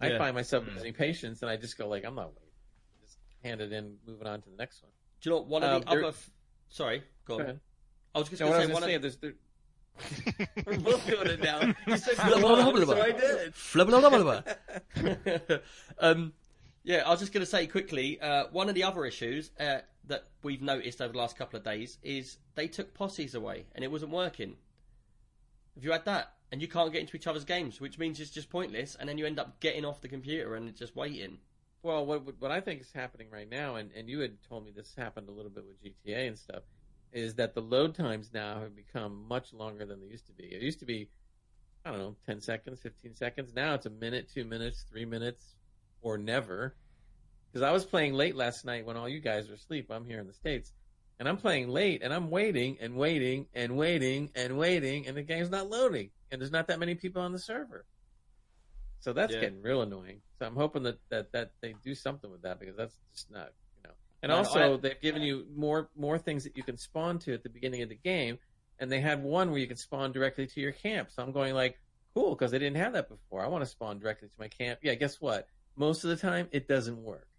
Speaker 3: I find myself losing patience, and I just go like, I'm not waiting. Just hand it in, moving on to the next one.
Speaker 1: Do you know what one of
Speaker 3: Um,
Speaker 1: the
Speaker 3: there-
Speaker 1: other? F- Sorry, go
Speaker 3: Go
Speaker 1: on.
Speaker 3: ahead.
Speaker 1: I was just
Speaker 3: No,
Speaker 1: going to say one of
Speaker 3: to say, there's there, we're both doing it now. You said
Speaker 1: Blah,
Speaker 3: come
Speaker 1: blah, blah,
Speaker 3: on,
Speaker 1: blah,
Speaker 3: so. I did.
Speaker 1: um, yeah, I was just going to say quickly. Uh, one of the other issues uh, that we've noticed over the last couple of days is they took posses away and it wasn't working. Have you had that? And you can't get into each other's games, which means it's just pointless, and then you end up getting off the computer and just waiting.
Speaker 3: Well, what what- I think is happening right now, and, and you had told me this happened a little bit with GTA and stuff, is that the load times now have become much longer than they used to be. It used to be, I don't know, ten seconds, fifteen seconds. Now it's a minute, two minutes, three minutes, or never. Because I was playing late last night when all you guys were asleep. I'm here in the states, and I'm playing late, and I'm waiting and waiting and waiting and waiting, and the game's not loading, and there's not that many people on the server. So that's
Speaker 1: Yeah.
Speaker 3: getting real annoying. So I'm hoping that, that, that they do something with that because that's just not, you know. And also,
Speaker 1: I-
Speaker 3: they've given you more more things that you can spawn to at the beginning of the game, and they had one where you can spawn directly to your camp. So I'm going like, cool, because they didn't have that before. I want to spawn directly to my camp. Yeah, guess what? Most of the time, it doesn't work.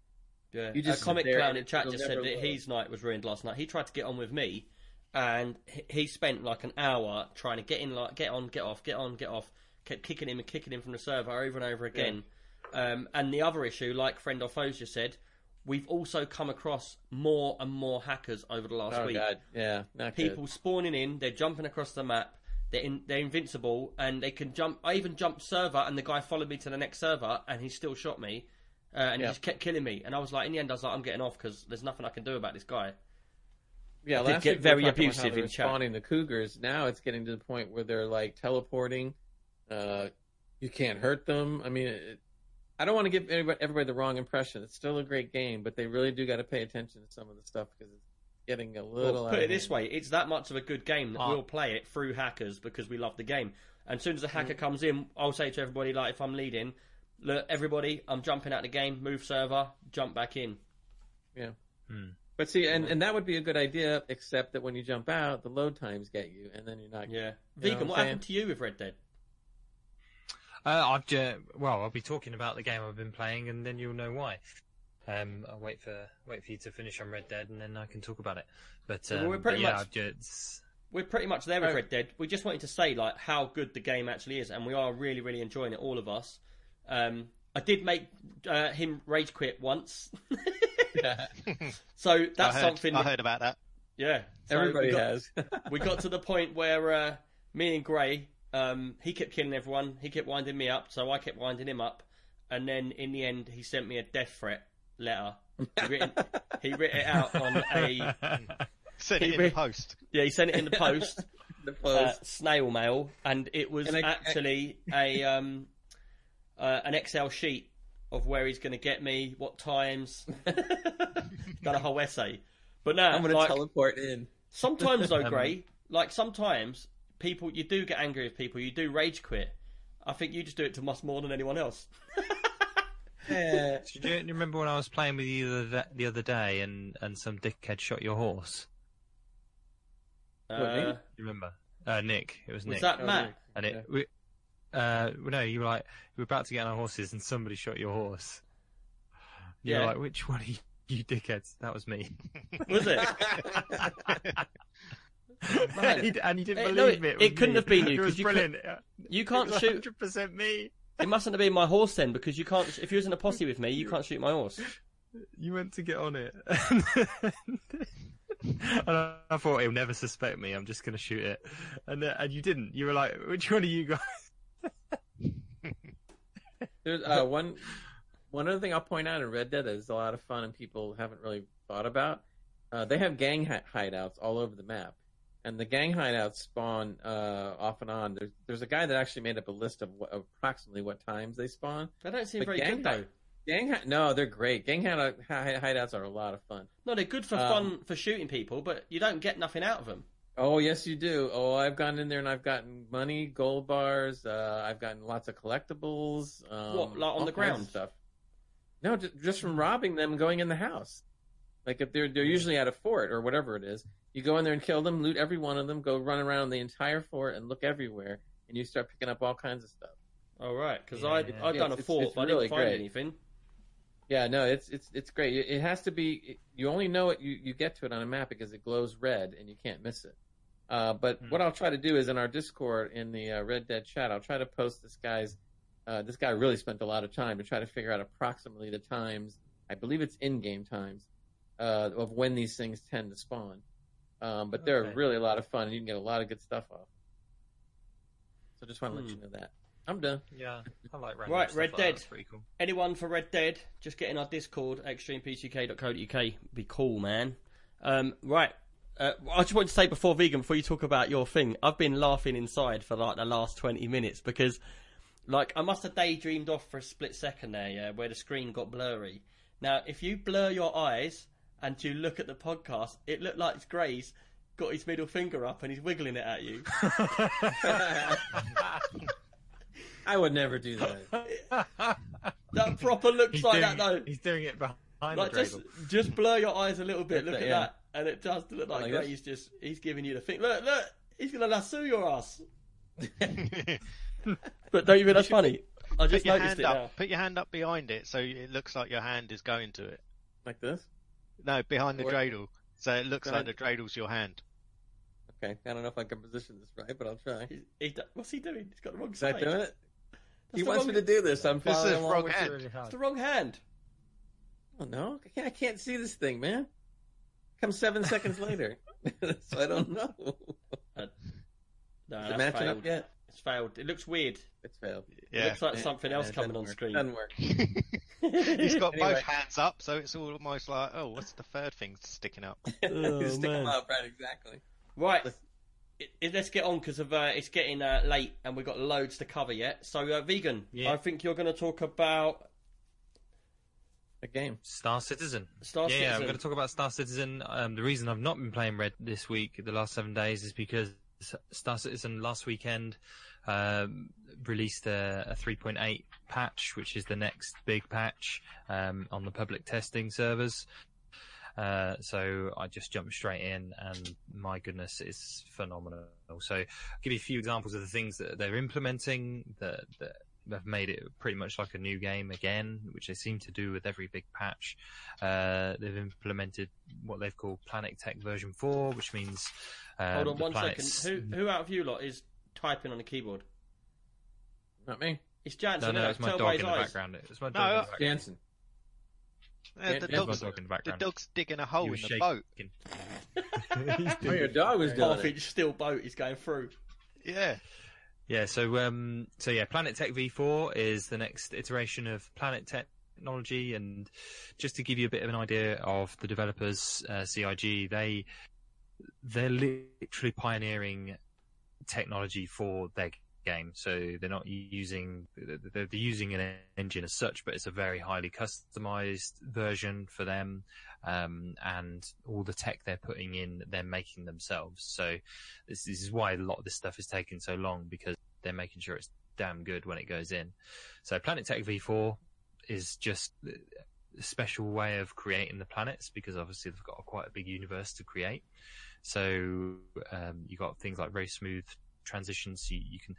Speaker 1: Yeah,
Speaker 3: You just
Speaker 1: a comic clown in chat just said that his night was ruined last night. He tried to get on with me, and he- spent like an hour trying to get in, like get on, get off, get on, get off, kept kicking him and kicking him from the server over and over again. Um, and the other issue, like friend or foes just said, we've also come across more and more hackers over the last
Speaker 3: Oh
Speaker 1: week.
Speaker 3: god, yeah,
Speaker 1: People
Speaker 3: good.
Speaker 1: spawning in, they're jumping across the map. They're in, they're invincible, and they can jump. I even jumped server, and the guy followed me to the next server, and he still shot me, uh, and
Speaker 3: Yeah.
Speaker 1: he just kept killing me. And I was like, in the end, I was like, I'm getting off because there's nothing I can do about this guy.
Speaker 3: Yeah, last
Speaker 1: get
Speaker 3: week
Speaker 1: very abusive in chat.
Speaker 3: Spawning the cougars. Now it's getting to the point where they're like teleporting. Uh, you can't hurt them. I mean, it, I don't want to give everybody, everybody the wrong impression. It's still a great game, but they really do got to pay attention to some of the stuff because it's getting a little.
Speaker 1: Well,
Speaker 3: out
Speaker 1: put
Speaker 3: of
Speaker 1: it this way: it's that much of a good game that
Speaker 4: Ah.
Speaker 1: we'll play it through hackers because we love the game. And as soon as a
Speaker 3: Mm.
Speaker 1: hacker comes in, I'll say to everybody, like if I'm leading, look, everybody, I'm jumping out of the game, move server, jump back in.
Speaker 3: Yeah.
Speaker 4: Hmm.
Speaker 3: But see, and, and that would be a good idea, except that when you jump out, the load times get you, and then you're not.
Speaker 1: Yeah,
Speaker 3: You know
Speaker 1: vegan.
Speaker 3: what
Speaker 1: what happened to you with Red Dead?
Speaker 4: Uh, I've just, well, I'll be talking about the game I've been playing, and then you'll know why. Um, I'll wait for wait for you to finish on Red Dead, and then I can talk about it. But,
Speaker 1: Well,
Speaker 4: um,
Speaker 1: we're pretty
Speaker 4: but yeah,
Speaker 1: much-
Speaker 4: just,
Speaker 1: We're pretty much there with
Speaker 3: Right.
Speaker 1: Red Dead. We just wanted to say like how good the game actually is, and we are really, really enjoying it, all of us. Um, I did make uh, him rage quit once, so
Speaker 2: I
Speaker 1: that's
Speaker 2: heard,
Speaker 1: something.
Speaker 2: I heard about that.
Speaker 1: Yeah, so
Speaker 3: Everybody
Speaker 1: we got,
Speaker 3: has.
Speaker 1: we got to the point where uh, me and Gray, um, he kept killing everyone. He kept winding me up, so I kept winding him up. And then in the end, he sent me a death threat letter. He, written, he writ it out on a
Speaker 2: Send it in
Speaker 1: He-
Speaker 2: the post.
Speaker 1: yeah. He sent it in the post,
Speaker 3: the
Speaker 1: uh, snail mail, and it was
Speaker 3: And I- I-
Speaker 1: actually a um, uh, an Excel sheet of where he's going to get me, what times. Done a whole essay. But now,
Speaker 3: I'm going to teleport in.
Speaker 1: Sometimes though, Gray, like sometimes people, you do get angry with people, you do rage quit. I think you just do it to us more than anyone else.
Speaker 3: Yeah.
Speaker 4: Do you, remember when I was playing with you the, other- the other day, and, and some dickhead shot your horse?
Speaker 1: Uh,
Speaker 4: Do you remember? Uh, Nick. It was
Speaker 1: was
Speaker 4: Nick.
Speaker 1: that
Speaker 3: Oh,
Speaker 1: Matt?
Speaker 4: and it, we, uh, no, you were like, we were about to get on our horses, and somebody shot your horse. You
Speaker 1: Yeah.
Speaker 4: were like, which one of you, you dickheads? That was me.
Speaker 1: Was it?
Speaker 4: and, you, and you didn't
Speaker 1: Eh,
Speaker 4: believe
Speaker 1: no, it-
Speaker 4: me.
Speaker 1: it couldn't
Speaker 4: me.
Speaker 1: have been you,
Speaker 4: It
Speaker 1: 'cause
Speaker 4: was
Speaker 1: you could-
Speaker 4: brilliant.
Speaker 1: You can't
Speaker 4: it
Speaker 1: shoot.
Speaker 4: Hundred percent me.
Speaker 1: It mustn't have been my horse then, because you can't. If you was in a posse with me, you can't shoot my horse.
Speaker 4: You went to get on it. and I, I thought he'll never suspect me. I'm just going to shoot it, and uh, and you didn't. You were like, which one of you guys?
Speaker 3: There's uh, one one other thing I'll point out in Red Dead that is a lot of fun and people haven't really thought about. Uh, they have gang hideouts all over the map, and the gang hideouts spawn uh, off and on. There's there's a guy that actually made up a list of what, approximately what times they spawn.
Speaker 1: They don't seem
Speaker 3: But
Speaker 1: very
Speaker 3: gang
Speaker 1: good though.
Speaker 3: Gang no, they're great. Gang hideout, hideouts are a lot of fun.
Speaker 1: No, they're good for
Speaker 3: Um,
Speaker 1: fun for shooting people, but you don't get nothing out of them.
Speaker 3: Oh yes, you do. Oh, I've gone in there and I've gotten money, gold bars. Uh, I've gotten lots of collectibles. Um,
Speaker 1: What, like on the ground?
Speaker 3: stuff. No, just, just from robbing them and going in the house. Like if they're they're usually at a fort or whatever it is, you go in there and kill them, loot every one of them, go run around the entire fort and look everywhere, and you start picking up all kinds of stuff.
Speaker 1: All right, because
Speaker 4: Yeah.
Speaker 1: I I've done a fort,
Speaker 3: it's
Speaker 1: but I didn't find
Speaker 3: great.
Speaker 1: anything.
Speaker 3: Yeah, no, it's it's it's great. It, it has to be. You only know it. You you get to it on a map because it glows red and you can't miss it. Uh, but
Speaker 4: Hmm.
Speaker 3: what I'll try to do is in our Discord in the uh, Red Dead chat, I'll try to post this guy's. Uh, this guy really spent a lot of time to try to figure out approximately the times. I believe it's in-game times uh, of when these things tend to spawn. Um, but they're really a lot of fun, and you can get a lot of good stuff off. So just want to let
Speaker 1: Hmm.
Speaker 3: you know that. I'm done.
Speaker 4: Yeah, I like random
Speaker 1: Right,
Speaker 4: stuff
Speaker 1: Red
Speaker 4: like
Speaker 1: Dead.
Speaker 4: Pretty cool.
Speaker 1: Anyone for Red Dead? Just get in our Discord, extremepck.co.uk. Be cool, man. Um, right. Uh, I just wanted to say before vegan, before you talk about your thing, I've been laughing inside for like the last twenty minutes because, like, I must have daydreamed off for a split second there, yeah, where the screen got blurry. Now, if you blur your eyes and you look at the podcast, it looked like Gray's got his middle finger up and he's wiggling it at you.
Speaker 3: I would never do that.
Speaker 1: That proper looks
Speaker 4: He's
Speaker 1: like
Speaker 4: doing,
Speaker 1: that though.
Speaker 4: He's doing it behind
Speaker 1: Like
Speaker 4: the
Speaker 1: just, just blur your eyes a little bit. Look at
Speaker 3: yeah.
Speaker 1: that, and it does look like,
Speaker 3: Like
Speaker 1: Gray. He's just he's giving you the thing. Look, look, he's gonna lasso your ass. But don't you think that's funny? I
Speaker 2: Put
Speaker 1: just
Speaker 2: your
Speaker 1: noticed
Speaker 2: hand
Speaker 1: it
Speaker 2: up.
Speaker 1: now.
Speaker 2: Put your hand up behind it so it looks like your hand is going to it.
Speaker 3: Like this?
Speaker 2: No, behind the
Speaker 3: Or-
Speaker 2: dreidel. So it looks
Speaker 3: Go
Speaker 2: like the
Speaker 3: ahead.
Speaker 2: dreidel's your hand.
Speaker 3: Okay, I don't know if I can position this right, but I'll try.
Speaker 1: He's, he, what's he doing? He's got the wrong
Speaker 3: Is that
Speaker 1: side.
Speaker 3: doing it? He wants
Speaker 1: wrong-
Speaker 3: me to do this. I'm
Speaker 2: This is
Speaker 3: following
Speaker 2: the
Speaker 3: along
Speaker 2: wrong hand.
Speaker 1: It's the wrong hand.
Speaker 3: Oh no, I can't, I can't see this thing, man. Comes seven seconds later, so I don't know.
Speaker 1: No,
Speaker 3: Is it
Speaker 1: that's
Speaker 3: matching
Speaker 1: failed.
Speaker 3: up yet?
Speaker 1: It's failed. It looks weird.
Speaker 3: It's failed.
Speaker 1: It looks like something else
Speaker 3: Yeah, it
Speaker 1: coming on
Speaker 3: work.
Speaker 1: screen.
Speaker 3: Doesn't work.
Speaker 2: He's got
Speaker 3: Anyway.
Speaker 2: both hands up, so it's almost like, oh, what's the third thing sticking up?
Speaker 1: Oh,
Speaker 3: Stick
Speaker 1: man.
Speaker 3: them up, right? Exactly.
Speaker 1: Right. It, it- let's get on because of uh, it's getting uh, late and we've got loads to cover yet. So, uh, vegan,
Speaker 4: Yeah.
Speaker 1: I think you're going to talk about
Speaker 3: A game.
Speaker 4: Star Citizen.
Speaker 1: Star
Speaker 4: yeah,
Speaker 1: Citizen.
Speaker 4: I'm going to talk about Star Citizen. Um, the reason I've not been playing Red this week, the last seven days, is because Star Citizen last weekend um, released a, a 3.8 patch, which is the next big patch um, on the public testing servers. Uh, so I just jumped straight in, and my goodness, it's phenomenal. So I'll give you a few examples of the things that they're implementing that, that have made it pretty much like a new game again, which they seem to do with every big patch. Uh, they've implemented what they've called Planet Tech version 4, which means um,
Speaker 1: Hold on
Speaker 4: the
Speaker 1: one second.
Speaker 4: planets-
Speaker 1: Who, who out of you lot is typing on the keyboard?
Speaker 3: Not me.
Speaker 1: It's Jansen.
Speaker 4: No, no, it's my dog in the
Speaker 1: eyes.
Speaker 4: background. It's my dog
Speaker 2: No,
Speaker 4: in the background.
Speaker 3: Jansen.
Speaker 2: Uh,
Speaker 3: Yeah,
Speaker 2: the,
Speaker 3: yeah,
Speaker 4: It's my
Speaker 2: dog's,
Speaker 4: dog in the
Speaker 2: the dog's digging a hole in the
Speaker 4: shaking.
Speaker 2: boat.
Speaker 3: Oh, your dog was doing
Speaker 1: Half inch steel boat is going through.
Speaker 2: Yeah.
Speaker 4: Yeah, so um, so yeah, Planet Tech V4 is the next iteration of Planet Technology, and just to give you a bit of an idea of the developers, uh, CIG, they they're literally pioneering technology for their game. So they're not using they're, using an engine as such, but it's a very highly customized version for them. Um, and all the tech they're putting in, they're making themselves. So this, this is why a lot of this stuff is taking so long because they're making sure it's damn good when it goes in. So Planet Tech V4 is just a special way of creating the planets because obviously they've got quite a big universe to create. So um, you got things like very smooth transitions. You, you can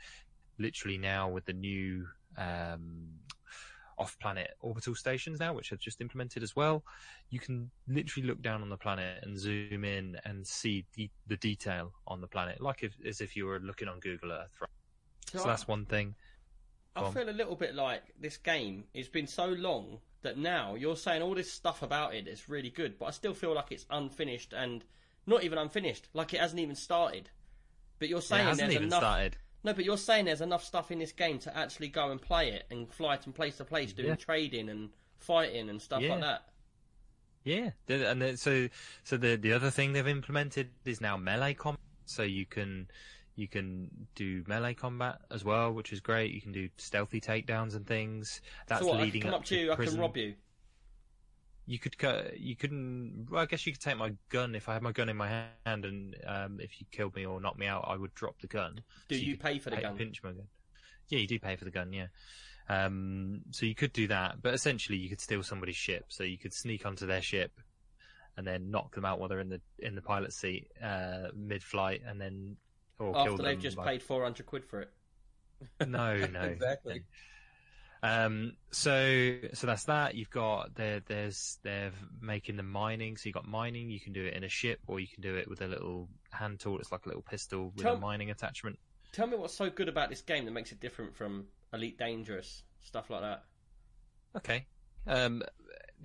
Speaker 4: literally now with the new um, off-planet orbital stations now, which have just implemented as well, you can literally look down on the planet and zoom in and see the, the detail on the planet, like if, as if you were looking on Google Earth. Right? So that's one thing.
Speaker 1: I
Speaker 4: on.
Speaker 1: feel a little bit like this game. It's been so long that now you're saying all this stuff about it. It's really good, but I still feel like it's unfinished and not even unfinished. Like it hasn't even started. But you're saying there's enough.
Speaker 4: started.
Speaker 1: No, but you're saying there's enough stuff in this game to actually go and play it and fly it from place to place, doing
Speaker 4: Yeah.
Speaker 1: trading and fighting and stuff
Speaker 4: Yeah.
Speaker 1: like that.
Speaker 4: Yeah, and so so the the other thing they've implemented is now melee combat. So you can you can do melee combat as well, which is great. You can do stealthy takedowns and things. That's
Speaker 1: so what, I
Speaker 4: leading
Speaker 1: can come up to you, I can rob you.
Speaker 4: You could co- you couldn't. Well, I guess you could take my gun if I had my gun in my hand, and um, if you killed me or knocked me out, I would drop the gun.
Speaker 1: Do
Speaker 4: So
Speaker 1: you
Speaker 4: could
Speaker 1: pay for the
Speaker 4: pay-
Speaker 1: gun?
Speaker 4: Pinch my gun. Yeah, you do pay for the gun. Yeah. Um, so you could do that, but essentially you could steal somebody's ship. So you could sneak onto their ship and then knock them out while they're in the in the pilot seat uh, mid-flight, and then or kill
Speaker 1: After they've just
Speaker 4: by-
Speaker 1: paid 400 quid for it.
Speaker 4: no, no,
Speaker 3: Exactly.
Speaker 4: Um, so so that's that. You've got there. There's they're making the mining. So you have got mining. You can do it in a ship, or you can do it with a little hand tool. It's like a little pistol with
Speaker 1: Tell-
Speaker 4: a mining attachment.
Speaker 1: Tell me what's so good about this game that makes it different from Elite Dangerous, stuff like that.
Speaker 4: Okay. Um,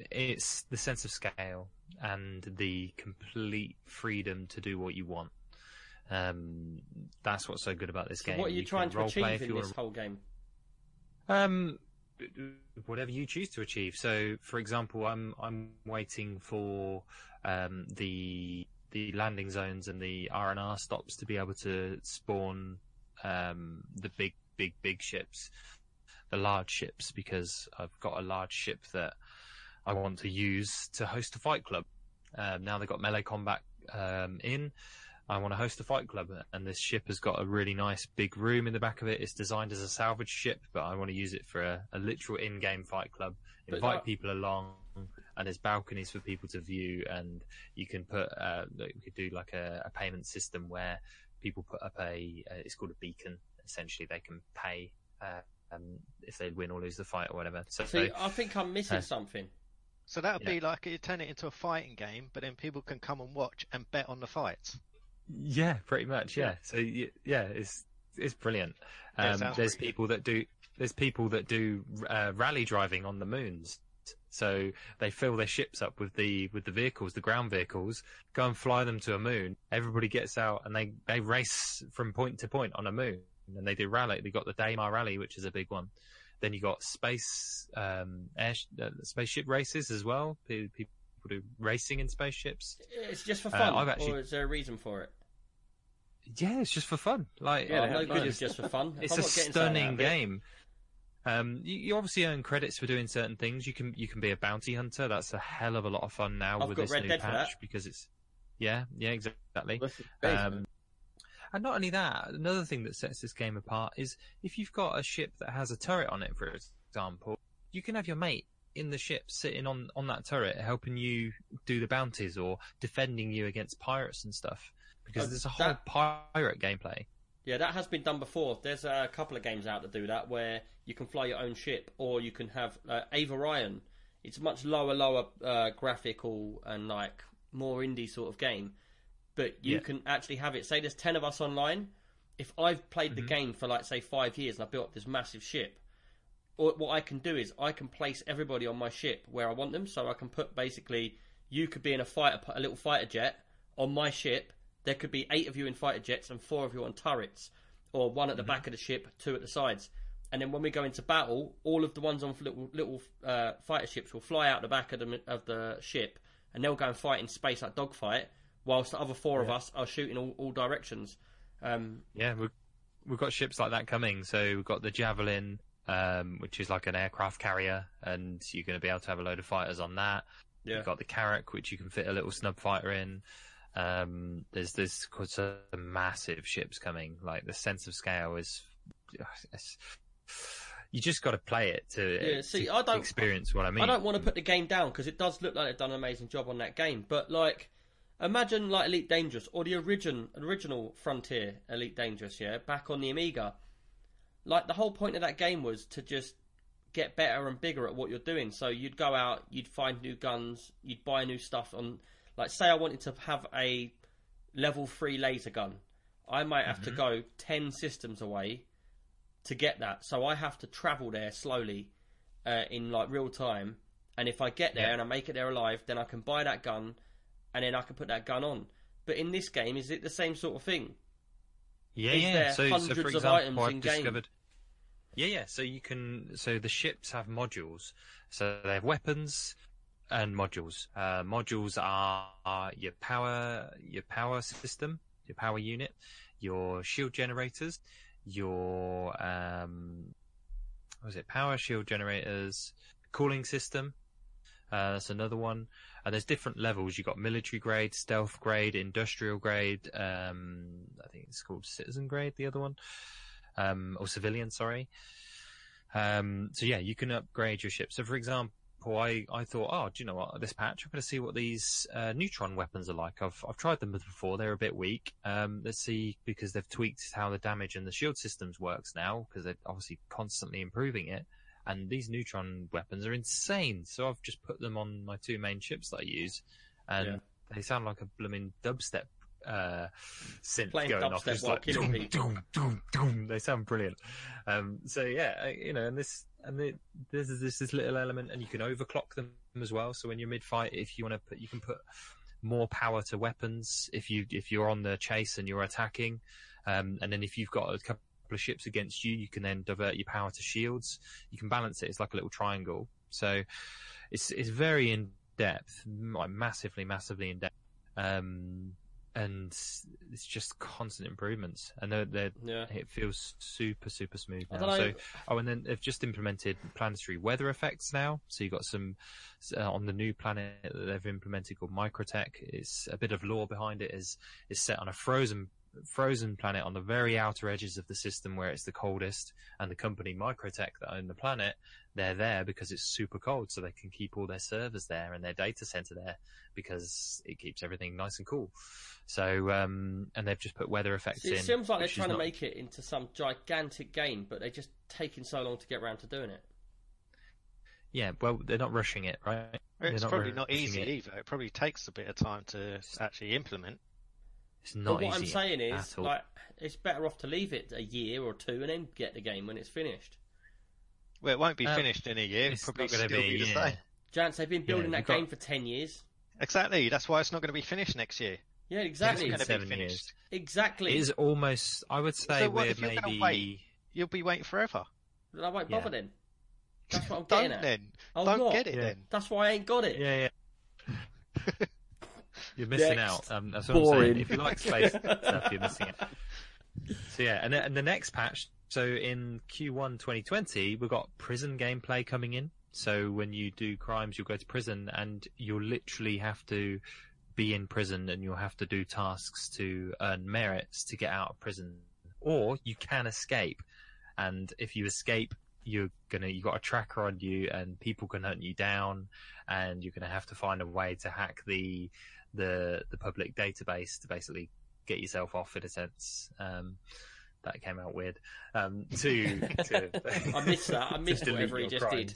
Speaker 4: it's the sense of scale and the complete freedom to do what you want. Um, that's what's so good about this
Speaker 1: So
Speaker 4: game.
Speaker 1: what are you,
Speaker 4: can
Speaker 1: trying to achieve in this whole game?
Speaker 4: Um, whatever you choose to achieve. So, for example, I'm I'm waiting for um, the the landing zones and the R and R stops to be able to spawn um, the big big big ships, the large ships, because I've got a large ship that I want to use to host a fight club. Um, now they've got melee combat um, in. I want to host a fight club, and this ship has got a really nice big room in the back of it. It's designed as a salvage ship, but I want to use it for a, a literal in-game fight club.
Speaker 1: But
Speaker 4: Invite
Speaker 1: that-
Speaker 4: people along, and there's balconies for people to view, and you can put. Uh, like, we could do like a, a payment system where people put up a. Uh, it's called a beacon. Essentially, they can pay uh, um, if they win or lose the fight or whatever. So,
Speaker 1: See, I think I'm missing
Speaker 4: Uh,
Speaker 1: something.
Speaker 2: So that would
Speaker 4: Yeah.
Speaker 2: be like you turn it into a fighting game, but then people can come and watch and bet on the fights.
Speaker 4: Yeah, pretty much. Yeah. So yeah, it's it's brilliant.
Speaker 2: Yeah, it
Speaker 4: Um,
Speaker 2: sounds
Speaker 4: there's
Speaker 2: good.
Speaker 4: people that do there's people that do uh, rally driving on the moons. So they fill their ships up with the with the vehicles, the ground vehicles, go and fly them to a moon. Everybody gets out and they they race from point to point on a moon, and they do rally. They got the Daymar Rally, which is a big one. Then you got space um, air uh, spaceship races as well. Pe- People do racing in spaceships.
Speaker 1: It's just for
Speaker 4: Uh,
Speaker 1: fun,
Speaker 4: I've actually-
Speaker 1: or is there a reason for it?
Speaker 4: Yeah, it's just for fun. Like
Speaker 3: Yeah,
Speaker 1: oh, no. It's just for fun.
Speaker 4: It's a
Speaker 1: not getting something out
Speaker 4: stunning game. Um, you, you obviously earn credits for doing certain things. You can you can be a bounty hunter. That's a hell of a lot of fun now
Speaker 1: I've
Speaker 4: with this
Speaker 1: Red
Speaker 4: new
Speaker 1: Dead
Speaker 4: patch because it's yeah yeah exactly. Um, and not only that, another thing that sets this game apart is if you've got a ship that has a turret on it, for example, you can have your mate in the ship sitting on, on that turret helping you do the bounties or defending you against pirates and stuff. Because
Speaker 1: Uh,
Speaker 4: there's a whole
Speaker 1: that-
Speaker 4: pirate gameplay.
Speaker 1: Yeah, that has been done before. There's a couple of games out that do that where you can fly your own ship, or you can have uh, Avorion. It's a much lower, lower uh, graphical and like more indie sort of game, but you
Speaker 4: Yeah.
Speaker 1: can actually have it. Say there's ten of us online. If I've played the
Speaker 4: Mhm.
Speaker 1: game for like say five years and I built up this massive ship, or what I can do is I can place everybody on my ship where I want them. So I can put basically you could be in a fighter, a little fighter jet on my ship. There could be eight of you in fighter jets and four of you on turrets, or one at the back of the ship, two at the sides. And then when we go into battle, all of the ones on little little uh, fighter ships will fly out the back of the of the ship, and they'll go and fight in space like dogfight, whilst the other four of us are shooting all, all directions. Um,
Speaker 4: Yeah, we've, we've got ships like that coming. So we've got the Javelin, um, which is like an aircraft carrier, and you're going to be able to have a load of fighters on that.
Speaker 1: yeah,
Speaker 4: You've got the Carrack, which you can fit a little snub fighter in. Um, there's there's some massive ships coming. Like the sense of scale is, you just got to play it to,
Speaker 1: Yeah, see,
Speaker 4: to
Speaker 1: I don't-
Speaker 4: experience what I mean.
Speaker 1: I don't want to put the game down because it does look like they've done an amazing job on that game. But like, imagine like Elite Dangerous or the origin original Frontier Elite Dangerous, yeah, back on the Amiga. Like the whole point of that game was to just get better and bigger at what you're doing. So you'd go out, you'd find new guns, you'd buy new stuff. On like, say I wanted to have a level three laser gun, I might have to go ten systems away to get that. So I have to travel there slowly uh, in like real time. And if I get there
Speaker 4: Yeah.
Speaker 1: and I make it there alive, then I can buy that gun, and then I can put that gun on. But in this game, is it the same sort of thing?
Speaker 4: Yeah,
Speaker 1: Is
Speaker 4: yeah. So, so for
Speaker 1: of
Speaker 4: example,
Speaker 1: items
Speaker 4: I've discovered. Yeah, yeah. So you can. So the ships have modules. So they have weapons and modules. Uh, modules are, are your power, your power system, your power unit, your shield generators, your um, what was it? Power shield generators, cooling system. Uh, that's another one. And there's different levels. You've got military grade, stealth grade, industrial grade. Um, I think it's called citizen grade. The other one, um, or civilian. Sorry. Um, so yeah, you can upgrade your ship. So for example, I, I thought, oh, do you know what? This patch, I'm going to see what these uh, neutron weapons are like. I've I've tried them before. They're a bit weak. Um, let's see because they've tweaked how the damage and the shield systems works now because they're obviously constantly improving it. And these neutron weapons are insane. So I've just put them on my two main ships that I use, and
Speaker 1: Yeah.
Speaker 4: they sound like a blooming dubstep uh, synth
Speaker 1: Playing
Speaker 4: going off. Just like, doom, doom, doom, doom. They sound brilliant. Um, so yeah, you know, and this and the, is this this little element, and you can overclock them as well. So when you're mid fight, if you want to put, you can put more power to weapons if you if you're on the chase and you're attacking, um, and then if you've got a couple of ships against you, you can then divert your power to shields. You can balance it. It's like a little triangle. So it's it's very in depth, like massively, massively in depth. Um, and it's just constant improvements, and they're, they're
Speaker 1: Yeah.
Speaker 4: it feels super super smooth now. So oh, and then they've just implemented planetary weather effects now. So you've got some uh, on the new planet that they've implemented called Microtech. It's a bit of lore behind it. is is set on a frozen frozen planet on the very outer edges of the system where it's the coldest. And the company Microtech that own the planet, they're there because it's super cold, so they can keep all their servers there and their data center there because it keeps everything nice and cool. So um, and they've just put weather effects
Speaker 1: See,
Speaker 4: in.
Speaker 1: it seems like they're
Speaker 4: which is
Speaker 1: trying to make it into some gigantic game, but they're just taking so long to get around to doing it.
Speaker 4: Yeah, well, they're not rushing it, right? They're
Speaker 2: It's probably not easy
Speaker 4: it.
Speaker 2: either. It probably takes a bit of time to actually implement.
Speaker 4: It's not
Speaker 1: but what I'm saying is, like, it's better off to leave it a year or two and then get the game when it's finished.
Speaker 2: Well, it won't be
Speaker 4: Um,
Speaker 2: finished in a year.
Speaker 4: It's
Speaker 2: probably
Speaker 4: going
Speaker 2: still
Speaker 4: to be,
Speaker 2: be the
Speaker 4: yeah.
Speaker 2: same.
Speaker 1: Jance, they've been building
Speaker 4: Yeah,
Speaker 1: that
Speaker 4: got-
Speaker 1: game for ten years.
Speaker 2: Exactly. That's why it's not going to be finished next year.
Speaker 1: Yeah, exactly.
Speaker 2: It's
Speaker 1: exactly,
Speaker 2: going to be finished.
Speaker 4: years.
Speaker 1: exactly.
Speaker 4: It is almost. I would say
Speaker 2: So what
Speaker 4: we're
Speaker 2: if you're gonna
Speaker 4: maybe.
Speaker 2: wait? You'll be waiting forever.
Speaker 1: Then I won't
Speaker 4: Yeah.
Speaker 1: bother then. That's what I'm
Speaker 2: Don't
Speaker 1: getting at.
Speaker 2: then.
Speaker 1: I'm
Speaker 2: Don't
Speaker 1: not.
Speaker 2: get it
Speaker 4: Yeah.
Speaker 2: then.
Speaker 1: That's why I ain't got it.
Speaker 4: Yeah, yeah. You're missing
Speaker 1: Next.
Speaker 4: out. Um, that's what I'm saying. If you like space stuff, you're missing out. So yeah, and, and the next patch. So in Q1 2020, we've got prison gameplay coming in. So when you do crimes, you'll go to prison, and you'll literally have to be in prison, and you'll have to do tasks to earn merits to get out of prison, or you can escape. And if you escape, you're gonna you got a tracker on you, and people can hunt you down, and you're gonna have to find a way to hack the the the public database to basically get yourself off in a sense. Um, that came out weird. Um, to, to
Speaker 1: I missed that. I missed
Speaker 4: delete
Speaker 1: whatever he
Speaker 4: your
Speaker 1: just did.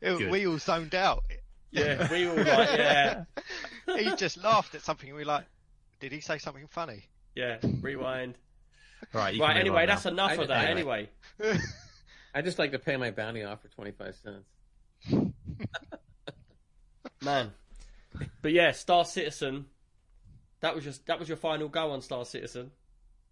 Speaker 2: It- we all zoned out.
Speaker 1: Yeah, we were like, yeah,
Speaker 2: he just laughed at something. and We were like, did he say something funny?
Speaker 1: yeah. Rewind.
Speaker 4: Right.
Speaker 1: Right. Anyway,
Speaker 4: on now.
Speaker 1: that's enough
Speaker 3: I-
Speaker 1: of that.
Speaker 4: anyway.
Speaker 1: Anyway,
Speaker 3: I just like to pay my bounty off for twenty five cents.
Speaker 1: man. But yeah, Star Citizen. That was just that was your final go on Star Citizen.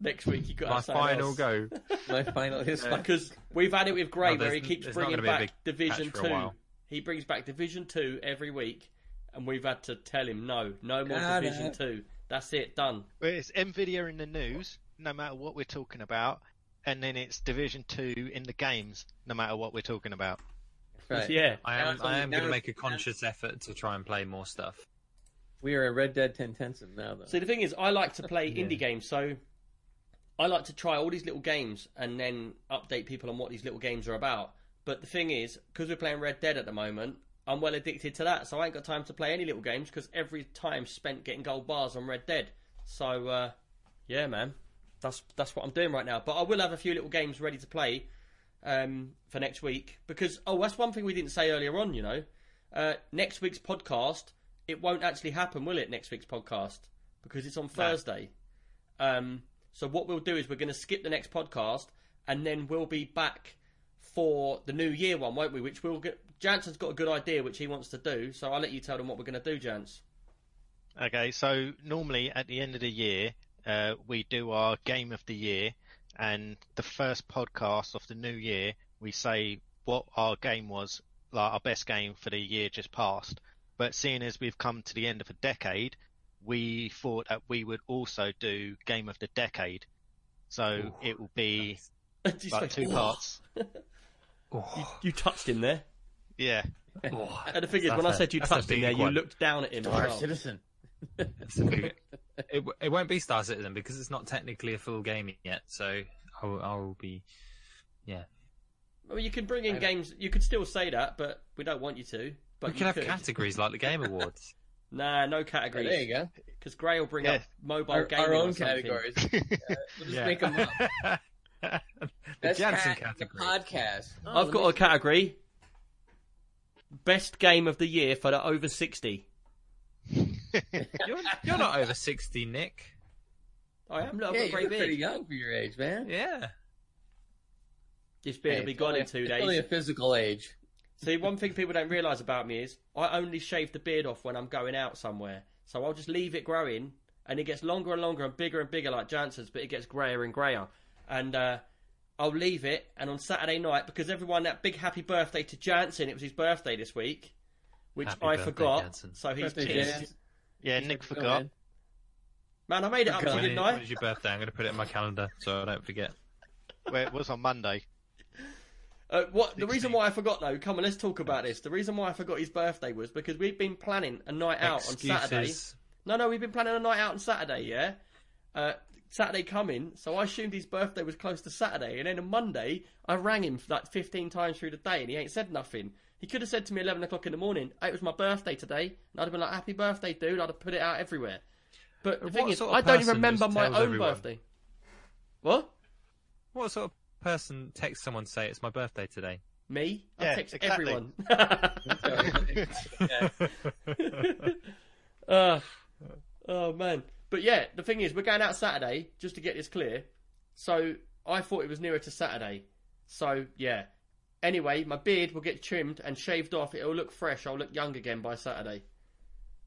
Speaker 1: Next week you got
Speaker 4: my
Speaker 1: to say something
Speaker 4: final
Speaker 1: else.
Speaker 4: go.
Speaker 3: My final his final
Speaker 1: because we've had it with Gray
Speaker 4: Oh,
Speaker 1: where he keeps bringing
Speaker 4: gonna be a
Speaker 1: back Division
Speaker 4: patch for a
Speaker 1: Two. He brings back Division Two every week, and we've had to tell him no, no more
Speaker 3: God,
Speaker 1: Division Two. That's it, done.
Speaker 2: Well, it's Nvidia in the news, no matter what we're talking about, and then it's Division Two in the games, no matter what we're talking about.
Speaker 3: Right.
Speaker 1: Yeah,
Speaker 4: I am.
Speaker 3: it's
Speaker 4: I am going to make a conscious effort to try and play more stuff.
Speaker 3: We are a Red Dead Tentensive now though.
Speaker 1: See, the thing is, I like to play
Speaker 4: Yeah.
Speaker 1: indie games, so I like to try all these little games and then update people on what these little games are about. But the thing is, because we're playing Red Dead at the moment, I'm well addicted to that, so I ain't got time to play any little games because every time spent getting gold bars on Red Dead. So, uh, yeah, man, that's that's what I'm doing right now. But I will have a few little games ready to play um, for next week because oh, that's one thing we didn't say earlier on. You know, uh, next week's podcast it won't actually happen, will it? Next week's podcast because it's on Thursday. Um, so what we'll do is we're going to skip the next podcast and then we'll be back for the New Year one, won't we? Which we'll get. Jansen's got a good idea which he wants to do, so I'll let you tell them what we're going to do, Jans.
Speaker 2: Okay, so normally at the end of the year, uh, we do our game of the year, and the first podcast of the new year, we say what our game was, like our best game for the year just passed. But seeing as we've come to the end of a decade, we thought that we would also do game of the decade. So
Speaker 4: Ooh,
Speaker 2: it will be
Speaker 1: Did you
Speaker 2: like two parts.
Speaker 4: Oh,
Speaker 1: You touched him there.
Speaker 2: Yeah.
Speaker 4: oh.
Speaker 1: And the thing is, when I
Speaker 4: a-
Speaker 1: said you touched him
Speaker 4: big
Speaker 1: there, you looked down at him. as
Speaker 3: Star
Speaker 1: well.
Speaker 3: Citizen.
Speaker 4: It's a big- it, it won't be Star Citizen because it's not technically a full game yet. So I'll, I'll be. Yeah,
Speaker 1: Well, you can bring in games. You could still say that, but we don't want you to. But
Speaker 4: we
Speaker 1: you
Speaker 4: could have
Speaker 1: could.
Speaker 4: categories like the Game Awards.
Speaker 1: Nah, no
Speaker 3: Yeah,
Speaker 1: categories.
Speaker 3: there you go.
Speaker 1: Because Gray will bring
Speaker 2: Yeah.
Speaker 1: up mobile
Speaker 3: Our,
Speaker 1: gaming
Speaker 3: our own
Speaker 1: something.
Speaker 3: categories. Uh, we'll just
Speaker 4: Yeah.
Speaker 3: make them up.
Speaker 4: the
Speaker 3: That's
Speaker 4: Jansen
Speaker 3: cat- the podcast. Oh,
Speaker 1: I've got a category. Best game of the year for the over sixty.
Speaker 4: You're, you're not over sixty, Nick.
Speaker 1: I am. Look, I've got
Speaker 3: you're
Speaker 1: great
Speaker 3: pretty
Speaker 1: beard.
Speaker 3: young for your age, man.
Speaker 4: Yeah.
Speaker 1: This beard
Speaker 3: Hey,
Speaker 1: will be gone
Speaker 3: only-
Speaker 1: in two
Speaker 3: it's
Speaker 1: days.
Speaker 3: Only a physical age.
Speaker 1: See, one thing people don't realise about me is I only shave the beard off when I'm going out somewhere. So I'll just leave it growing, and it gets longer and longer and bigger and bigger like Jansen's, but it gets greyer and greyer. And uh, I'll leave it, and on Saturday night, because everyone, that big happy birthday to Jansen, it was his birthday this week, which
Speaker 4: Happy
Speaker 1: I
Speaker 4: birthday,
Speaker 1: forgot.
Speaker 4: Jansen.
Speaker 1: So he's
Speaker 3: Birthday,
Speaker 1: pissed.
Speaker 3: Jans.
Speaker 2: Yeah,
Speaker 3: Thanks
Speaker 2: Nick forgot.
Speaker 3: coming.
Speaker 1: Man, I made it up to you,
Speaker 4: When
Speaker 1: didn't
Speaker 4: is,
Speaker 1: I?
Speaker 4: when is your birthday? I'm going to put it in my calendar so I don't forget.
Speaker 2: Well, it was on Monday.
Speaker 1: Uh, what the reason why I forgot though? Come on, let's talk about this. The reason why I forgot his birthday was because we've been planning a night out on Saturday.
Speaker 4: Excuses.
Speaker 1: No, no, we've been planning a night out on Saturday. Yeah, uh, Saturday coming. So I assumed his birthday was close to Saturday, and then on Monday I rang him like fifteen times through the day, and he ain't said nothing. He could have said to me eleven o'clock in the morning, "Hey, it was my birthday today," and I'd have been like, "Happy birthday, dude!" I'd have put it out everywhere. But the
Speaker 4: What
Speaker 1: thing is, I don't even remember my own
Speaker 4: everyone?
Speaker 1: birthday. What?
Speaker 4: What sort of person texts someone to say it's my birthday today?
Speaker 1: Me? I
Speaker 2: Yeah,
Speaker 1: text
Speaker 2: exactly.
Speaker 1: everyone. uh, oh man. But yeah, the thing is, we're going out Saturday just to get this clear. So I thought it was nearer to Saturday. So yeah. Anyway, my beard will get trimmed and shaved off. It'll look fresh. I'll look young again by Saturday.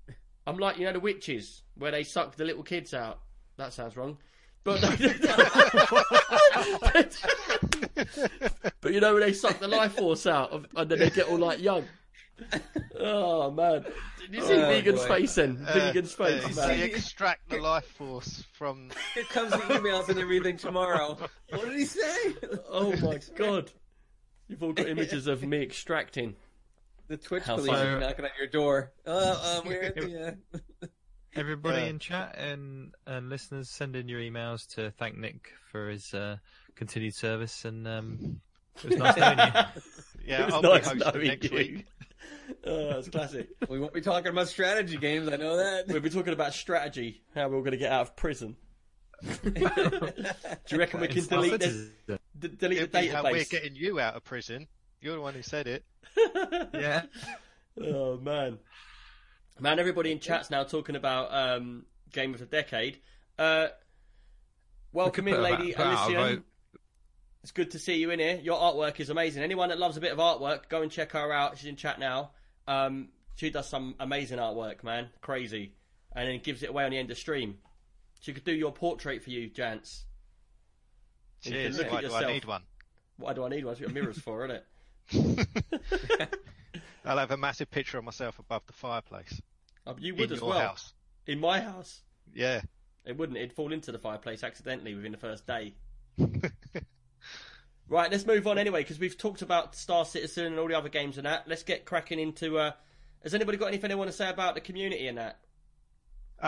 Speaker 1: I'm like you know the witches where they suck the little kids out. That sounds wrong. But but you know when they suck the life force out of, and then they get all like young. Oh man! Did you see
Speaker 3: Oh,
Speaker 1: Vegan's
Speaker 3: boy.
Speaker 1: face then? Vegan's face,
Speaker 2: uh,
Speaker 1: man.
Speaker 2: you extract the life force from.
Speaker 3: Here comes the emails and everything tomorrow. What did he say?
Speaker 1: Oh my god! You've all got images of me extracting.
Speaker 3: The Twitch
Speaker 1: How
Speaker 3: police
Speaker 1: funny.
Speaker 3: are knocking at your door. Uh, um, we're at the, uh...
Speaker 4: Everybody
Speaker 2: Yeah.
Speaker 4: in chat and, and listeners, send in your emails to thank Nick for his uh, continued service, and um, it was nice knowing you.
Speaker 2: Yeah,
Speaker 1: It was
Speaker 2: I'll
Speaker 1: nice
Speaker 2: be hosting
Speaker 1: knowing
Speaker 2: next
Speaker 1: you.
Speaker 2: week.
Speaker 1: Oh, that's classic.
Speaker 3: We won't be talking about strategy games. I know that.
Speaker 1: We'll be talking about strategy, how we're all going to get out of prison. Do you reckon we can delete this,
Speaker 4: citizen.
Speaker 1: D- delete
Speaker 2: It'll
Speaker 1: the
Speaker 2: be how we're getting you out of prison. You're the one who said it.
Speaker 4: Yeah.
Speaker 1: Oh man, man! Everybody in chat's now talking about um, game of the decade. Uh, welcome
Speaker 4: We
Speaker 1: in,
Speaker 4: could put a
Speaker 1: lady
Speaker 4: vote- put
Speaker 1: Alicia. It's good to see you in here. Your artwork is amazing. Anyone that loves a bit of artwork, go and check her out. She's in chat now. Um, she does some amazing artwork, man. Crazy. And then gives it away on the end of stream. She could do your portrait for you, Jance.
Speaker 2: Cheers.
Speaker 1: look at
Speaker 2: Why do
Speaker 1: yourself.
Speaker 2: I need one?
Speaker 1: Why do I need one? That's what mirrors for, isn't it?
Speaker 2: I'll have a massive picture of myself above the fireplace
Speaker 1: Um, you would
Speaker 2: in
Speaker 1: as
Speaker 2: your
Speaker 1: well.
Speaker 2: house.
Speaker 1: In my house.
Speaker 2: Yeah.
Speaker 1: It wouldn't. It'd fall into the fireplace accidentally within the first day. right, let's move on anyway, because we've talked about Star Citizen and all the other games and that. Let's get cracking into. Uh, has anybody got anything they want to say about the community and that?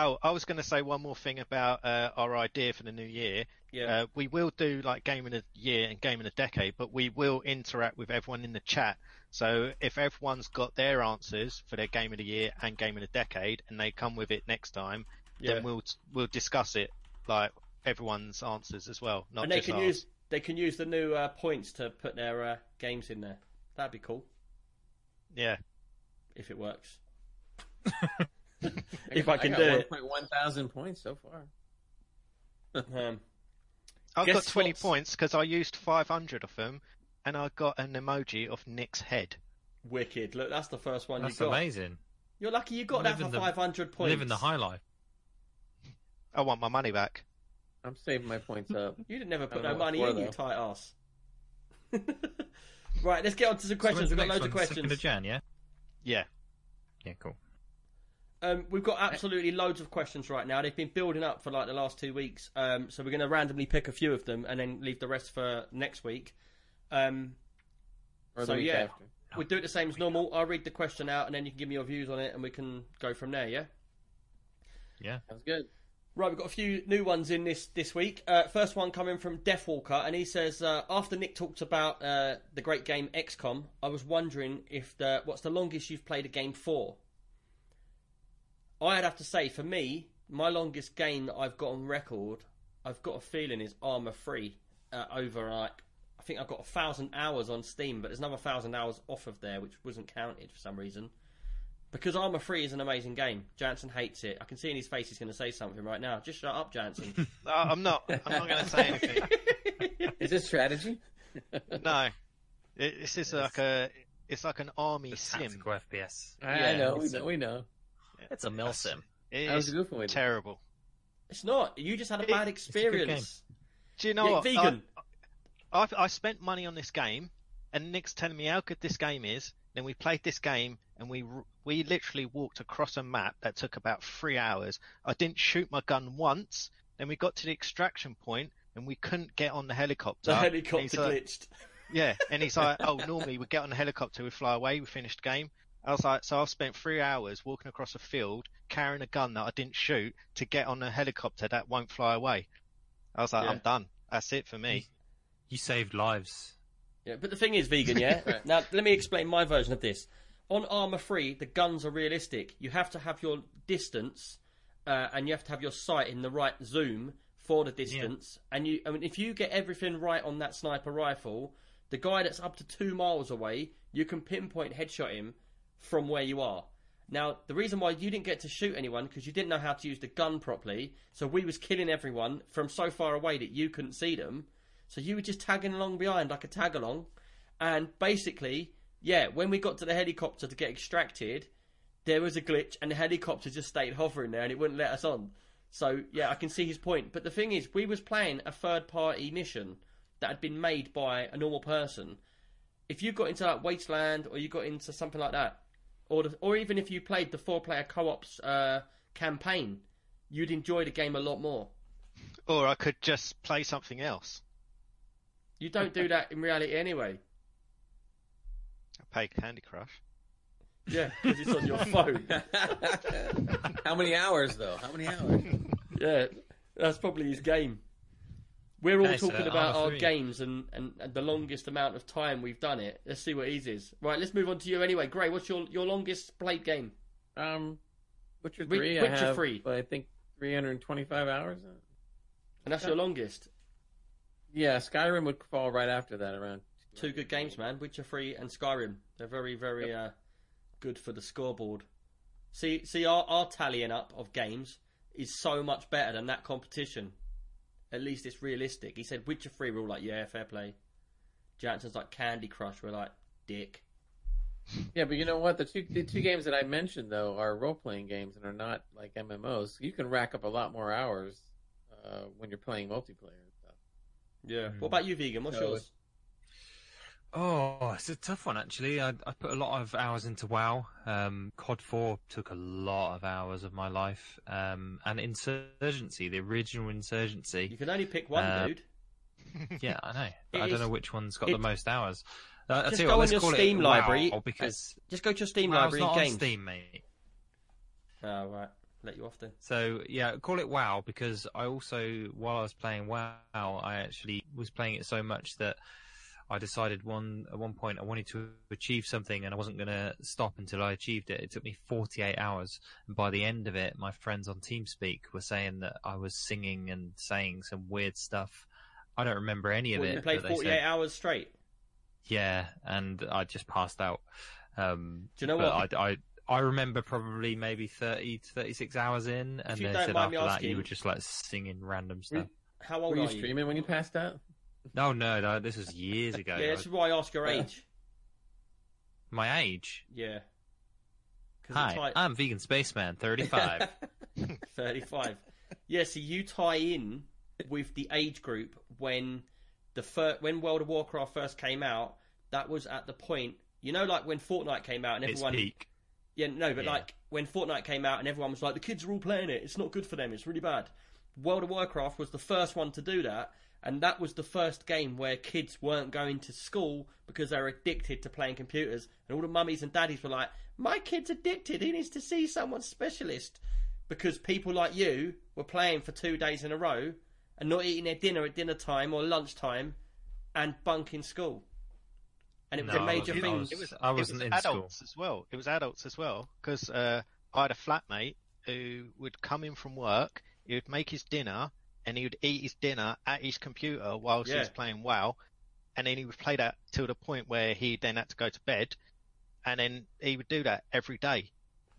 Speaker 2: Oh, I was going to say one more thing about uh, our idea for the new year.
Speaker 1: Yeah.
Speaker 2: Uh, we will do like game of the year and game of the decade, but we will interact with everyone in the chat. So if everyone's got their answers for their game of the year and game of the decade, and they come with it next time,
Speaker 1: yeah.
Speaker 2: then we'll we'll discuss it like everyone's answers as well, not
Speaker 1: and they
Speaker 2: just
Speaker 1: can
Speaker 2: ours.
Speaker 1: use they can use the new uh, points to put their uh, games in there. That'd be cool
Speaker 2: Yeah.
Speaker 1: if it works. if I can
Speaker 3: got
Speaker 1: do it.
Speaker 3: 1,000 points so far.
Speaker 1: Um,
Speaker 2: I've
Speaker 1: Guess
Speaker 2: got 20
Speaker 1: what's-
Speaker 2: points because I used 500 of them, and I got an emoji of Nick's head.
Speaker 1: wicked. Look, that's the first one
Speaker 4: That's
Speaker 1: you got.
Speaker 4: amazing.
Speaker 1: You're lucky you got that for
Speaker 4: Living the-
Speaker 1: 500 points.
Speaker 4: Living the high life.
Speaker 2: I want my money back.
Speaker 3: I'm saving my points up.
Speaker 1: You didn't never put no money
Speaker 3: what
Speaker 1: in,
Speaker 3: for,
Speaker 1: you tight ass. right, let's get on to some questions.
Speaker 4: So
Speaker 1: We've got
Speaker 4: the
Speaker 1: loads of
Speaker 4: next one? Second
Speaker 1: questions.
Speaker 4: of Jan, yeah.
Speaker 2: Yeah.
Speaker 4: Yeah, cool.
Speaker 1: Um, we've got absolutely loads of questions right now. They've been building up for like the last two weeks. Um, so we're going to randomly pick a few of them and then leave the rest for next week. Um,
Speaker 3: Or
Speaker 1: So,
Speaker 3: week
Speaker 1: yeah.
Speaker 3: after.
Speaker 1: we'll do it the same as normal. I'll read the question out and then you can give me your views on it and we can go from there. Yeah.
Speaker 4: Yeah.
Speaker 3: Sounds good.
Speaker 1: Right, we've got a few new ones in this this week. Uh, first one coming from Deathwalker, and he says uh, after Nick talked about uh, the great game XCOM, I was wondering if the what's the longest you've played a game for. I'd have to say, for me, my longest game that I've got on record, I've got a feeling is Arma 3. Uh, over like, I think I've got a thousand hours on Steam, but there's another thousand hours off of there, which wasn't counted for some reason. Because Arma 3 is an amazing game. Jansen hates it. I can see in his face he's going to say something right now. Just shut up, Jansen.
Speaker 2: No, I'm not. I'm not going to say anything.
Speaker 3: Is this strategy?
Speaker 2: No. It, this is like a. It's like an army
Speaker 4: The
Speaker 2: sim.
Speaker 4: tactical FPS.
Speaker 3: I
Speaker 1: Yeah,
Speaker 3: know, we know, we know.
Speaker 4: It's a mil sim.
Speaker 2: It
Speaker 3: I was
Speaker 2: is
Speaker 3: goofing with you.
Speaker 2: terrible.
Speaker 1: It's not. You just had a
Speaker 2: It-
Speaker 1: bad
Speaker 2: it's
Speaker 4: a good
Speaker 1: experience.
Speaker 2: Do you know
Speaker 1: Yeah,
Speaker 2: what?
Speaker 1: vegan.
Speaker 2: I, I've, I spent money on this game, and Nick's telling me how good this game is. Then we played this game, and we we literally walked across a map that took about three hours. I didn't shoot my gun once. Then we got to the extraction point, and we couldn't get on the helicopter.
Speaker 1: The helicopter
Speaker 2: he's like-
Speaker 1: glitched.
Speaker 2: Yeah, and he's like, "Oh, normally we get on the helicopter, we fly away, we finish the game." I was like, "So I've spent three hours walking across a field, carrying a gun that I didn't shoot to get on a helicopter that won't fly away." I was like,
Speaker 1: Yeah.
Speaker 2: "I'm done. That's it for me."
Speaker 4: You saved lives.
Speaker 1: Yeah, but the thing is, vegan. Yeah.
Speaker 3: Right.
Speaker 1: now let me explain my version of this. On Arma 3, the guns are realistic. You have to have your distance, uh, and you have to have your sight in the right zoom for the distance. And you, I mean, if you get everything right on that sniper rifle, The guy that's up to two miles away, you can pinpoint headshot him from where you are. Now, the reason why you didn't get to shoot anyone because you didn't know how to use the gun properly, so we was killing everyone from so far away that you couldn't see them. So you were just tagging along behind like a tag along, and basically, yeah, when we got to the helicopter to get extracted, there was a glitch and the helicopter just stayed hovering there and it wouldn't let us on. So yeah, I can see his point. But the thing is, we was playing a third party mission that had been made by a normal person. If you got into like Wasteland or you got into something like that, or the, or even if you played the four player co ops uh, campaign, you'd enjoy the game a lot more.
Speaker 2: Or I could just play something else.
Speaker 1: You don't do that in reality anyway.
Speaker 2: I play Candy Crush.
Speaker 1: Yeah, because it's on your phone.
Speaker 3: How many hours though? How many hours?
Speaker 1: Yeah, that's probably his game. We're all
Speaker 4: Okay, so
Speaker 1: talking about our games and, and, and the longest amount of time we've done it. Let's see what his is. Right, let's move on to you anyway. Gray, what's your, your longest played game?
Speaker 3: Um, Witcher
Speaker 1: Wi-
Speaker 3: three.
Speaker 1: Witcher
Speaker 3: I have,
Speaker 1: 3.
Speaker 3: I think 325 hours.
Speaker 1: And that's your longest.
Speaker 3: Yeah, Skyrim would fall right after that, around.
Speaker 1: Two good games, man. Witcher 3 and Skyrim. They're very, very uh, good for the scoreboard. See, see, our, our tallying up of games is so much better than that competition. At least it's realistic. He said Witcher 3, we're all like, yeah, fair play. Jansen's like Candy Crush, we're like, dick.
Speaker 3: Yeah, but you know what? The two the two games that I mentioned though are role playing games and are not like MMOs. You can rack up a lot more hours uh, when you're playing multiplayer and stuff.
Speaker 1: Yeah. What about you, Vegan? What's
Speaker 3: No,
Speaker 1: yours?
Speaker 4: Oh, it's a tough one actually. I, I put a lot of hours into WoW. Um, COD 4 took a lot of hours of my life. Um, and Insurgency, the original Insurgency.
Speaker 1: You can only pick one,
Speaker 4: Uh,
Speaker 1: dude.
Speaker 4: Yeah, I know. I
Speaker 1: is-
Speaker 4: don't know which one's got
Speaker 1: it-
Speaker 4: the most hours. Uh, I'll
Speaker 1: Just go
Speaker 4: what,
Speaker 1: on your Steam library,
Speaker 4: WoW because
Speaker 1: Just go to your Steam
Speaker 4: WoW's
Speaker 1: library
Speaker 4: not
Speaker 1: and
Speaker 4: on. Steam, mate.
Speaker 1: Oh, right. Let you off then.
Speaker 4: So yeah, call it WoW because I also, while I was playing WoW, I actually was playing it so much that I decided one at one point I wanted to achieve something and I wasn't going to stop until I achieved it. It took me 48 hours, and by the end of it, my friends on TeamSpeak were saying that I was singing and saying some weird stuff. I don't remember any of
Speaker 1: What,
Speaker 4: it.
Speaker 1: you played 48
Speaker 4: said-
Speaker 1: hours straight.
Speaker 4: yeah, and I just passed out. Um,
Speaker 1: Do you know what?
Speaker 4: I, I I remember probably maybe 30 to 36 hours in, and
Speaker 1: you
Speaker 4: they
Speaker 1: don't
Speaker 4: said
Speaker 1: mind me
Speaker 4: after that
Speaker 1: asking-
Speaker 4: you were just like singing random stuff.
Speaker 1: How old
Speaker 3: were you
Speaker 1: are you?
Speaker 3: streaming when you passed out?
Speaker 4: No, oh, no, no, this was years ago.
Speaker 1: Yeah, this is why I ask your age.
Speaker 4: My age.
Speaker 1: Yeah.
Speaker 4: Hi,
Speaker 1: it's like
Speaker 4: I'm Vegan Spaceman, 35.
Speaker 1: 35. Yeah, so you tie in with the age group when the fir- when World of Warcraft first came out. That was at the point, you know, like when Fortnite came out and
Speaker 4: it's
Speaker 1: everyone,
Speaker 4: peak.
Speaker 1: yeah, no, but
Speaker 4: Yeah.
Speaker 1: like when Fortnite came out and everyone was like, the kids are all playing it. It's not good for them. It's really bad. World of Warcraft was the first one to do that, and that was the first game where kids weren't going to school because they were addicted to playing computers, and all the mummies and daddies were like, "My kid's addicted. He needs to see someone specialist." Because people like you were playing for two days in a row and not eating their dinner at dinner time or lunchtime and bunking school. And it was
Speaker 4: No,
Speaker 1: a
Speaker 4: I
Speaker 1: major
Speaker 4: wasn't.
Speaker 1: thing.
Speaker 4: I was-
Speaker 2: It was,
Speaker 4: I wasn't
Speaker 2: it
Speaker 4: in
Speaker 2: was
Speaker 4: school.
Speaker 2: adults as well. It was adults as well because uh, I had a flatmate who would come in from work. He would make his dinner and he would eat his dinner at his computer whilst he was playing WoW, and then he would play that till the point where he then had to go to bed, and then he would do that every day,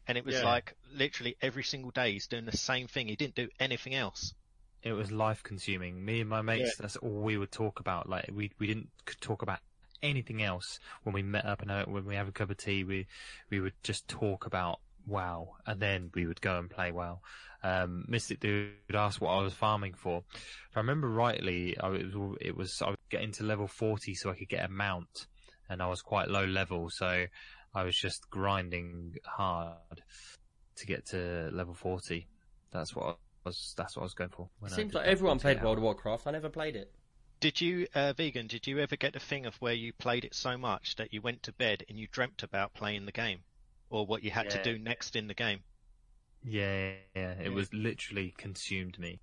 Speaker 2: and it was
Speaker 1: Yeah.
Speaker 2: like literally every single day he's doing the same thing. He didn't do anything else.
Speaker 4: It was life consuming. Me and my mates, that's all we would talk about. Like we we didn't c- talk about anything else when we met up and uh, when we have a cup of tea. We we would just talk about WoW, and then we would go and play WoW. Um, Mystic Dude asked what I was farming for. If I remember rightly, I was it was I was getting to level forty so I could get a mount, and I was quite low level, so I was just grinding hard to get to level forty. That's what I was. That's what I was going for. when I
Speaker 1: Seems like everyone
Speaker 4: 48
Speaker 1: played World of. Warcraft. I never played it.
Speaker 2: Did you, uh, vegan? Did you ever get the thing of where you played it so much that you went to bed and you dreamt about playing the game, or what you had to do next in the game?
Speaker 4: Yeah, yeah, it was literally consumed me,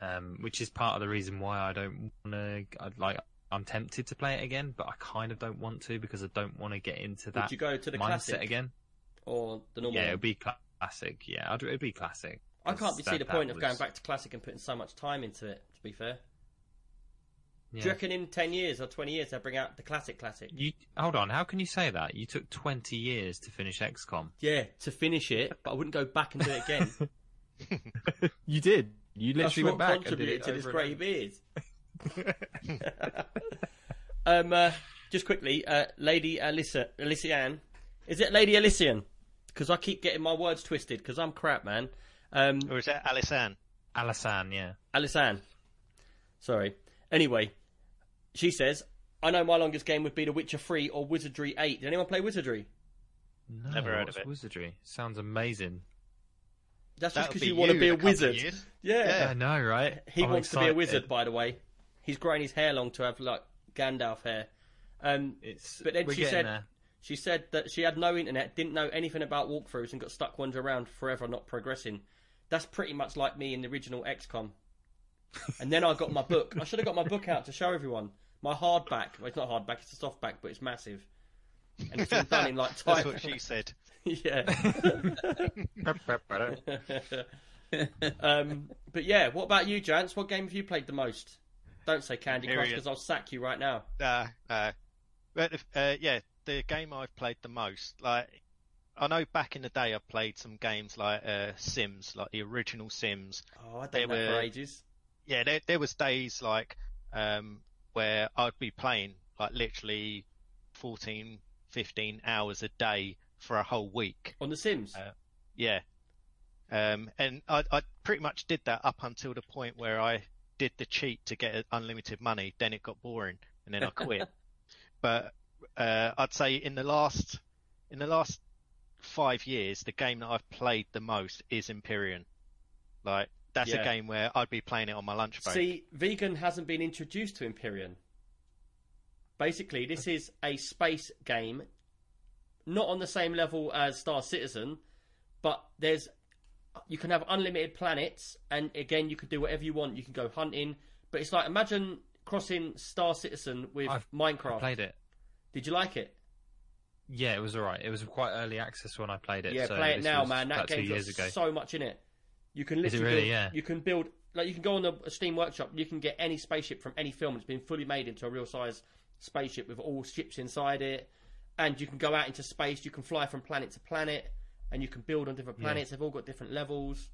Speaker 4: um, which is part of the reason why I don't want to. Like, I'm tempted to play it again, but I kind of don't want to because I don't want to get into
Speaker 1: Would
Speaker 4: that
Speaker 1: you go to the
Speaker 4: mindset
Speaker 1: classic
Speaker 4: again.
Speaker 1: or the normal?
Speaker 4: Yeah, it'd be cla- classic. Yeah, I'd, it'd be classic.
Speaker 1: I can't
Speaker 4: That's-
Speaker 1: see the point
Speaker 4: that
Speaker 1: of going back to classic and putting so much time into it. To be fair, Do you reckon in ten years or twenty years they'll bring out the classic classic?
Speaker 4: You hold on. How can you say that? You took twenty years to finish XCOM.
Speaker 1: Yeah, to finish it, but I wouldn't go back and do it again.
Speaker 4: You did. You
Speaker 1: That's
Speaker 4: literally
Speaker 1: what
Speaker 4: went back and did
Speaker 1: contributed
Speaker 4: it
Speaker 1: to this
Speaker 4: over
Speaker 1: grey beard. um, uh, just quickly, uh, Lady Alyssa, Alyssian, is it Lady Alyssian? Because I keep getting my words twisted because I'm crap, man. Um,
Speaker 2: Or is that Alice Ann?
Speaker 4: Alasan, yeah.
Speaker 1: Alisan. Sorry. Anyway, she says, I know my longest game would be The Witcher 3 or Wizardry 8. Did anyone play Wizardry?
Speaker 4: No,
Speaker 2: Never heard of it.
Speaker 4: Wizardry sounds amazing.
Speaker 1: That's just
Speaker 2: That would
Speaker 1: because
Speaker 2: be
Speaker 1: you want to
Speaker 2: you
Speaker 1: be
Speaker 2: in
Speaker 1: a
Speaker 2: a couple of
Speaker 1: wizard.
Speaker 2: years.
Speaker 1: Yeah.
Speaker 4: I know, right?
Speaker 1: He
Speaker 4: I'm
Speaker 1: wants to be a
Speaker 4: excited.
Speaker 1: wizard, by the way. He's growing his hair long to have, like, Gandalf hair. Um,
Speaker 4: It's,
Speaker 1: But then
Speaker 4: we're
Speaker 1: she
Speaker 4: getting
Speaker 1: said-
Speaker 4: there.
Speaker 1: She said that she had no internet, didn't know anything about walkthroughs, and got stuck wandering around forever, not progressing. That's pretty much like me in the original XCOM. And then I got my book. I should have got my book out to show everyone. My hardback. Well, it's not hardback, it's a softback, but it's massive. And it's all done in like
Speaker 2: That's
Speaker 1: type.
Speaker 2: what she said.
Speaker 1: yeah. um, but yeah, what about you, Jance? What game have you played the most? Don't say Candy Crush because I'll sack you right now.
Speaker 2: Uh, uh, but if- uh, yeah, the game I've played the most, like I know back in the day I played some games like uh, Sims, like the original Sims.
Speaker 1: Oh, I don't know for
Speaker 2: were-
Speaker 1: ages.
Speaker 2: Yeah, there there was days like um, where I'd be playing like literally 14, 15 hours a day for a whole week.
Speaker 1: On The Sims.
Speaker 2: Uh, Yeah. Um, and I, I pretty much did that up until the point where I did the cheat to get unlimited money. Then it got boring, and then I quit. but uh, I'd say in the last in the last five years, the game that I've played the most is Empyrion. Like that's
Speaker 1: Yeah.
Speaker 2: a game where I'd be playing it on my lunch break.
Speaker 1: See, vegan hasn't been introduced to Empyrion. Basically, this is a space game, not on the same level as Star Citizen, but there's you can have unlimited planets, and again, you can do whatever you want. You can go hunting, but it's like imagine crossing Star Citizen with
Speaker 4: I've-
Speaker 1: Minecraft.
Speaker 4: I played it.
Speaker 1: Did you like it?
Speaker 4: Yeah, it was alright. It was quite early access when I played it.
Speaker 1: Yeah,
Speaker 4: so
Speaker 1: play it now, man. That
Speaker 4: about two years
Speaker 1: got
Speaker 4: ago.
Speaker 1: so much in it. You can literally
Speaker 4: really?
Speaker 1: build,
Speaker 4: Yeah.
Speaker 1: you can build like you can go on a Steam Workshop. You can get any spaceship from any film. It's been fully made into a real size spaceship with all ships inside it, and you can go out into space. You can fly from planet to planet, and you can build on different
Speaker 4: Yeah.
Speaker 1: planets. They've all got different levels.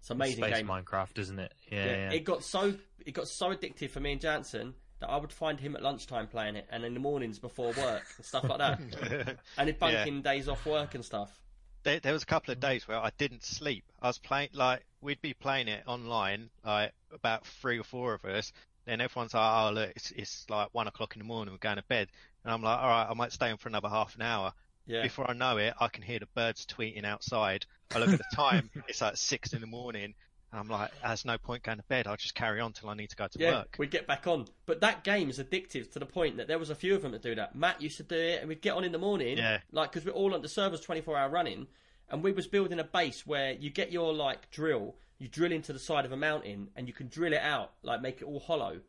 Speaker 1: It's an amazing
Speaker 4: Space
Speaker 1: game.
Speaker 4: Minecraft, isn't it? Yeah,
Speaker 1: Yeah,
Speaker 4: yeah.
Speaker 1: It got so it got so addictive for me and Jansen that I would find him at lunchtime playing it, and in the mornings before work and stuff like that, and it bunking days off work and stuff.
Speaker 2: There, there was a couple of days where I didn't sleep. I was playing like we'd be playing it online, like about three or four of us. Then everyone's like, "Oh look, it's, it's like one o'clock in the morning. We're going to bed." And I'm like, "All right, I might stay on for another half an hour."
Speaker 1: Yeah.
Speaker 2: Before I know it, I can hear the birds tweeting outside. I look at the time; it's like six in the morning. And I'm like, "There's no point going to bed. I'll just carry on till I need to go to
Speaker 1: Yeah,
Speaker 2: work."
Speaker 1: we'd get back on. But that game is addictive to the point that there was a few of them that do that. Matt used to do it, and we'd get on in the morning,
Speaker 2: Yeah.
Speaker 1: like because we're all on the servers twenty four hour running, and we was building a base where you get your like drill, you drill into the side of a mountain, and you can drill it out, like make it all hollow.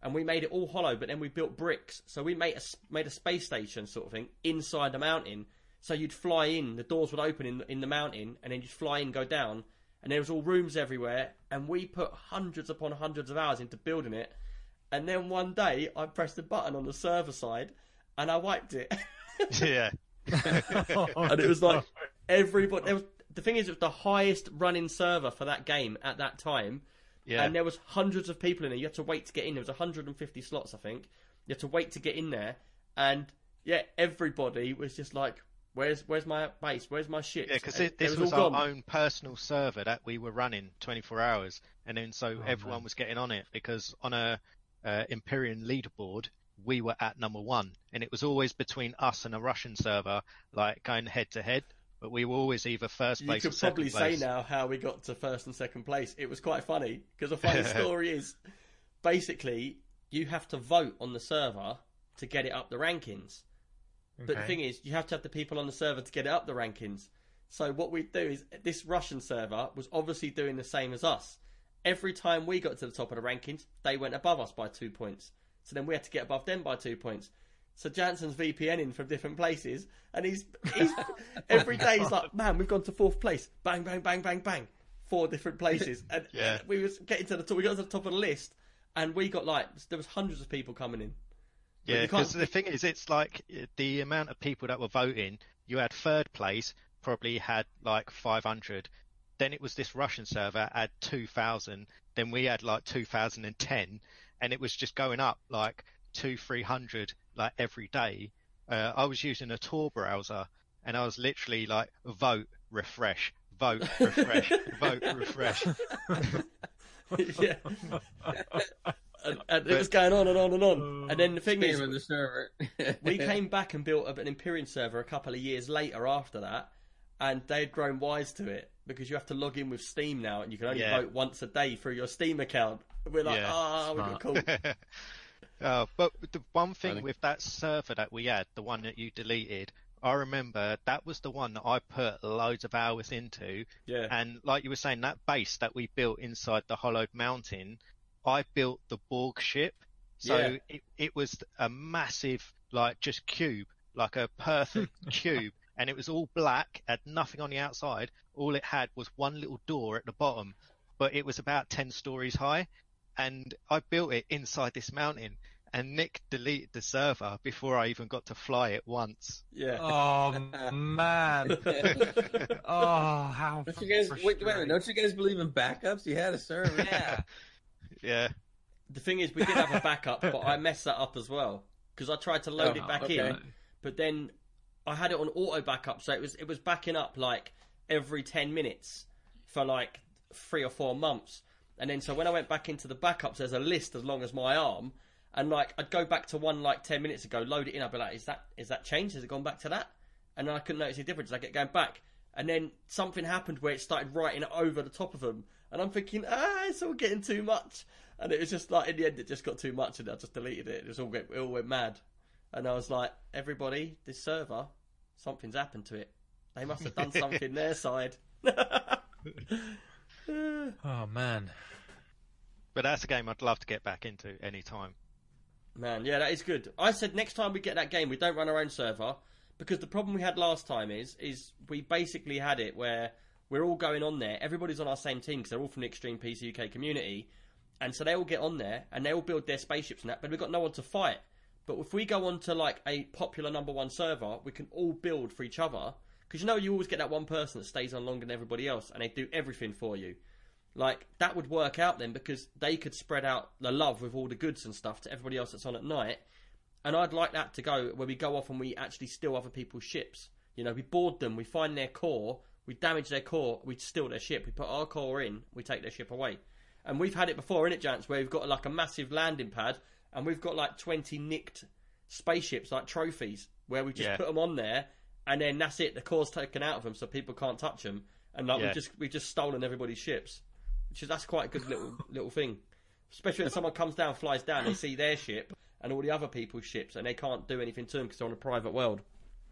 Speaker 1: And we made it all hollow, but then we built bricks, so we made a made a space station sort of thing inside the mountain. So you'd fly in, the doors would open in in the mountain, and then you'd fly in, go down, and there was all rooms everywhere. And we put hundreds upon hundreds of hours into building it. And then one day, I pressed the button on the server side, and I wiped it.
Speaker 2: yeah,
Speaker 1: and it was like everybody. There was, the thing is, it was the highest running server for that game at that time,
Speaker 2: yeah.
Speaker 1: and there was hundreds of people in there. You had to wait to get in. There was 150 slots, I think. You had to wait to get in there, and yeah, everybody was just like, "Where's where's my base? Where's my ship?
Speaker 2: Yeah, because this was,
Speaker 1: all
Speaker 2: our
Speaker 1: gone.
Speaker 2: own personal server that we were running 24 hours, and then so everyone
Speaker 4: man.
Speaker 2: was getting on it because on a uh, Empyrion leaderboard we were at number one, and it was always between us and a Russian server, like going head to head. But we were always either first
Speaker 1: You
Speaker 2: place or
Speaker 1: could probably say
Speaker 2: place.
Speaker 1: now how we got to first and second place. It was quite funny because the funny story is basically you have to vote on the server to get it up the rankings. But the thing is, you have to have the people on the server to get it up the rankings. So what we do is this Russian server was obviously doing the same as us. Every time we got to the top of the rankings, they went above us by two points. So then we had to get above them by two points. So Jansen's VPNing from different places, and he's he's every day he's like, "Man, we've gone to fourth place. Bang, bang, bang, bang, bang, four different places." And,
Speaker 2: Yeah.
Speaker 1: and we was getting to the top. We got to the top of the list, and we got like there was hundreds of people coming in.
Speaker 2: Yeah, because the thing is, it's like uh, the amount of people that were voting. You had third place, probably had like 500. Then it was this Russian server had 2,000. Then we had like 2,010, and it was just going up like two, 300 like every day. Uh, I was using a Tor browser, and I was literally like vote, refresh, vote, refresh, vote, refresh.
Speaker 1: yeah. and, and it was going on and on and on. And then the thing is,
Speaker 3: the server.
Speaker 1: we came back and built an Empyrion server a couple of years later after that, and they had grown wise to it because you have to log in with Steam now, and you can only
Speaker 2: Yeah.
Speaker 1: vote once a day through your Steam account. We're like,
Speaker 2: Yeah,
Speaker 1: ah, we got cool.
Speaker 2: Uh, but the one thing with that server that we had, the one that you deleted, I remember that was the one that I put loads of hours into.
Speaker 1: Yeah,
Speaker 2: And like you were saying, that base that we built inside the hollowed mountain, I built the Borg ship. So
Speaker 1: Yeah.
Speaker 2: it, it was a massive, like just cube, like a perfect cube. And it was all black, had nothing on the outside. All it had was one little door at the bottom, but it was about 10 stories high. And I built it inside this mountain. And Nick deleted the server before I even got to fly it once.
Speaker 1: yeah.
Speaker 4: Oh man! Oh, how
Speaker 3: Don't you guys wait, wait, don't you guys believe in backups? You had a server.
Speaker 4: Yeah.
Speaker 2: Yeah.
Speaker 1: The thing is, we did have a backup, but I messed that up as well because I tried to load
Speaker 3: Oh,
Speaker 1: it back
Speaker 3: okay.
Speaker 1: in, but then I had it on auto backup, so it was it was backing up like every ten minutes for like three or four months, and then so when I went back into the backups, there's a list as long as my arm, and like I'd go back to one like ten minutes ago, load it in, I'd be like, is that is that changed? Has it gone back to that? And then I couldn't notice any difference. I kept going back, and then something happened where it started writing over the top of them, and I'm thinking, ah, it's all getting too much. And it was just like in the end, it just got too much, and I just deleted it. It was all get, it all went mad, and I was like, everybody, this server, something's happened to it. They must have done something their side.
Speaker 4: Oh man.
Speaker 2: But that's a game I'd love to get back into any time.
Speaker 1: Man, yeah, that is good. I said next time we get that game, we don't run our own server because the problem we had last time is is we basically had it where we're all going on there. Everybody's on our same team because they're all from the Extreme PC UK community, and so they all get on there and they all build their spaceships and that. But we've got no one to fight. But if we go on to like a popular number one server, we can all build for each other because you know you always get that one person that stays on longer than everybody else and they do everything for you. Like that would work out then because they could spread out the love with all the goods and stuff to everybody else that's on at night. And I'd like that to go where we go off and we actually steal other people's ships. You know, we board them, we find their core, we damage their core, we steal their ship, we put our core in, we take their ship away. And we've had it before, innit, Jance, where we've got like a massive landing pad and we've got like 20 nicked spaceships, like trophies, where we just
Speaker 2: Yeah.
Speaker 1: put them on there and then that's it, the core's taken out of them so people can't touch them. And like
Speaker 2: Yeah.
Speaker 1: we've just we've just stolen everybody's ships. Which is that's quite a good little little thing. Especially when someone comes down, flies down, they see their ship and all the other people's ships, and they can't do anything to them because they're on a private world.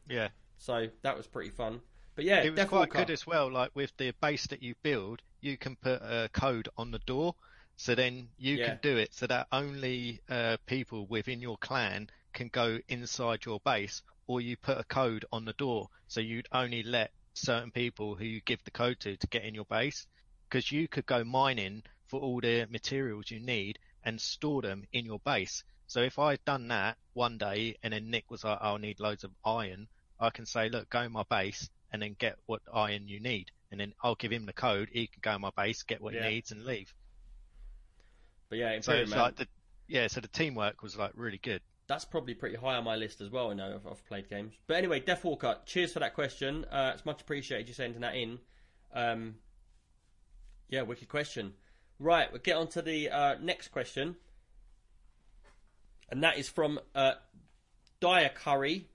Speaker 2: Yeah.
Speaker 1: So that was pretty fun. But yeah,
Speaker 2: it was quite good as well. Like with the base that you build, you can put a code on the door, so then you
Speaker 1: Yeah.
Speaker 2: can do it so that only uh, people within your clan can go inside your base, or you put a code on the door, so you'd only let certain people who you give the code to to get in your base, because you could go mining for all the materials you need and store them in your base. So if I'd done that one day and then Nick was like, I'll need loads of iron, I can say, look, go in my base and then get what iron you need. And then I'll give him the code. He can go in my base, get what
Speaker 1: Yeah.
Speaker 2: he needs and leave.
Speaker 1: But yeah,
Speaker 2: So it's
Speaker 1: man,
Speaker 2: like the, yeah, so the teamwork was like really good.
Speaker 1: that's probably pretty high on my list as well. I know I've, I've played games. But anyway, Death Walker, cheers for that question. Uh, it's much appreciated you sending that in. Um, yeah, wicked question. Right, we'll get on to the uh, next question. And that is from uh, Dyer Curry.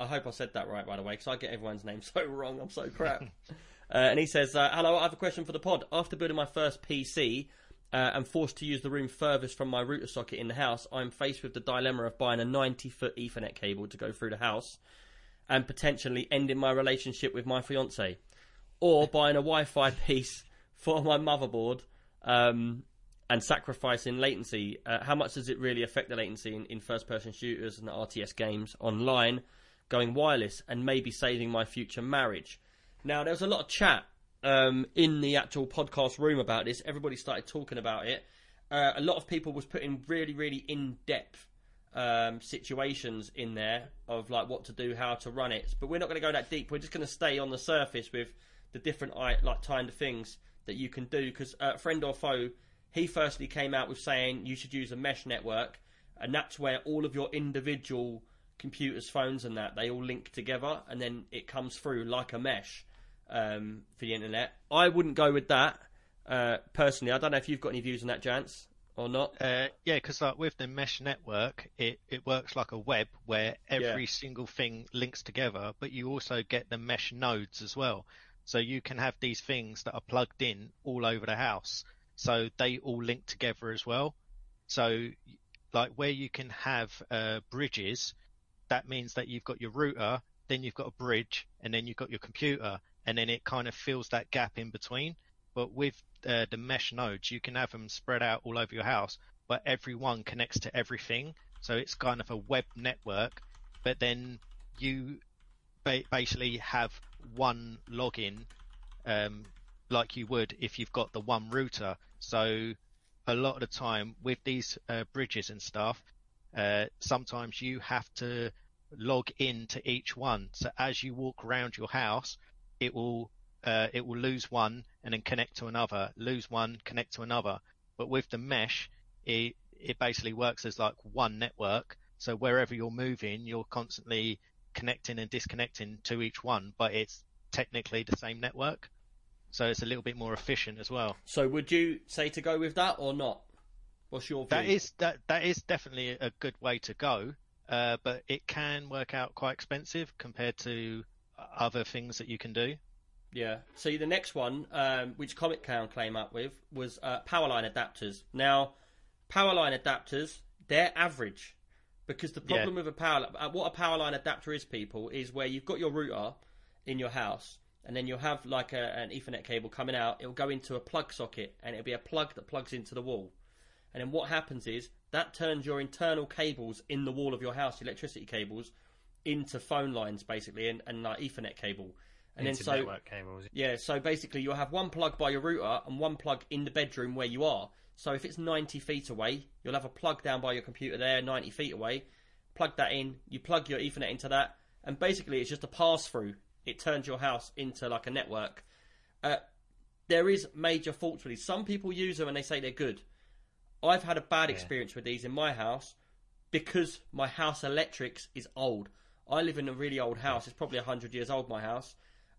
Speaker 1: I hope I said that right, by the way, because I get everyone's name so wrong. I'm so crap. uh, and he says, uh, Hello, I have a question for the pod. After building my first PC uh, and forced to use the room furthest from my router socket in the house, I'm faced with the dilemma of buying a 90 foot Ethernet cable to go through the house and potentially ending my relationship with my fiance, or buying a Wi Fi piece for my motherboard. Um, and sacrificing latency. Uh, how much does it really affect the latency in, in first person shooters and RTS games online? Going wireless and maybe saving my future marriage. Now, there was a lot of chat um, in the actual podcast room about this. Everybody started talking about it. uh, a lot of people was putting really, really in depth um, situations in there of like what to do, how to run it. But we're not going to go that deep. We're just going to stay on the surface with the different like kind of things that you can do. Because uh, friend or foe, he firstly came out with saying you should use a mesh network, and that's where all of your individual computers, phones, and that they all link together, and then it comes through like a mesh um, for the internet. I wouldn't go with that uh, personally. I don't know if you've got any views on that, Jance, or not.
Speaker 2: Uh, yeah, because like with the mesh network, it, it works like a web where every single thing links together, but you also get the mesh nodes as well. So you can have these things that are plugged in all over the house, so they all link together as well. So, like where you can have uh, bridges, that means that you've got your router, then you've got a bridge, and then you've got your computer, and then it kind of fills that gap in between. But with uh, the mesh nodes, you can have them spread out all over your house, but every one connects to everything. So it's kind of a web network, but then you ba- basically have one login, um, like you would if you've got the one router. So a lot of the time with these uh, bridges and stuff, uh, sometimes you have to log in to each one. So as you walk around your house, it will uh, it will lose one and then connect to another, lose one, connect to another. But with the mesh, it it basically works as like one network. So wherever you're moving, you're constantly connecting and disconnecting to each one, but it's technically the same network. So it's a little bit more efficient as well.
Speaker 1: So would you say to go with that or not? What's your view?
Speaker 2: That is that that is definitely a good way to go, uh, but it can work out quite expensive compared to other things that you can do.
Speaker 1: Yeah. So the next one, um, which Comic Con came up with, was uh, powerline adapters. Now, powerline adapters, they're average because the problem with a power, uh, what a powerline adapter is, people, is where you've got your router in your house, and then you'll have like a, an Ethernet cable coming out. It'll go into a plug socket, and it'll be a plug that plugs into the wall. And then what happens is that turns your internal cables in the wall of your house, electricity cables, into phone lines basically, and, and like Ethernet cable. And
Speaker 4: Into
Speaker 1: then so
Speaker 4: network cables.
Speaker 1: yeah, so basically you'll have one plug by your router and one plug in the bedroom where you are. So if it's 90 feet away, you'll have a plug down by your computer there, 90 feet away. Plug that in, you plug your Ethernet into that, and basically it's just a pass through. It turns your house into like a network. Uh, there is major faults with these. Some people use them and they say they're good. I've had a bad
Speaker 4: Yeah.
Speaker 1: experience with these in my house because my house electrics is old. I live in a really old house. It's probably 100 years old, my house.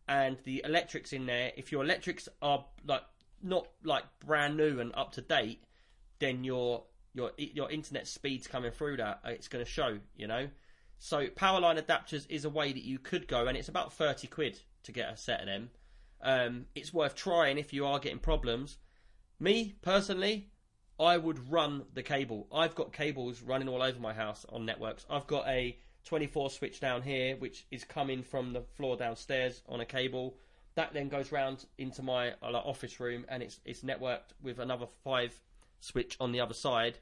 Speaker 1: And the electrics in there, if your electrics are like not like brand new and up to date, then your your your internet speeds coming through that uh, it's going to show, you know. So powerline adapters is a way that you could go, and it's about 30 quid to get a set of them. Um, it's worth trying if you are getting problems. Me personally, I would run the cable. I've got cables running all over my house on networks. I've got a 24 switch down here, which is coming from the floor downstairs on a cable. That then goes round into my uh, like, office room, and it's it's networked with another five switch on the other side.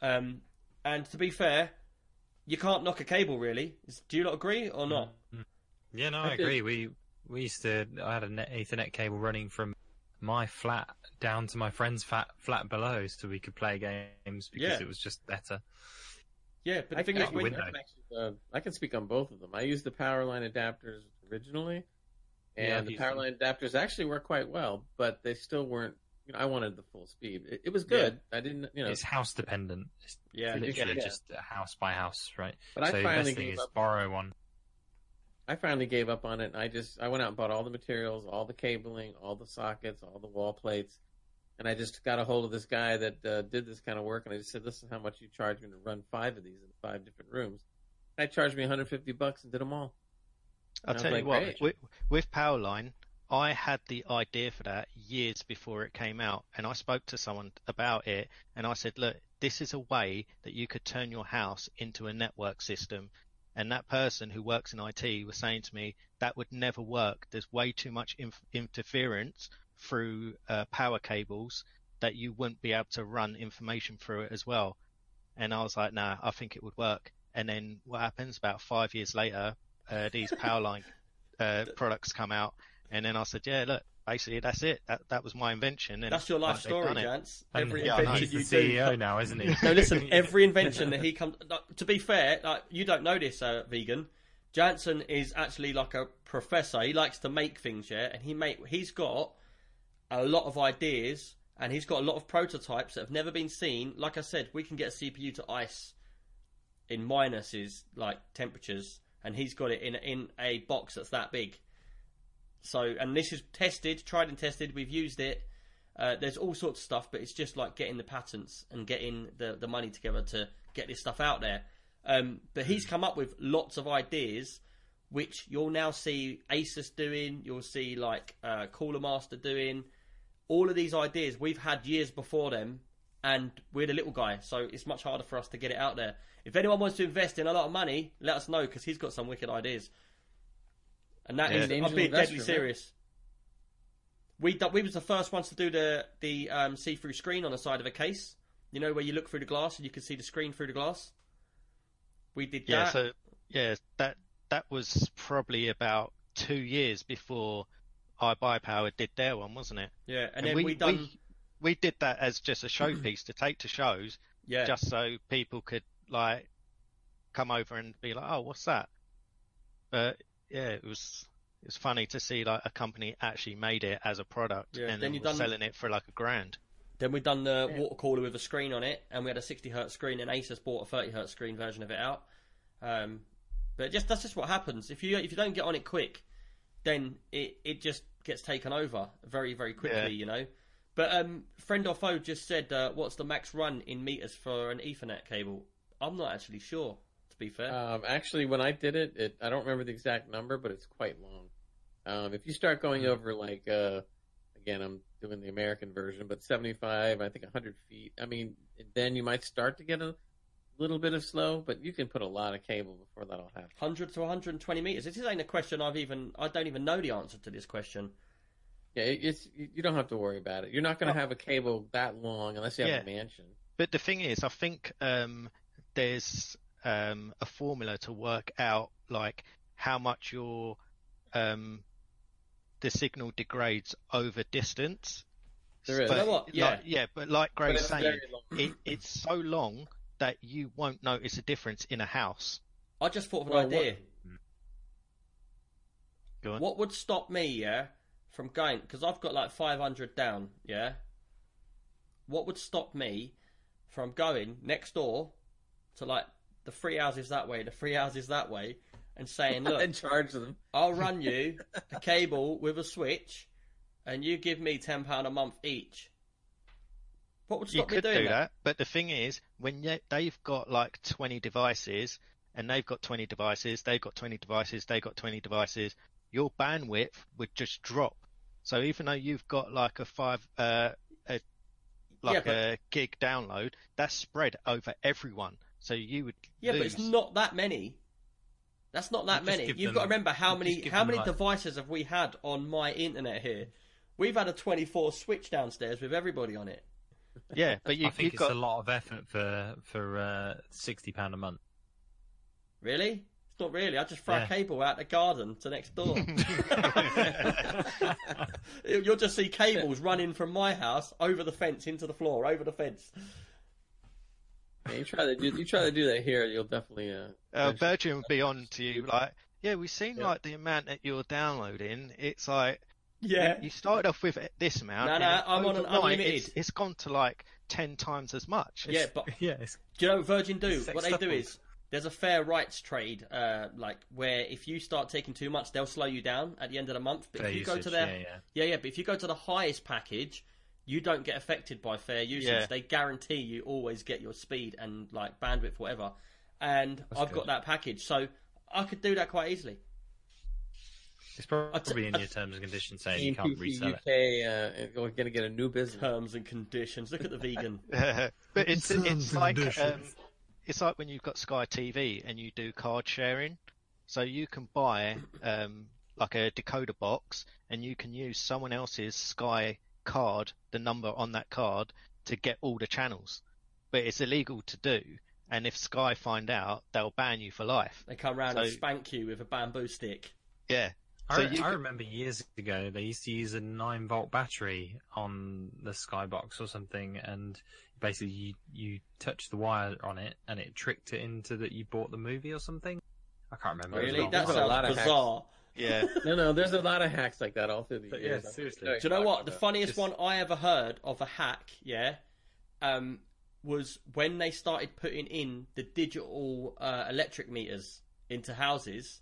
Speaker 1: Um, and to be fair, you can't knock a cable really. Do you not agree or not?
Speaker 4: Yeah, no,
Speaker 3: I
Speaker 4: I, agree. We we used to. I had an Ethernet cable running from my flat down to my friend's flat flat below, so we could play games because
Speaker 1: Yeah.
Speaker 4: it was just better.
Speaker 1: Yeah, but the
Speaker 3: I,
Speaker 1: thing is,
Speaker 3: can,
Speaker 1: when.
Speaker 3: I can actually, uh, I can speak on both of them. I used the Powerline adapters originally, and
Speaker 1: Yeah,
Speaker 3: the
Speaker 1: used them.
Speaker 3: Powerline adapters actually work quite well, but they still weren't. You know, I wanted the full speed. It, it was good. I didn't, you know,
Speaker 4: It's house dependent. It's
Speaker 1: yeah,
Speaker 4: literally
Speaker 3: Yeah.
Speaker 4: just house by house, right?
Speaker 3: but I
Speaker 4: so the
Speaker 3: finally
Speaker 4: best thing
Speaker 3: gave
Speaker 4: is
Speaker 3: up.
Speaker 4: borrow one.
Speaker 3: I finally gave up on it. And I just I went out and bought all the materials, all the cabling, all the sockets, all the wall plates, and I just got a hold of this guy that uh, did this kind of work, and I just said, "This is how much you charge me to run five of these in five different rooms." I charged me 150 bucks and did them all.
Speaker 2: I'll
Speaker 3: I was
Speaker 2: tell you what, with, with Powerline, I had the idea for that years before it came out, and I spoke to someone about it, and I said, look, this is a way that you could turn your house into a network system. And that person who works in IT was saying to me that would never work. There's way too much inf- interference through uh, power cables that you wouldn't be able to run information through it as well. And I was like, nah, I think it would work. And then what happens about five years later, uh, these Powerline uh, products come out, and then I said, yeah, look, basically that's it. That that was my invention. And
Speaker 1: That's your life
Speaker 2: like,
Speaker 1: story,
Speaker 2: done.
Speaker 1: Jance. Every
Speaker 2: yeah, I know.
Speaker 1: invention
Speaker 4: he's
Speaker 1: you
Speaker 4: the
Speaker 1: do.
Speaker 4: CEO now, isn't he?
Speaker 1: No, listen. Every invention that he comes. Like, to be fair, like you don't know this, uh, vegan. Jansen is actually like a professor. He likes to make things, yeah, and he make he's got a lot of ideas and he's got a lot of prototypes that have never been seen. Like I said, we can get a CPU to ice in minuses like temperatures, and he's got it in in a box that's that big. So, and this is tested, tried and tested. We've used it. Uh, there's all sorts of stuff, but it's just like getting the patents and getting the, the money together to get this stuff out there. Um, but he's come up with lots of ideas, which you'll now see Asus doing. You'll see like uh, Cooler Master doing. All of these ideas we've had years before them, and we're the little guy, so it's much harder for us to get it out there. If anyone wants to invest in a lot of money, let us know because he's got some wicked ideas. And that
Speaker 2: Yeah.
Speaker 1: is, I'm being deadly
Speaker 3: right?
Speaker 1: serious. We we was the first ones to do the the um, see through screen on the side of a case. You know where you look through the glass and you can see the screen through the glass. We did
Speaker 2: Yeah,
Speaker 1: that.
Speaker 2: so yeah, that that was probably about two years before iBuyPower did their one, wasn't it?
Speaker 1: yeah, and, then we, done
Speaker 2: we, we did that as just a showpiece to take to shows,
Speaker 1: yeah.
Speaker 2: just so people could like come over and be like, "Oh, what's that?" But yeah, it was it was funny to see like a company actually made it as a product
Speaker 1: Yeah,
Speaker 2: and
Speaker 1: then
Speaker 2: then
Speaker 1: you
Speaker 2: was
Speaker 1: done-
Speaker 2: selling it for like a grand.
Speaker 1: Then we done the water cooler with a screen on it, and we had a 60 hertz screen, and Asus bought a 30 hertz screen version of it out. Um, but just that's just what happens if you if you don't get on it quick, then it it just gets taken over very very quickly,
Speaker 2: Yeah.
Speaker 1: you know. But um, friend or foe just said, uh, "What's the max run in meters for an Ethernet cable?" I'm not actually sure, to be fair.
Speaker 3: Um, actually, when I did it, it, I don't remember the exact number, but it's quite long. Um, if you start going over like, uh, again, I'm doing the American version, but 75, I think 100 feet. I mean, then you might start to get a little bit of snow, but you can put a lot of cable before that'll happen.
Speaker 1: 100 to 120 meters. This ain't a question I've even. I don't even know the answer to this question.
Speaker 3: Yeah, it, it's you you don't have to worry about it. You're not going to have a cable that long unless you have a mansion.
Speaker 2: But the thing is, I think um, there's um, a formula to work out like how much your um, the signal degrades over distance.
Speaker 3: There is.
Speaker 2: But,
Speaker 1: You know what? Yeah.
Speaker 2: like- yeah, but like
Speaker 3: But
Speaker 2: Greg's saying, it, it's so long that you won't notice a difference in a house.
Speaker 1: I just thought of an
Speaker 3: Well,
Speaker 1: idea.
Speaker 2: Go on.
Speaker 1: What would stop me, yeah, from going? Because I've got like 500 down, yeah. What would stop me from going next door to like the three houses that way, the three houses that way, and saying, "Look,
Speaker 3: and charge them.
Speaker 1: I'll run you a cable with a switch, and you give me ten pound a month each." What would
Speaker 2: You
Speaker 1: me
Speaker 2: could
Speaker 1: doing
Speaker 2: do that, but the thing is, when ye- they've got like 20 devices, and they've got 20 devices, they've got 20 devices, they've got 20 devices, your bandwidth would just drop. So even though you've got like a five, uh, a, like
Speaker 1: but-
Speaker 2: a gig download, that's spread over everyone. So you would
Speaker 1: Yeah,
Speaker 2: lose.
Speaker 1: but it's not that many. That's not that many. You've
Speaker 4: them-
Speaker 1: got to remember how many how many
Speaker 4: like-
Speaker 1: devices have we had on my internet here? We've had a 24 switch downstairs with everybody on it.
Speaker 2: Yeah, but you,
Speaker 4: I think
Speaker 2: you've
Speaker 4: it's
Speaker 2: got
Speaker 4: a lot of effort for for uh, sixty pound a month.
Speaker 1: Really? It's not really. I just throw
Speaker 4: Yeah.
Speaker 1: a cable out the garden to next door. You'll just see cables running from my house over the fence into the floor, over the fence.
Speaker 3: Yeah, you try to do you try to do that here, you'll definitely. Uh,
Speaker 2: uh, Virgin would be on to you like, yeah, we've seen
Speaker 3: Yeah.
Speaker 2: like the amount that you're downloading. It's like
Speaker 1: Yeah.
Speaker 2: you started off with this amount.
Speaker 1: No, no, I'm on an unlimited.
Speaker 2: It's, it's gone to like ten times as much.
Speaker 1: Yeah, but
Speaker 4: yeah, it's,
Speaker 1: Do you know what Virgin do? What they do is there's a fair rights trade, uh, like where if you start taking too much, they'll slow you down at the end of the month. But
Speaker 4: fair
Speaker 1: if you go to
Speaker 4: usage,
Speaker 1: their
Speaker 4: yeah, yeah.
Speaker 1: yeah, yeah, but if you go to the highest package, you don't get affected by fair usage.
Speaker 2: Yeah.
Speaker 1: They guarantee you always get your speed and like bandwidth, whatever. And I've got that package, so I could do that quite easily.
Speaker 4: It's probably in your terms and conditions saying you can't
Speaker 3: APP
Speaker 4: resell it.
Speaker 3: UK, uh, we're going to get a new business.
Speaker 1: Terms and conditions. Look at the vegan.
Speaker 2: but it's
Speaker 4: Terms
Speaker 2: it's like um, it's like when you've got Sky TV and you do card sharing. So you can buy um, like a decoder box and you can use someone else's Sky card, the number on that card, to get all the channels. But it's illegal to do. And if Sky find out, they'll ban you for life.
Speaker 1: They come round and spank you with a bamboo stick.
Speaker 2: Yeah.
Speaker 4: I,
Speaker 2: So
Speaker 4: re-
Speaker 2: you
Speaker 4: I
Speaker 2: could-
Speaker 4: remember years ago they used to use a nine volt battery on the Skybox or something, and basically you you touch the wire on it, and it tricked it into that you bought the movie or something. I can't remember. It
Speaker 1: Really?
Speaker 4: long
Speaker 1: That
Speaker 3: There's a lot of
Speaker 1: bizarre.
Speaker 2: Yeah,
Speaker 3: No, no, there's a lot of hacks like that all through the
Speaker 4: But
Speaker 3: years.
Speaker 4: yeah, seriously.
Speaker 3: sure
Speaker 1: Do you know what? The funniest
Speaker 4: Just-
Speaker 1: one I ever heard of a hack, yeah, um, was when they started putting in the digital uh, electric meters into houses.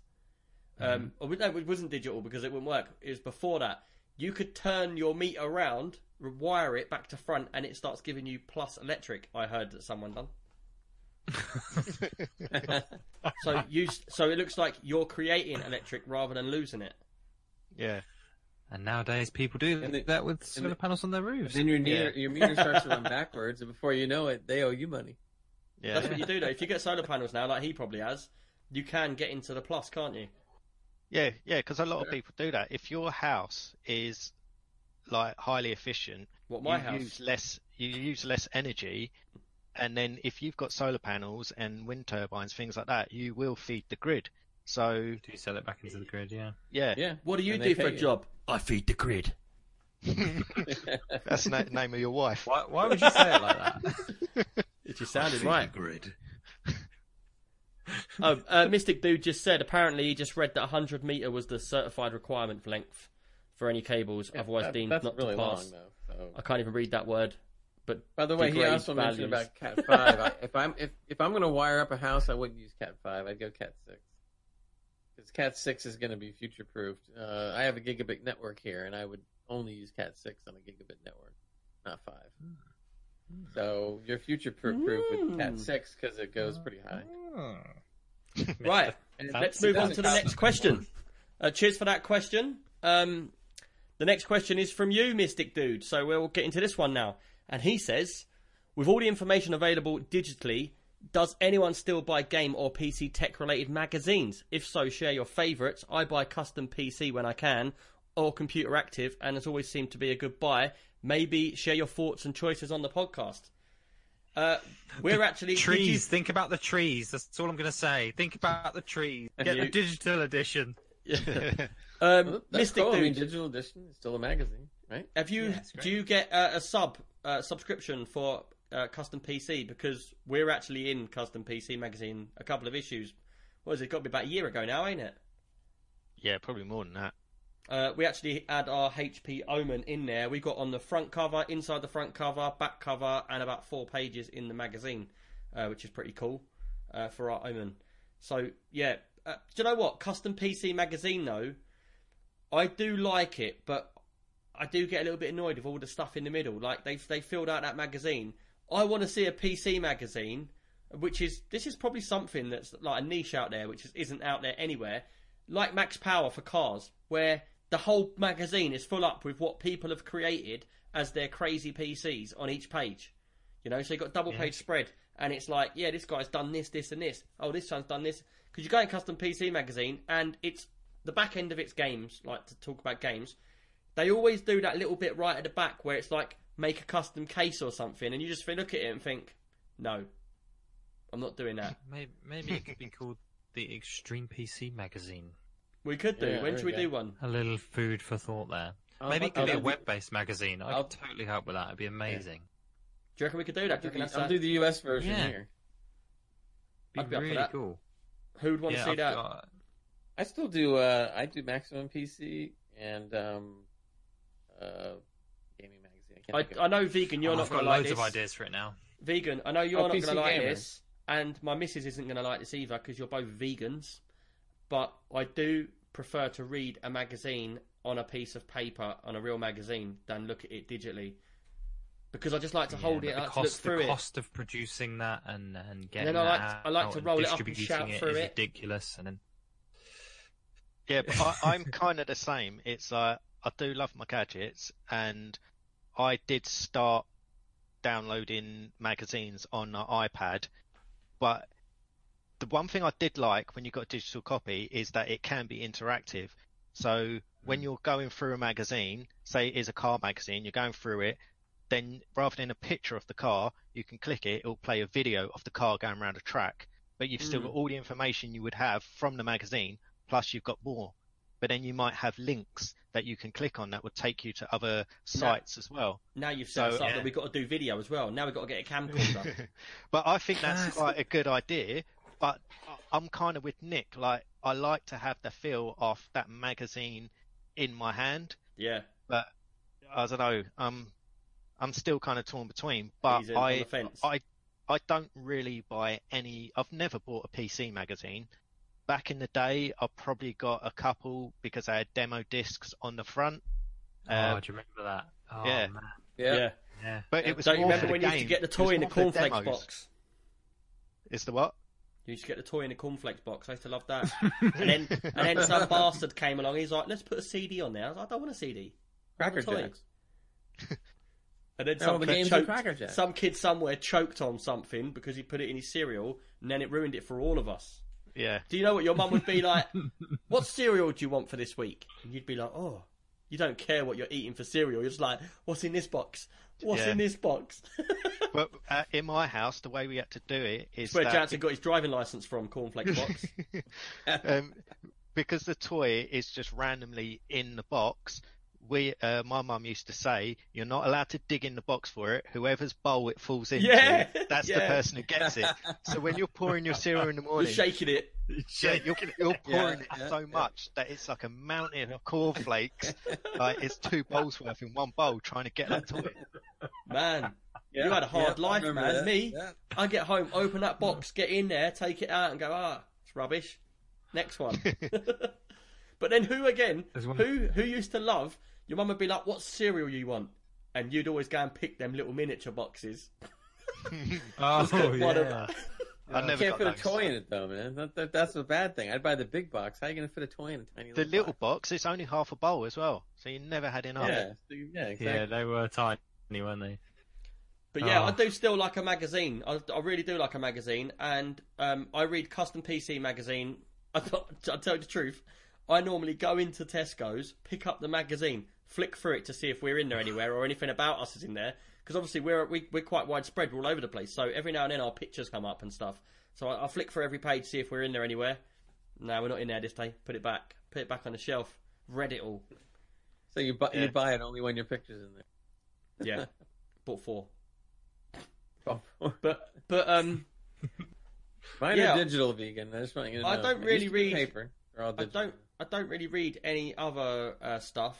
Speaker 1: Um, or, no, it wasn't digital because it wouldn't work. It was before that. You could turn your meter around, wire it back to front, and it starts giving you plus electric. I heard that someone done. So you, so it looks like you're creating electric rather than losing it.
Speaker 2: yeah.
Speaker 4: And nowadays people do
Speaker 3: And the-
Speaker 4: that with solar
Speaker 3: the-
Speaker 4: panels on their roofs.
Speaker 3: then your meter,
Speaker 2: Yeah.
Speaker 3: your meter starts to run backwards, and before you know it, they owe you money.
Speaker 2: Yeah.
Speaker 1: That's what you do though. If you get solar panels now, like he probably has, you can get into the plus, can't you?
Speaker 2: Yeah, yeah, because a lot of people do that. If your house is like highly efficient,
Speaker 1: What my
Speaker 2: you
Speaker 1: house?
Speaker 2: use less you use less energy, and then if you've got solar panels and wind turbines, things like that, you will feed the grid. So
Speaker 4: do you sell it back into the grid? Yeah.
Speaker 2: yeah,
Speaker 3: Yeah.
Speaker 1: What do you
Speaker 3: And
Speaker 1: do for a
Speaker 3: you.
Speaker 1: job? I feed the grid.
Speaker 2: that's the na- name of your wife.
Speaker 4: Why, why would you say it like that?
Speaker 1: It just sounded right.
Speaker 5: Grid.
Speaker 1: Oh, uh, Mystic Dude just said apparently he just read that 100 meter was the certified requirement for length for any cables, otherwise
Speaker 3: That-
Speaker 1: deemed
Speaker 3: that's
Speaker 1: not
Speaker 3: really
Speaker 1: to pass.
Speaker 3: long, though. So.
Speaker 1: I can't even read that word. But
Speaker 3: By the way, he
Speaker 1: degrade
Speaker 3: also mentioned about Cat Five. I, if I'm if, if I'm going to wire up a house, I wouldn't use Cat Five. I'd go Cat Six because Cat Six is going to be future proofed. Uh, I have a gigabit network here, and I would only use Cat Six on a gigabit network, not five. So you're future proof proof with Cat
Speaker 1: Mm.
Speaker 3: Six because it goes pretty high.
Speaker 1: Right, let's move on to the next question. Uh, cheers for that question. Um, the next question is from you, Mystic Dude. So we'll get into this one now. And he says, with all the information available digitally, does anyone still buy game or PC tech related magazines? If so, share your favourites. I buy custom PC when I can, or Computer Active, and has always seemed to be a good buy. Maybe share your thoughts and choices on the podcast. Uh, we're actually did you-
Speaker 4: Trees. Think about the trees. That's all I'm going to say. Think about the trees. Get
Speaker 1: You-
Speaker 4: the digital edition. Yeah.
Speaker 1: um,
Speaker 3: Well, that's
Speaker 1: Mystic
Speaker 3: cool. I mean, digital edition is still a magazine, right?
Speaker 1: have you
Speaker 4: Yeah,
Speaker 1: do you get uh, a sub uh, subscription for uh, custom PC? Because we're actually in custom PC magazine a couple of issues. What is it? Got to be about a year ago now, ain't it?
Speaker 2: Yeah, probably more than that.
Speaker 1: Uh, we actually add our HP Omen in there. We've got on the front cover, inside the front cover, back cover, and about four pages in the magazine, uh, which is pretty cool uh, for our Omen. So yeah, uh, do you know what? Custom PC magazine though, I do like it, but I do get a little bit annoyed with all the stuff in the middle. Like they they filled out that magazine. I want to see a PC magazine, which is this is probably something that's like a niche out there, which is, isn't out there anywhere. Like Max Power for cars, where the whole magazine is full up with what people have created as their crazy PCs on each page. You know, so you've got double page spread, and it's like, yeah, this guy's done this, this, and this. Oh, this one's done this. Because you go in Custom PC magazine, and it's the back end of its games, like to talk about games. They always do that little bit right at the back where it's like make a custom case or something, and you just look at it and think, no, I'm not doing that.
Speaker 4: Maybe, maybe it could be called the Extreme PC magazine.
Speaker 1: We could do.
Speaker 3: Yeah,
Speaker 1: when should
Speaker 3: we
Speaker 1: we do one?
Speaker 4: A little food for thought there.
Speaker 3: I'll-
Speaker 4: Maybe it could
Speaker 3: I'll
Speaker 4: be a web-based magazine. I
Speaker 3: I'll-
Speaker 4: could totally help with that. It'd be amazing.
Speaker 1: Do you reckon we could do that? Do you
Speaker 3: I'll
Speaker 1: that?
Speaker 3: do the US version
Speaker 4: Yeah.
Speaker 3: here.
Speaker 1: I'd
Speaker 4: Be
Speaker 1: be up for
Speaker 4: really
Speaker 1: that.
Speaker 4: cool.
Speaker 1: Who would want
Speaker 4: yeah,
Speaker 1: to see
Speaker 4: I've
Speaker 1: that?
Speaker 4: got-
Speaker 3: I still do. Uh, I do Maximum PC and um, uh, gaming magazine. I,
Speaker 1: I, I know vegan. You're
Speaker 4: oh,
Speaker 1: not
Speaker 4: I've
Speaker 1: going
Speaker 4: got
Speaker 1: to like
Speaker 4: loads of ideas for it now.
Speaker 1: Vegan. I know you're
Speaker 3: Oh,
Speaker 1: not going to like
Speaker 3: gamer.
Speaker 1: this, and my missus isn't going to like this either because you're both vegans. But I do prefer to read a magazine on a piece of paper on a real magazine than look at it digitally. Because I just like to hold
Speaker 4: Yeah,
Speaker 1: it,
Speaker 4: but
Speaker 1: I
Speaker 4: the
Speaker 1: like to look
Speaker 4: cost,
Speaker 1: through
Speaker 4: the
Speaker 1: it.
Speaker 4: cost of producing that and and getting
Speaker 1: then I
Speaker 4: that
Speaker 1: like to- I like to roll it up and
Speaker 4: distributing
Speaker 1: shout
Speaker 4: it
Speaker 1: through
Speaker 4: is
Speaker 1: it.
Speaker 4: ridiculous, and then
Speaker 2: Yeah, but I, I'm kind of the same. It's like I do love my gadgets, and I did start downloading magazines on an iPad, but the one thing I did like when you got a digital copy is that it can be interactive. So when you're going through a magazine, say it is a car magazine, you're going through it, then rather than a picture of the car, you can click it, it'll play a video of the car going around a track. But you've still
Speaker 1: Mm.
Speaker 2: got all the information you would have from the magazine, plus you've got more. but then you might have links that you can click on that would take you to other sites as well.
Speaker 1: Now you've set
Speaker 2: So,
Speaker 1: us up
Speaker 2: yeah.
Speaker 1: that we've got to do video as well. Now we've got to get a camcorder.
Speaker 2: but I think that's quite a good idea. But I- I'm kind of with Nick. Like I like to have the feel of that magazine in my hand,
Speaker 1: yeah,
Speaker 2: but I don't know. Um, I'm still kind of torn between. But
Speaker 1: He's in on
Speaker 2: I,
Speaker 1: the fence.
Speaker 2: I, I don't really buy any. I've never bought a PC magazine. Back in the day, I probably got a couple because I had demo discs on the front.
Speaker 4: oh,
Speaker 2: Uh,
Speaker 4: do you remember that? Oh,
Speaker 2: yeah.
Speaker 4: man.
Speaker 3: Yeah.
Speaker 1: yeah.
Speaker 4: Yeah.
Speaker 2: but it was
Speaker 1: Don't you remember
Speaker 2: for the
Speaker 1: when you used to get the toy in the
Speaker 2: more
Speaker 1: cornflakes box?
Speaker 2: Is the what?
Speaker 1: You used to get the toy in the cornflakes box. I used to love that. and then and then some bastard came along. He's like, "Let's put a CD on there." I was like, "I don't want a CD."
Speaker 3: Cracker
Speaker 1: Toy.
Speaker 3: Jacks.
Speaker 1: And then
Speaker 3: Oh,
Speaker 1: some
Speaker 3: the
Speaker 1: kid
Speaker 3: games
Speaker 1: choked,
Speaker 3: Cracker Jack.
Speaker 1: some kid somewhere choked on something because he put it in his cereal, and then it ruined it for all of us.
Speaker 2: Yeah.
Speaker 1: Do you know what your mum would be like? what cereal do you want for this week? And you'd be like, "Oh, you don't care what you're eating for cereal. You're just like, what's in this box? What's
Speaker 2: Yeah.
Speaker 1: in this box?"
Speaker 2: But uh, in my house, the way we had to do it is
Speaker 1: It's where
Speaker 2: that
Speaker 1: Jansen got his driving license from, cornflakes box.
Speaker 2: um, because the toy is just randomly in the box. We, uh, my mum used to say, you're not allowed to dig in the box for it. Whoever's bowl it falls into,
Speaker 1: Yeah,
Speaker 2: that's the person who gets it. So when you're pouring your cereal in the morning, You're
Speaker 1: shaking it.
Speaker 2: yeah, you're, you're pouring
Speaker 3: Yeah,
Speaker 2: it
Speaker 3: yeah,
Speaker 2: so
Speaker 3: yeah.
Speaker 2: much that it's like a mountain of cornflakes. like it's two bowls worth in one bowl trying to get that toy.
Speaker 1: Man,
Speaker 3: Yeah,
Speaker 1: you had a hard
Speaker 3: yeah,
Speaker 1: life, man.
Speaker 3: that.
Speaker 1: Me,
Speaker 3: Yeah.
Speaker 1: I get home, open that box, get in there, take it out, and go, ah, it's rubbish. Next one. but then who again?
Speaker 4: One-
Speaker 1: Who who used to love? Your mum would be like, "What cereal you want?" And you'd always go and pick them little miniature boxes.
Speaker 4: Oh,
Speaker 1: One of-
Speaker 2: I
Speaker 3: You
Speaker 2: never
Speaker 3: can't
Speaker 2: got
Speaker 3: fit a toy in it though, man. That, that, that's a bad thing. I'd buy the big box. How are you going to fit a toy in a tiny
Speaker 2: The
Speaker 3: little
Speaker 2: little
Speaker 3: box?
Speaker 2: box, it's only half a bowl as well, so you never had enough.
Speaker 3: Yeah, so yeah, exactly.
Speaker 4: Yeah, they were tiny, weren't they?
Speaker 1: But yeah,
Speaker 4: Oh.
Speaker 1: I do still like a magazine. I, I really do like a magazine, and um, I read Custom PC magazine. I, I'll tell you the truth. I normally go into Tesco's, pick up the magazine, flick through it to see if we're in there anywhere or anything about us is in there. Because obviously we're we, we're quite widespread, we're all over the place. So every now and then our pictures come up and stuff. So I, I flick through every page, see if we're in there anywhere. No, we're not in there this day. Put it back. Put it back on the shelf. Read it all.
Speaker 3: So you buy
Speaker 2: Yeah.
Speaker 3: you buy it only when your picture's in there.
Speaker 1: Yeah, bought four.
Speaker 3: Oh,
Speaker 1: But but um.
Speaker 3: Mine
Speaker 1: Yeah.
Speaker 3: are digital vegan. I just want you to know.
Speaker 1: I don't really
Speaker 3: used to be
Speaker 1: read-
Speaker 3: paper.
Speaker 1: I don't. I don't really read any other uh, stuff.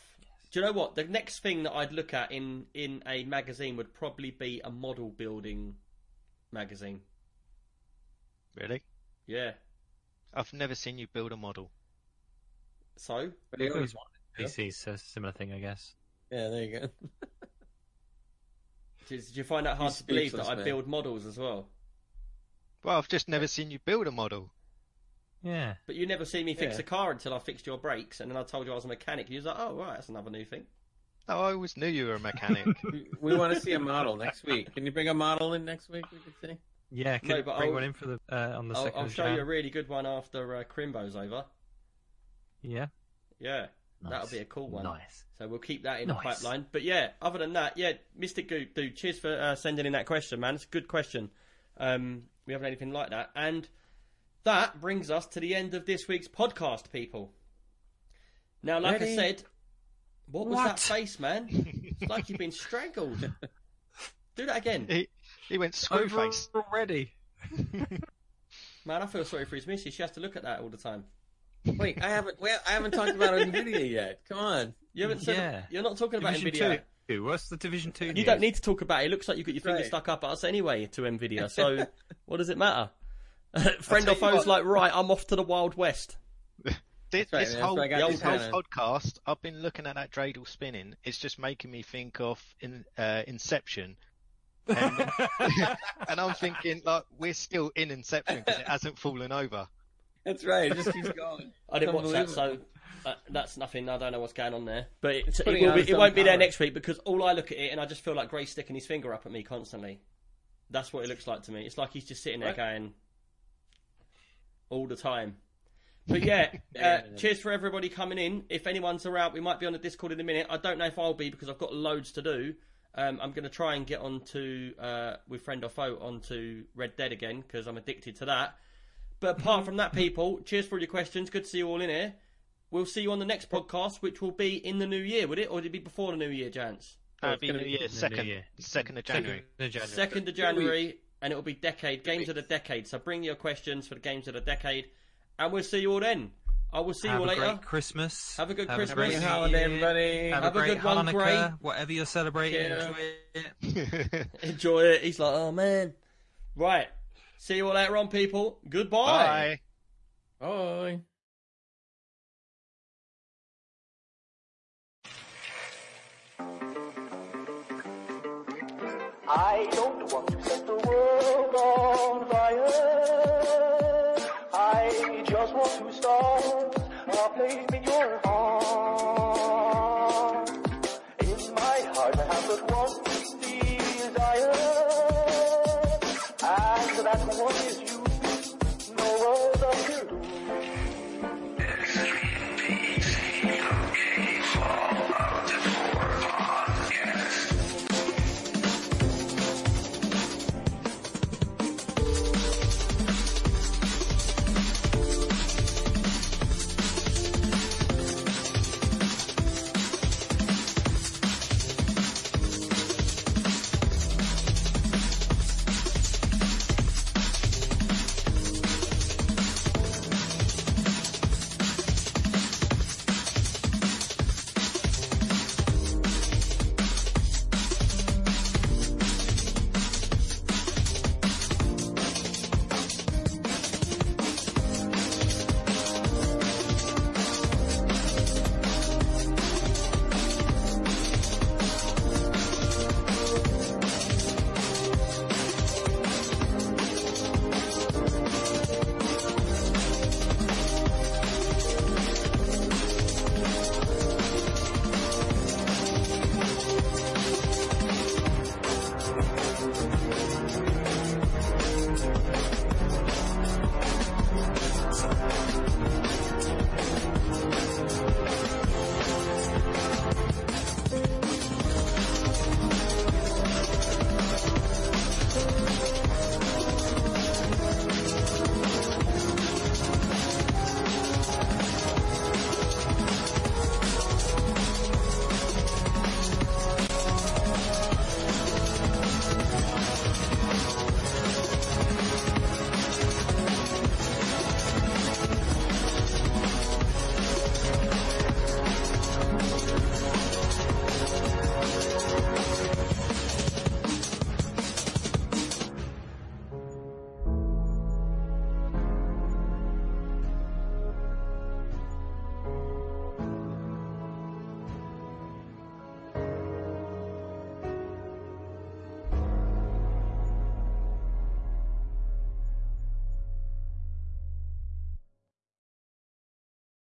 Speaker 1: Do you know what? The next thing that I'd look at in in a magazine would probably be a model building magazine.
Speaker 2: Really?
Speaker 1: Yeah.
Speaker 2: I've never seen you build a model.
Speaker 1: So
Speaker 3: But you always want Yeah.
Speaker 4: PC's a similar thing, I guess.
Speaker 3: Yeah, there you go.
Speaker 1: did, did you find that hard
Speaker 3: He's
Speaker 1: to believe that I
Speaker 3: man.
Speaker 1: build models as well?
Speaker 2: Well, I've just never seen you build a model.
Speaker 4: Yeah.
Speaker 1: But you never see me fix
Speaker 3: Yeah.
Speaker 1: a car until I fixed your brakes, and then I told you I was a mechanic. You was like, "Oh, right, that's another new thing."
Speaker 2: No, I always knew you were a mechanic.
Speaker 3: We- we want to see a model next week. Can you bring a model in next week? We could see.
Speaker 4: Yeah, can
Speaker 1: No, but
Speaker 4: bring
Speaker 1: I'll-
Speaker 4: one in for the uh, on the
Speaker 1: I'll,
Speaker 4: second
Speaker 1: I'll show
Speaker 4: Jan?
Speaker 1: you a really good one after uh, Crimbo's over.
Speaker 4: Yeah.
Speaker 1: Yeah, that'll be a cool one.
Speaker 6: Nice.
Speaker 1: So we'll keep that in
Speaker 6: Nice.
Speaker 1: the pipeline. But yeah, other than that, yeah, Mystic Goot, dude, cheers for uh, sending in that question, man. It's a good question. Um, we haven't anything like that. And that brings us to the end of this week's podcast, people. Now, like I said, what was
Speaker 4: What?
Speaker 1: that face, man? it's like you've been strangled. Do that again.
Speaker 2: he, he went screw face.
Speaker 4: already.
Speaker 1: Man, I feel sorry for his missus. She has to look at that all the time.
Speaker 3: Wait, I haven't. Well, I haven't talked about Nvidia yet. Come on.
Speaker 1: You haven't said
Speaker 4: Yeah.
Speaker 1: you're not talking about
Speaker 4: Division
Speaker 1: Nvidia.
Speaker 4: two. What's the Division two?
Speaker 1: You don't need to talk about it. It looks like you've got your fingers
Speaker 3: Right.
Speaker 1: stuck up at us anyway to Nvidia. So what does it matter? Friend or foe's like, right, I'm off to the Wild West.
Speaker 2: This,
Speaker 3: right,
Speaker 2: this
Speaker 3: that's
Speaker 2: whole,
Speaker 3: where I got
Speaker 2: this whole podcast, I've been looking at that dreidel spinning. It's just making me think of in, uh, Inception. And, and I'm thinking, like, we're still in Inception because it hasn't fallen over.
Speaker 3: That's right. It just keeps going.
Speaker 1: I didn't watch that, so uh, that's nothing. I don't know what's going on there. But it, it, will be, it won't be there next week because all I look at it and I just feel like Gray's sticking his finger up at me constantly. That's what it looks like to me. It's like he's just sitting there
Speaker 3: Right.
Speaker 1: going all the time. But yeah, uh, cheers for everybody coming in. If anyone's around, we might be on the Discord in a minute. I don't know if I'll be because I've got loads to do. Um, I'm going to try and get onto uh, with friend or foe onto Red Dead again because I'm addicted to that. But apart from that, people, cheers for all your questions. Good to see you all in here. we'll see you on the next podcast, which will be in the new year, would it? Or would it be before the new year, Jans?
Speaker 2: Uh,
Speaker 3: it's
Speaker 2: it'll be
Speaker 3: gonna
Speaker 2: New Year,
Speaker 3: in the
Speaker 4: new
Speaker 2: second,
Speaker 4: year.
Speaker 2: second of January.
Speaker 4: Second of January.
Speaker 1: Second of January, and it will be decade games of the decade. So bring your questions for the games of the decade, and we'll see you all then. I will see
Speaker 4: Have
Speaker 1: you all
Speaker 4: a
Speaker 1: later.
Speaker 4: great Christmas.
Speaker 1: Have a good
Speaker 4: Have
Speaker 1: Christmas.
Speaker 4: great
Speaker 3: Happy
Speaker 4: New
Speaker 3: holiday, everybody.
Speaker 4: Have,
Speaker 1: Have a
Speaker 4: a great
Speaker 1: good one,
Speaker 4: Hanukkah,
Speaker 1: Gray.
Speaker 4: whatever you're celebrating.
Speaker 3: Yeah.
Speaker 4: Enjoy it.
Speaker 1: Enjoy it. He's like, oh man. Right. See you all later on, people. Goodbye.
Speaker 2: Bye.
Speaker 3: Bye.
Speaker 6: I don't want to set the world on fire. I just want to start a heart.